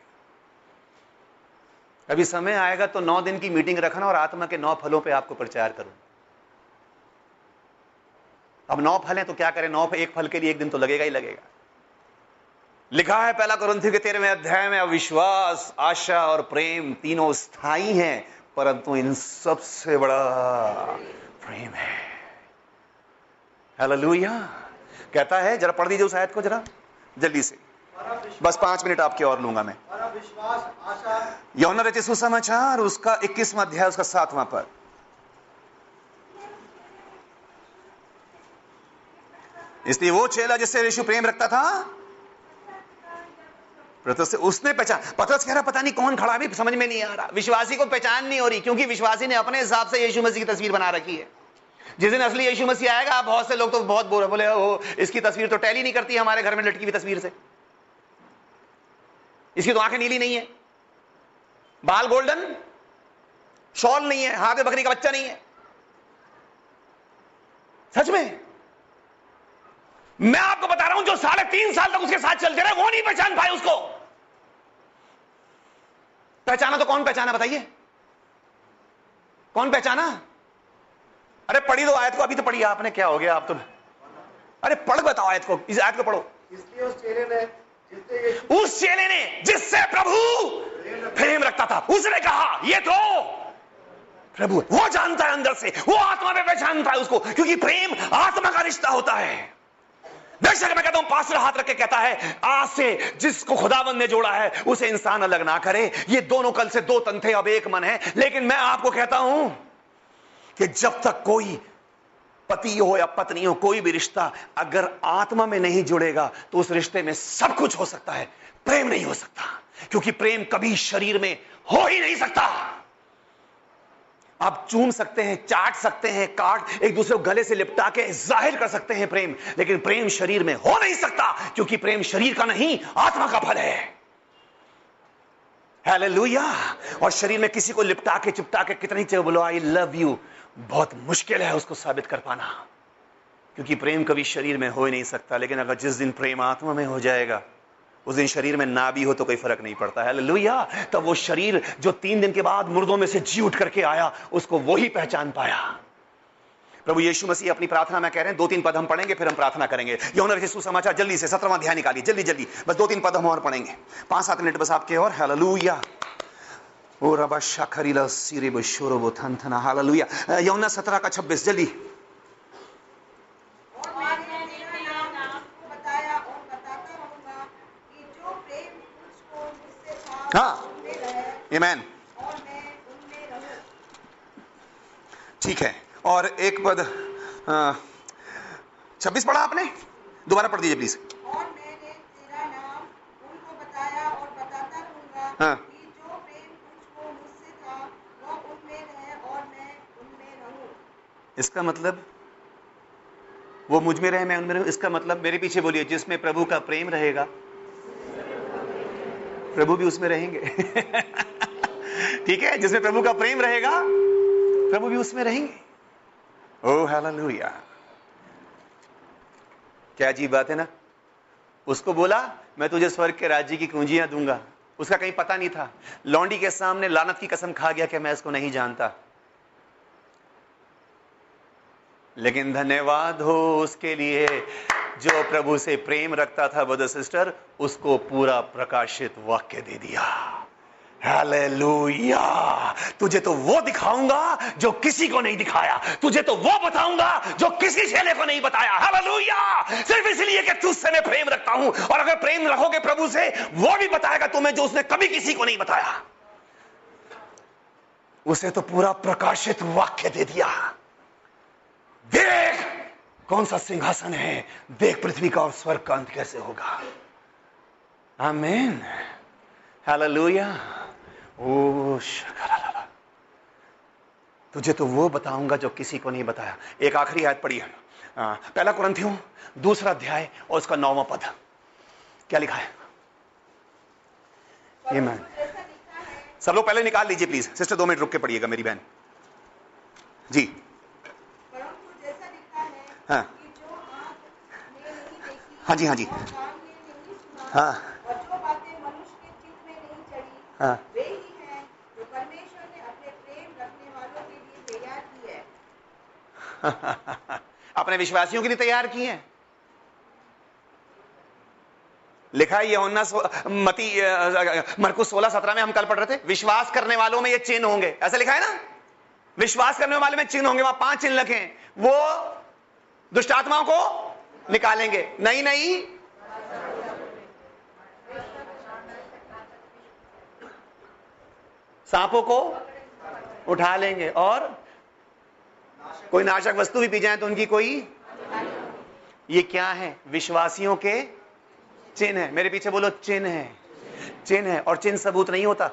अभी समय आएगा तो नौ दिन की मीटिंग रखना और आत्मा के नौ फलों पे आपको प्रचार करूँ। अब नौ फल हैं तो क्या करें? नौ एक फल के लिए एक दिन तो लगेगा ही लगेगा। लिखा है पहला कुरंथी के तेरहवें अध्याय में, अविश्वास, आशा और प्रेम तीनों स्थायी हैं, परंतु इन सबसे बड़ा प्रेम है। हालेलुया। कहता है, जरा पढ़ दीजिए उस आयत को जरा, जल्दी से। बस पाँच मिनट आपके और लूँगा मैं। यौन रचित सुसमाचार, उसका इक्कीसवां अध्याय, उसका सातवां पद। इसलिए वो चेला जिससे यीशु प्रेम रखता था पतरस उसने पहचान, पतरस कह रहा, पता नहीं कौन खड़ा भी समझ में नहीं आ रहा, विश्वासी को पहचान नहीं हो रही, क्योंकि विश्वासी ने अपने हिसाब से यीशु मसीह की तस्वीर बना रखी है। जिस दिन असली यीशु मसीह आएगा, आप बहुत से लोग तो बहुत बोल बोले ओ इसकी तस्वीर तो टैली नहीं करती हमारे घर में लटकी हुई तस्वीर से। इसकी तो आँखें नीली नहीं है। बाल गोल्डन, शॉल नहीं है, हाथ में बकरी का बच्चा नहीं है। सच में? मैं आपको बता रहा हूँ, जो साढ़े तीन साल तक उसके साथ चलते रहे, वो नहीं पहचान पाए उसको। पहचाना तो कौन पहचाना, बताइए? कौन पहचाना? अरे पढ़ी दो आयत को अभी तो पढ़ी। आपने क्या हो गया? आप तो अरे पढ़ बताओ आयत को। इस आयत को पढ़ो। इसलिए उस चेले ने जिससे उस चेले ने जिससे प्रभु प्रेम रखता था उसने कहा ये तो प्रभु वो जानता है अंदर से वो आत्मा में पहचानता है उसको क्योंकि प्रेम आत्मा का रिश्ता होता है। बेशक मैं कहता हूँ पास्टर हाथ रख के कहता है आज से जिसको खुदाबंद ने जोड़ा है उसे इंसान अलग ना करे। ये दोनों कल से दो तन थे अब एक मन है लेकिन मैं आपको कहता हूँ कि जब तक कोई पति हो या पत्नी हो, कोई भी रिश्ता अगर आत्मा में नहीं जुड़ेगा तो उस रिश्ते में सब कुछ हो सकता है। प्रेम नहीं हो सकता, क्योंकि प्रेम कभी शरीर में हो ही नहीं सकता। आप चूम सकते हैं, चाट सकते हैं, काट, एक दूसरे को गले से लिपटा के ज़ाहिर कर सकते हैं प्रेम, लेकिन प्रेम शरीर में हो नहीं सकता, क्योंकि प्रेम शरीर का नहीं, आत्मा का फल है। हालेलुया और शरीर में किसी को लिपटा के, चिपटा के कितनी चाहिए बोलो आई लव यू बहुत मुश्किल है उसको साबित कर पाना। क्योंकि प्रेम कभी शरीर में हो ही नहीं सकता, लेकिन अगर जिस दिन प्रेम आत्मा में हो जाएगा, उस दिन शरीर में ना भी हो तो कोई फ़र्क नहीं पड़ता। है लुया तब वो शरीर जो तीन दिन के बाद मुर्दों में से जी उठ करके आया, उसको वो ही पहचान पाया। प्रभु यीशु मसीह, अपनी प्रार्थना में कह रहे हैं, दो तीन पद हम पढ़ेंगे, फिर हम प्रार्थना करेंगे। यौन रचित सुसमाचार, जल्दी से सत्रहवां ध्यान निकालिए, जल्दी जल्दी, बस दो तीन पद हम और पढ़ेंगे। पाँच सात मिनट बस आपके और। हालेलुया! ओ रबा शाखरीला सिरे बशोरो थनथना हालेलुया। यौना सत्रह का छब्बीस जल्दी। हाँ। ठीक है। और एक पद छब्बीस पढ़ा आपने? दोबारा पढ़ दीजिए प्लीज़ और मैंने तेरा नाम उनको बताया और बताता रहूँगा हाँ। कि जो प्रेम मुझको मुझसे था वह उनमें रहे और मैं उनमें रहूँ इसका मतलब वो मुझमें रहे, मैं उनमें रहूँ, इसका मतलब मेरे पीछे बोलिए, जिसमें प्रभु का प्रेम रहेगा, प्रभु भी उसमें रहेंगे। ठीक है? जिसमें प्रभु का प्रेम रहेगा, प्रभु भी उसमें रहेंगे। ओ हालेलुया क्या अजीब बात है ना? उसको बोला, मैं तुझे स्वर्ग के राज्य की कुंजियाँ दूँगा। उसका कहीं पता नहीं था। लौंडी के सामने लानत की कसम खा गया कि मैं इसको नहीं जानता। लेकिन धन्यवाद हो उसके लिए। जो प्रभु से प्रेम रखता था ब्रदर सिस्टर, उसको पूरा प्रकाशित वाक्य दे दिया। हालेलुया। तुझे तो वो दिखाऊँगा जो किसी को नहीं दिखाया। तुझे तो वो बताऊँगा जो किसी चेले को नहीं बताया। हालेलुया। सिर्फ़ इसलिए कि तुझसे मैं प्रेम रखता हूँ। और अगर प्रेम रखोगे प्रभु से, वो भी बताएगा तुम्हें जो उसने कभी किसी को नहीं बताया। उसे तो पूरा प्रकाशित वाक्य दे दिया। देख! कौन सा सिंहासन है? देख पृथ्वी का और स्वर्ग का अंत कैसे होगा? आमीन। हालेलुया। ओ तुझे तो वो बताऊँगा जो किसी को नहीं बताया। एक आखिरी आयत पढ़ी है। पहला कुरंथियों, दूसरा अध्याय और उसका नौवां पद। क्या लिखा है? ये मैं सब लोग पहले निकाल लीजिए प्लीज़ सिस्टर, दो मिनट रुक के पढ़िएगा मेरी बहन। जी। है। हाँ। जो हाँ जी, हाँ। हाँ। अपने वालों के लिए तैयार की है। विश्वासियों हैं लिखा है यहोन्ना मती मरकुस सोलह सत्रह में हम कल पढ़ रहे थे विश्वास करने वालों में ये चिन्ह होंगे। ऐसा लिखा है ना? विश्वास करने वाले में चिन्ह होंगे वहाँ पाँच चिन्ह लिखे वो दुष्ट आत्माओं को निकालेंगे। नहीं नहीं। सांपों को उठा लेंगे और कोई नाशक वस्तु भी पी जाए तो उनकी कोई ये क्या है? विश्वासियों के चिन्ह है। मेरे पीछे बोलो, चिन्ह है। चिन्ह है और चिन्ह सबूत नहीं होता।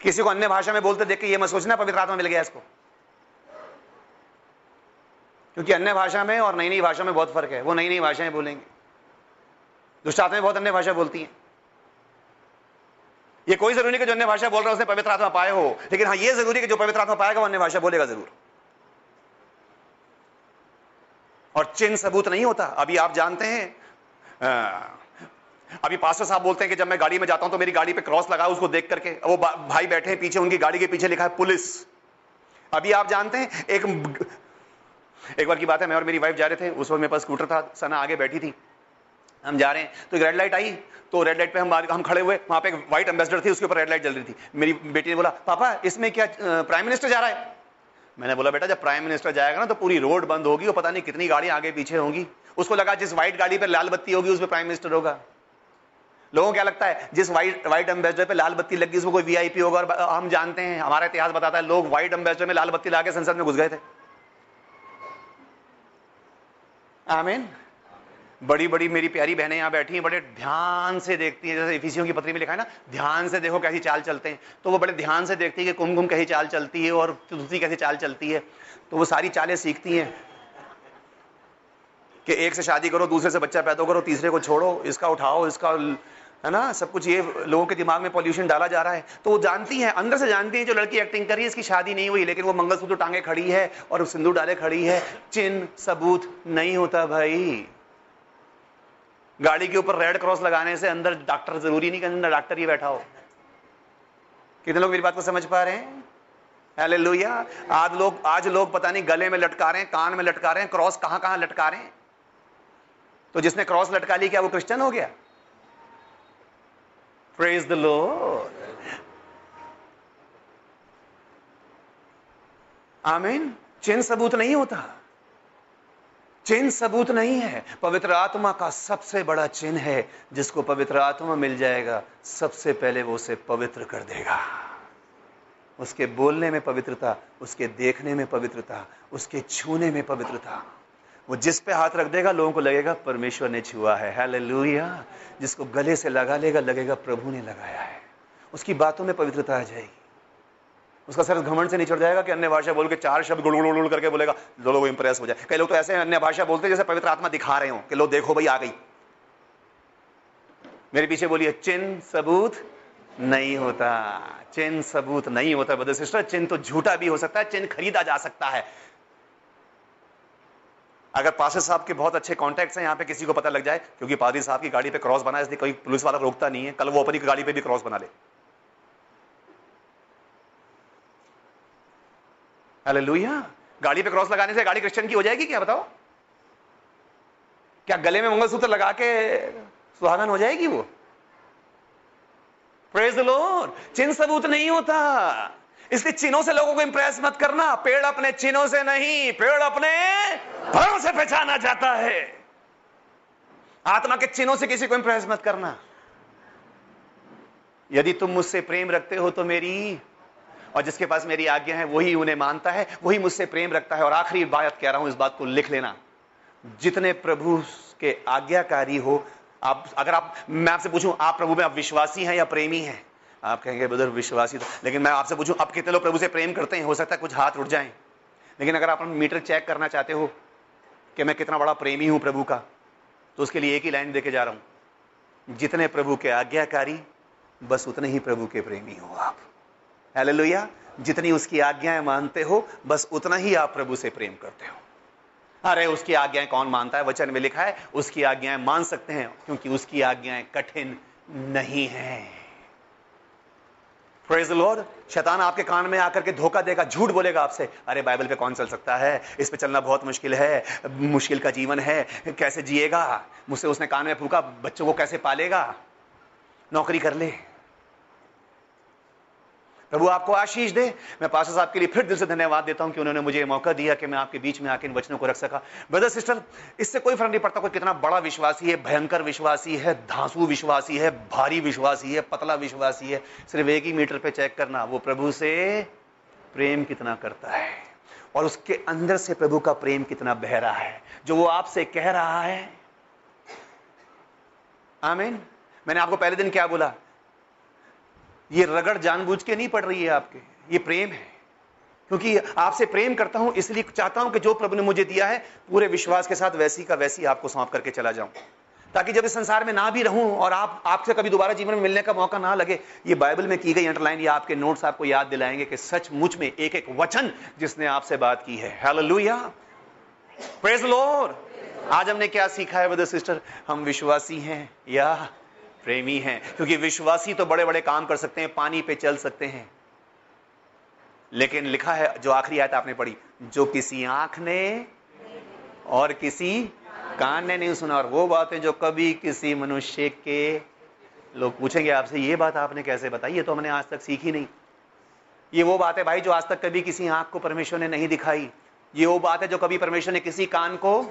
किसी को अन्य भाषा में बोलते देख के ये मत सोचना, पवित्र आत्मा मिल गया इसको। क्योंकि अन्य भाषा में और नई नई भाषा में बहुत फ़र्क है। वो नई नई भाषाएँ बोलेंगे। दुष्ट आत्माएँ बहुत अन्य भाषा बोलती हैं। ये कोई ज़रूरी नहीं कि जो अन्य भाषा बोल रहा है उसने पवित्र आत्मा पाए हो लेकिन हाँ ये ज़रूरी है कि जो पवित्र आत्मा पाएगा वो अन्य भाषा बोलेगा ज़रूर। और चिन्ह सबूत नहीं होता। अभी आप जानते हैं अ, अभी पास्टर साहब बोलते हैं कि जब मैं गाड़ी में जाता हूँ तो मेरी गाड़ी पे क्रॉस लगा उसको देख करके। वो भाई बैठे हैं पीछे उनकी गाड़ी के पीछे लिखा है पुलिस। अभी आप जानते हैं एक एक बार की बात है, मैं और मेरी वाइफ जा रहे थे, उस वक्त मेरे पास स्कूटर था, सना आगे बैठी थी। हम जा रहे हैं तो एक रेड लाइट आई तो रेड लाइट पे हम हम खड़े हुए, वहाँ पे एक व्हाइट एम्बेसडर थी, उसके ऊपर रेड लाइट जल रही थी। मेरी बेटी ने बोला, पापा, इसमें क्या प्राइम मिनिस्टर जा रहा है? मैंने बोला, बेटा, जब प्राइम मिनिस्टर जाएगा ना तो पूरी रोड बंद होगी, और पता नहीं कितनी गाड़ियाँ आगे पीछे होंगी। उसको लगा जिस व्हाइट गाड़ी पर लाल बत्ती होगी उसमें प्राइम मिनिस्टर होगा। लोगों क्या लगता है, जिस व्हाइट व्हाइट एम्बेसडर पे लाल बत्ती लगी, उसमें कोई वीआईपी होगा? और हम जानते हैं, हमारा इतिहास बताता है, लोग व्हाइट एम्बेसडर में लाल बत्ती लाके संसद में घुस गए थे। आमीन। बड़ी बड़ी मेरी प्यारी बहनें यहाँ बैठी हैं, बड़े ध्यान से देखती हैं। जैसे इफिसियों की पत्री में लिखा है ना, ध्यान से देखो कैसी चाल चलते हैं। तो वो बड़े ध्यान से देखती है कि कुमकुम कैसी चाल चलती है और तुलसी कैसी चाल चलती है। तो वो सारी चालें सीखती हैं कि एक से शादी करो, दूसरे से बच्चा पैदा करो, तीसरे को छोड़ो, इसका उठाओ, इसका है ना? सब कुछ ये लोगों के दिमाग में पॉल्यूशन डाला जा रहा है। तो वो जानती हैं, अंदर से जानती हैं, जो लड़की एक्टिंग कर रही है, इसकी शादी नहीं हुई, लेकिन वो मंगलसूत्र टांगे खड़ी है और सिंदूर डाले खड़ी है। चिन्ह, सबूत नहीं होता भाई। गाड़ी के ऊपर रेड क्रॉस लगाने से अंदर डॉक्टर ज़रूरी नहीं कि डॉक्टर ही बैठा हो। कितने लोग मेरी बात को समझ पा रहे हैं? हालेलुया आज लोग आज लोग पता नहीं गले में लटका रहे हैं, कान में लटका रहे हैं क्रॉस कहाँ कहाँ लटका रहे हैं? तो जिसने क्रॉस लटका ली, क्या वो क्रिश्चियन हो गया? प्रेज द लॉर्ड आमीन चिन्ह सबूत नहीं होता। चिन्ह सबूत नहीं है। पवित्र आत्मा का सबसे बड़ा चिन्ह है, जिसको पवित्र आत्मा मिल जाएगा, सबसे पहले वो उसे पवित्र कर देगा। उसके बोलने में पवित्रता, उसके देखने में पवित्रता, उसके छूने में पवित्रता वो जिस पे हाथ रख देगा, लोगों को लगेगा, परमेश्वर ने छुआ है। हालेलुया। जिसको गले से लगा लेगा, लगेगा, प्रभु ने लगाया है। उसकी बातों में पवित्रता आ जाएगी। उसका सर घमंड से नहीं चढ़ जाएगा कि अन्य भाषा बोल के चार शब्द गुड़ गुड़ करके बोलेगा लोग इंप्रेस हो जाए। कई लोग तो ऐसे अन्य भाषा बोलते जैसे पवित्र आत्मा दिखा रहे हो कि, लो, देखो भाई, आ गई। मेरे पीछे बोलिए चिन्ह सबूत नहीं होता। चिन्ह सबूत नहीं होता बदर सिस्टर। चिन्ह तो झूठा भी हो सकता है चिन्ह खरीदा जा सकता है। अगर पास्टर साहब के बहुत अच्छे कॉन्टैक्ट्स हैं, यहाँ पे किसी को पता लग जाए, क्योंकि पादरी साहब की गाड़ी पे क्रॉस बना है, इसलिए कोई पुलिस वाला रोकता नहीं है। कल वो अपनी गाड़ी पे भी क्रॉस बना ले। हालेलुया गाड़ी पे क्रॉस लगाने से गाड़ी क्रिश्चियन की हो जाएगी क्या, बताओ? क्या गले में मंगलसूत्र लगा के सुहागन हो जाएगी वो? प्रेज द चिन्ह सबूत नहीं होता। इसलिए चिन्हों से लोगों को इंप्रेस मत करना। पेड़ अपने चिन्हों से नहीं, पेड़ अपने फलों से पहचाना जाता है। आत्मा के चिन्हों से किसी को इंप्रेस मत करना। यदि तुम मुझसे प्रेम रखते हो तो मेरी, और जिसके पास मेरी आज्ञा है, वही उन्हें मानता है, वही मुझसे प्रेम रखता है। और आखिरी बात कह रहा हूँ, इस बात को लिख लेना। जितने प्रभु के आज्ञाकारी हो, आप, अगर आप, मैं आपसे पूछूँ, आप प्रभु में आप विश्वासी हैं या प्रेमी हैं? आप कहेंगे ब्रदर विश्वासी तो लेकिन मैं आपसे पूछूँ, आप कितने लोग प्रभु से प्रेम करते हैं? हो सकता है कुछ हाथ उठ जाएँ। लेकिन अगर आप मीटर चेक करना चाहते हो कि मैं कितना बड़ा प्रेमी हूँ प्रभु का तो उसके लिए एक ही लाइन देके जा रहा हूँ। जितने प्रभु के आज्ञाकारी, बस उतने ही प्रभु के प्रेमी हो आप। हालेलुया जितनी उसकी आज्ञाएँ मानते हो, बस उतना ही आप प्रभु से प्रेम करते हो। अरे, उसकी आज्ञाएँ कौन मानता है? वचन में लिखा है, उसकी आज्ञाएँ मान सकते हैं, क्योंकि उसकी आज्ञाएँ कठिन नहीं है। प्रेज लॉर्ड शैतान आपके कान में आकर के धोखा देगा, झूठ बोलेगा आपसे। अरे बाइबल पे कौन चल सकता है? इस पे चलना बहुत मुश्किल है। मुश्किल का जीवन है। कैसे जिएगा? मुझसे उसने कान में फूका, बच्चों को कैसे पालेगा? नौकरी कर ले। प्रभु आपको आशीष दे। मैं पास्टर साहब के लिए फिर दिल से धन्यवाद देता हूँ कि उन्होंने मुझे मौका दिया कि मैं आपके बीच में आके इन वचनों को रख सका। ब्रदर सिस्टर इससे कोई फ़र्क नहीं पड़ता कोई कितना बड़ा विश्वासी है, भयंकर विश्वासी है, धांसू विश्वासी है, भारी विश्वासी है, पतला विश्वासी है। सिर्फ़ एक ही मीटर पर चेक करना, वो प्रभु से प्रेम कितना करता है और उसके अंदर से प्रभु का प्रेम कितना बह रहा है, जो वो आपसे कह रहा है। आमीन। मैंने आपको पहले दिन क्या बोला? ये रगड़ जानबूझ के नहीं पड़ रही है आपके। ये प्रेम है। क्योंकि आपसे प्रेम करता हूँ, इसलिए चाहता हूँ कि जो प्रभु ने मुझे दिया है, पूरे विश्वास के साथ वैसी का वैसी आपको सौंप करके चला जाऊँ। ताकि जब इस संसार में ना भी रहूँ और आप, आपसे कभी दोबारा जीवन में मिलने का मौका ना लगे, ये बाइबल में की गई अंडरलाइन, या आपके नोट्स आपको याद दिलाएँगे कि सच सचमुच में एक एक वचन जिसने आपसे बात की है। प्रेज लॉर्ड आज हमने क्या सीखा है ब्रदर सिस्टर हम विश्वासी हैं। या प्रेमी हैं, क्योंकि विश्वासी तो बड़े बड़े काम कर सकते हैं, पानी पे चल सकते हैं। लेकिन लिखा है, जो आखिरी आयत आपने पढ़ी, जो किसी आँख ने और किसी कान ने नहीं सुना, और वो बातें जो कभी किसी मनुष्य के लोग पूछेंगे आपसे, ये बात आपने कैसे बताई? ये तो हमने आज तक सीखी नहीं। ये वो बात है भाई, जो आज तक कभी किसी आँख को परमेश्वर ने नहीं दिखाई। ये वो बात है जो कभी परमेश्वर ने किसी कान को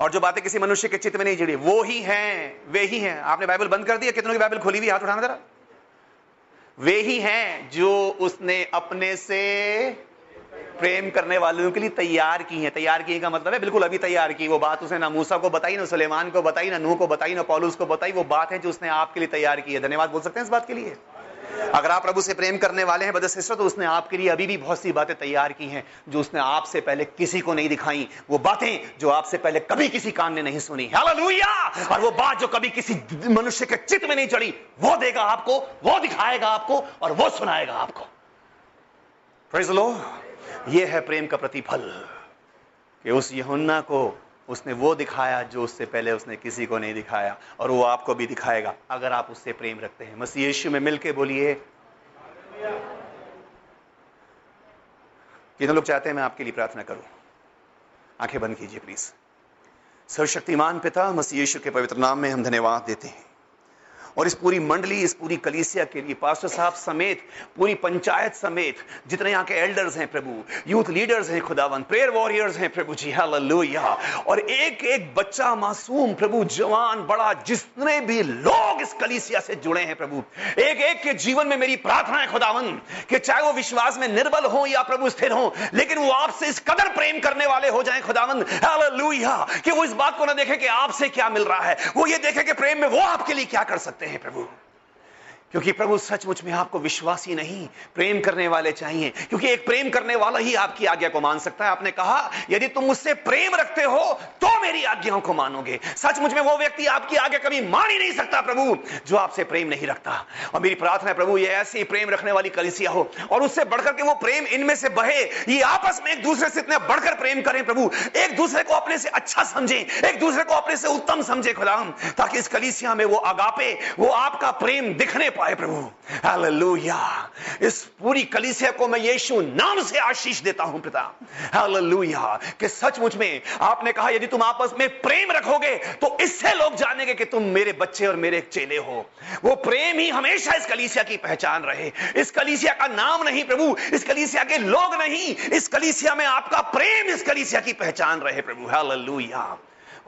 और जो बातें किसी मनुष्य के चित्त में नहीं जुड़ी, वो ही हैं, वे ही हैं। आपने बाइबल बंद कर दिया? कितनों की बाइबल खोली हुई हाथ उठाना जरा। वे ही हैं जो उसने अपने से प्रेम करने वालों के लिए तैयार की है। तैयार की का मतलब है, बिल्कुल अभी तैयार की। वो बात उसने ना मूसा को बताई, ना सुलेमान को बताई, ना नूह को बताई, ना पॉलूस को बताई, वो बात है जो उसने आपके लिए तैयार की है। धन्यवाद बोल सकते हैं इस बात के लिए? अगर आप प्रभु से प्रेम करने वाले हैं सिस्टर तो उसने आपके लिए अभी भी बहुत सी बातें तैयार की हैं, जो उसने आपसे पहले किसी को नहीं दिखाई। वो बातें जो आपसे पहले कभी किसी कान ने नहीं सुनी। हालेलुया और वो बात जो कभी किसी मनुष्य के चित्त में नहीं चढ़ी, वो देगा आपको, वो दिखाएगा आपको, और वो सुनाएगा आपको। प्रेज लो ये है प्रेम का प्रतिफल कि उस यहुन्ना को उसने वो दिखाया जो उससे पहले उसने किसी को नहीं दिखाया, और वो आपको भी दिखाएगा, अगर आप उससे प्रेम रखते हैं। मसीह यीशु में मिलके बोलिए, कितने लोग चाहते हैं मैं आपके लिए प्रार्थना करूँ? आँखें बंद कीजिए प्लीज़ सर्वशक्तिमान पिता, मसीह यीशु के पवित्र नाम में हम धन्यवाद देते हैं। और इस पूरी मंडली, इस पूरी कलीसिया के लिए, पास्टर साहब समेत, पूरी पंचायत समेत, जितने यहाँ के एल्डर्स हैं प्रभु यूथ लीडर्स हैं खुदावन प्रेयर वॉरियर्स हैं प्रभु जी हालेलुया और एक एक बच्चा मासूम प्रभु, जवान, बड़ा, जितने भी लोग इस कलीसिया से जुड़े हैं प्रभु एक एक के जीवन में मेरी प्रार्थना है खुदावन कि चाहे वो विश्वास में निर्बल हो या प्रभु स्थिर हो, लेकिन वो आपसे इस कदर प्रेम करने वाले हो जाए खुदावन हालेलुया कि वो इस बात को ना देखे कि आपसे क्या मिल रहा है, वो ये देखे कि प्रेम में वो आपके लिए क्या कर सकते सकते हैं प्रभु क्योंकि प्रभु सचमुच में आपको विश्वासी नहीं, प्रेम करने वाले चाहिए। क्योंकि एक प्रेम करने वाला ही आपकी आज्ञा को मान सकता है। आपने कहा, यदि तुम मुझसे प्रेम रखते हो तो मेरी आज्ञाओं को मानोगे। सचमुच में वो व्यक्ति आपकी आज्ञा कभी मान ही नहीं सकता प्रभु, जो आपसे प्रेम नहीं रखता। और मेरी प्रार्थना प्रभु, ये ऐसी प्रेम रखने वाली कलिसिया हो, और उससे बढ़कर के वो प्रेम इनमें से बहे, ये आपस में एक दूसरे से इतने बढ़कर प्रेम करें प्रभु। एक दूसरे को अपने से अच्छा समझे, एक दूसरे को अपने से उत्तम समझे खुदाम, ताकि इस कलिसिया में वो अगापे वो आपका प्रेम दिखने पाए प्रभु। हालेलुया। इस पूरी कलीसिया को मैं यीशु नाम से आशीष देता हूँ, पिता। हालेलुया। कि सचमुच में आपने कहा, यदि तुम आपस में प्रेम रखोगे तो इससे लोग जानेंगे कि तुम मेरे बच्चे और मेरे चेले हो। वो प्रेम ही हमेशा इस कलीसिया की पहचान रहे। इस कलीसिया का नाम नहीं, प्रभु। इस कलीसिया के लोग नहीं। इस कलीसिया में आपका प्रेम इस कलीसिया की पहचान रहे, प्रभु। हालेलुया।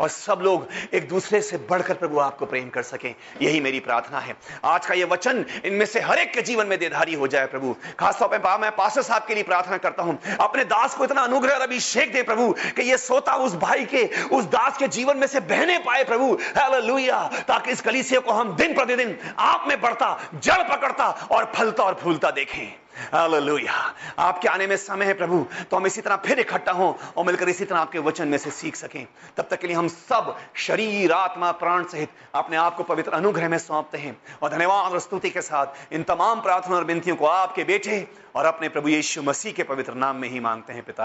और सब लोग एक दूसरे से बढ़कर प्रभु आपको प्रेम कर सकें। यही मेरी प्रार्थना है। आज का ये वचन इनमें से हर एक के जीवन में देधारी हो जाए प्रभु। खासतौर पर मैं पास्टर साहब के लिए प्रार्थना करता हूँ। अपने दास को इतना अनुग्रह और अभिषेक दे प्रभु कि ये सोता उस भाई के, उस दास के जीवन में से बहने पाए प्रभु। हालेलुया ताकि इस कलीसिया को हम दिन प्रतिदिन आप में बढ़ता, जड़ पकड़ता और फलता और फूलता देखें। हालेलुया आपके आने में समय है प्रभु। तो हम इसी तरह फिर इकट्ठा हों और मिलकर इसी तरह आपके वचन में से सीख सकें। तब तक के लिए हम सब शरीर, आत्मा, प्राण सहित अपने आप को पवित्र अनुग्रह में सौंपते हैं। और धन्यवाद और स्तुति के साथ इन तमाम प्रार्थना और विनतियों को आपके बेटे और अपने प्रभु यीशु मसीह के पवित्र नाम में ही मांगते हैं पिता।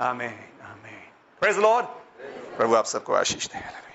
आमेन आमेन। प्रेज लॉर्ड प्रभु आप सबको आशीष दे।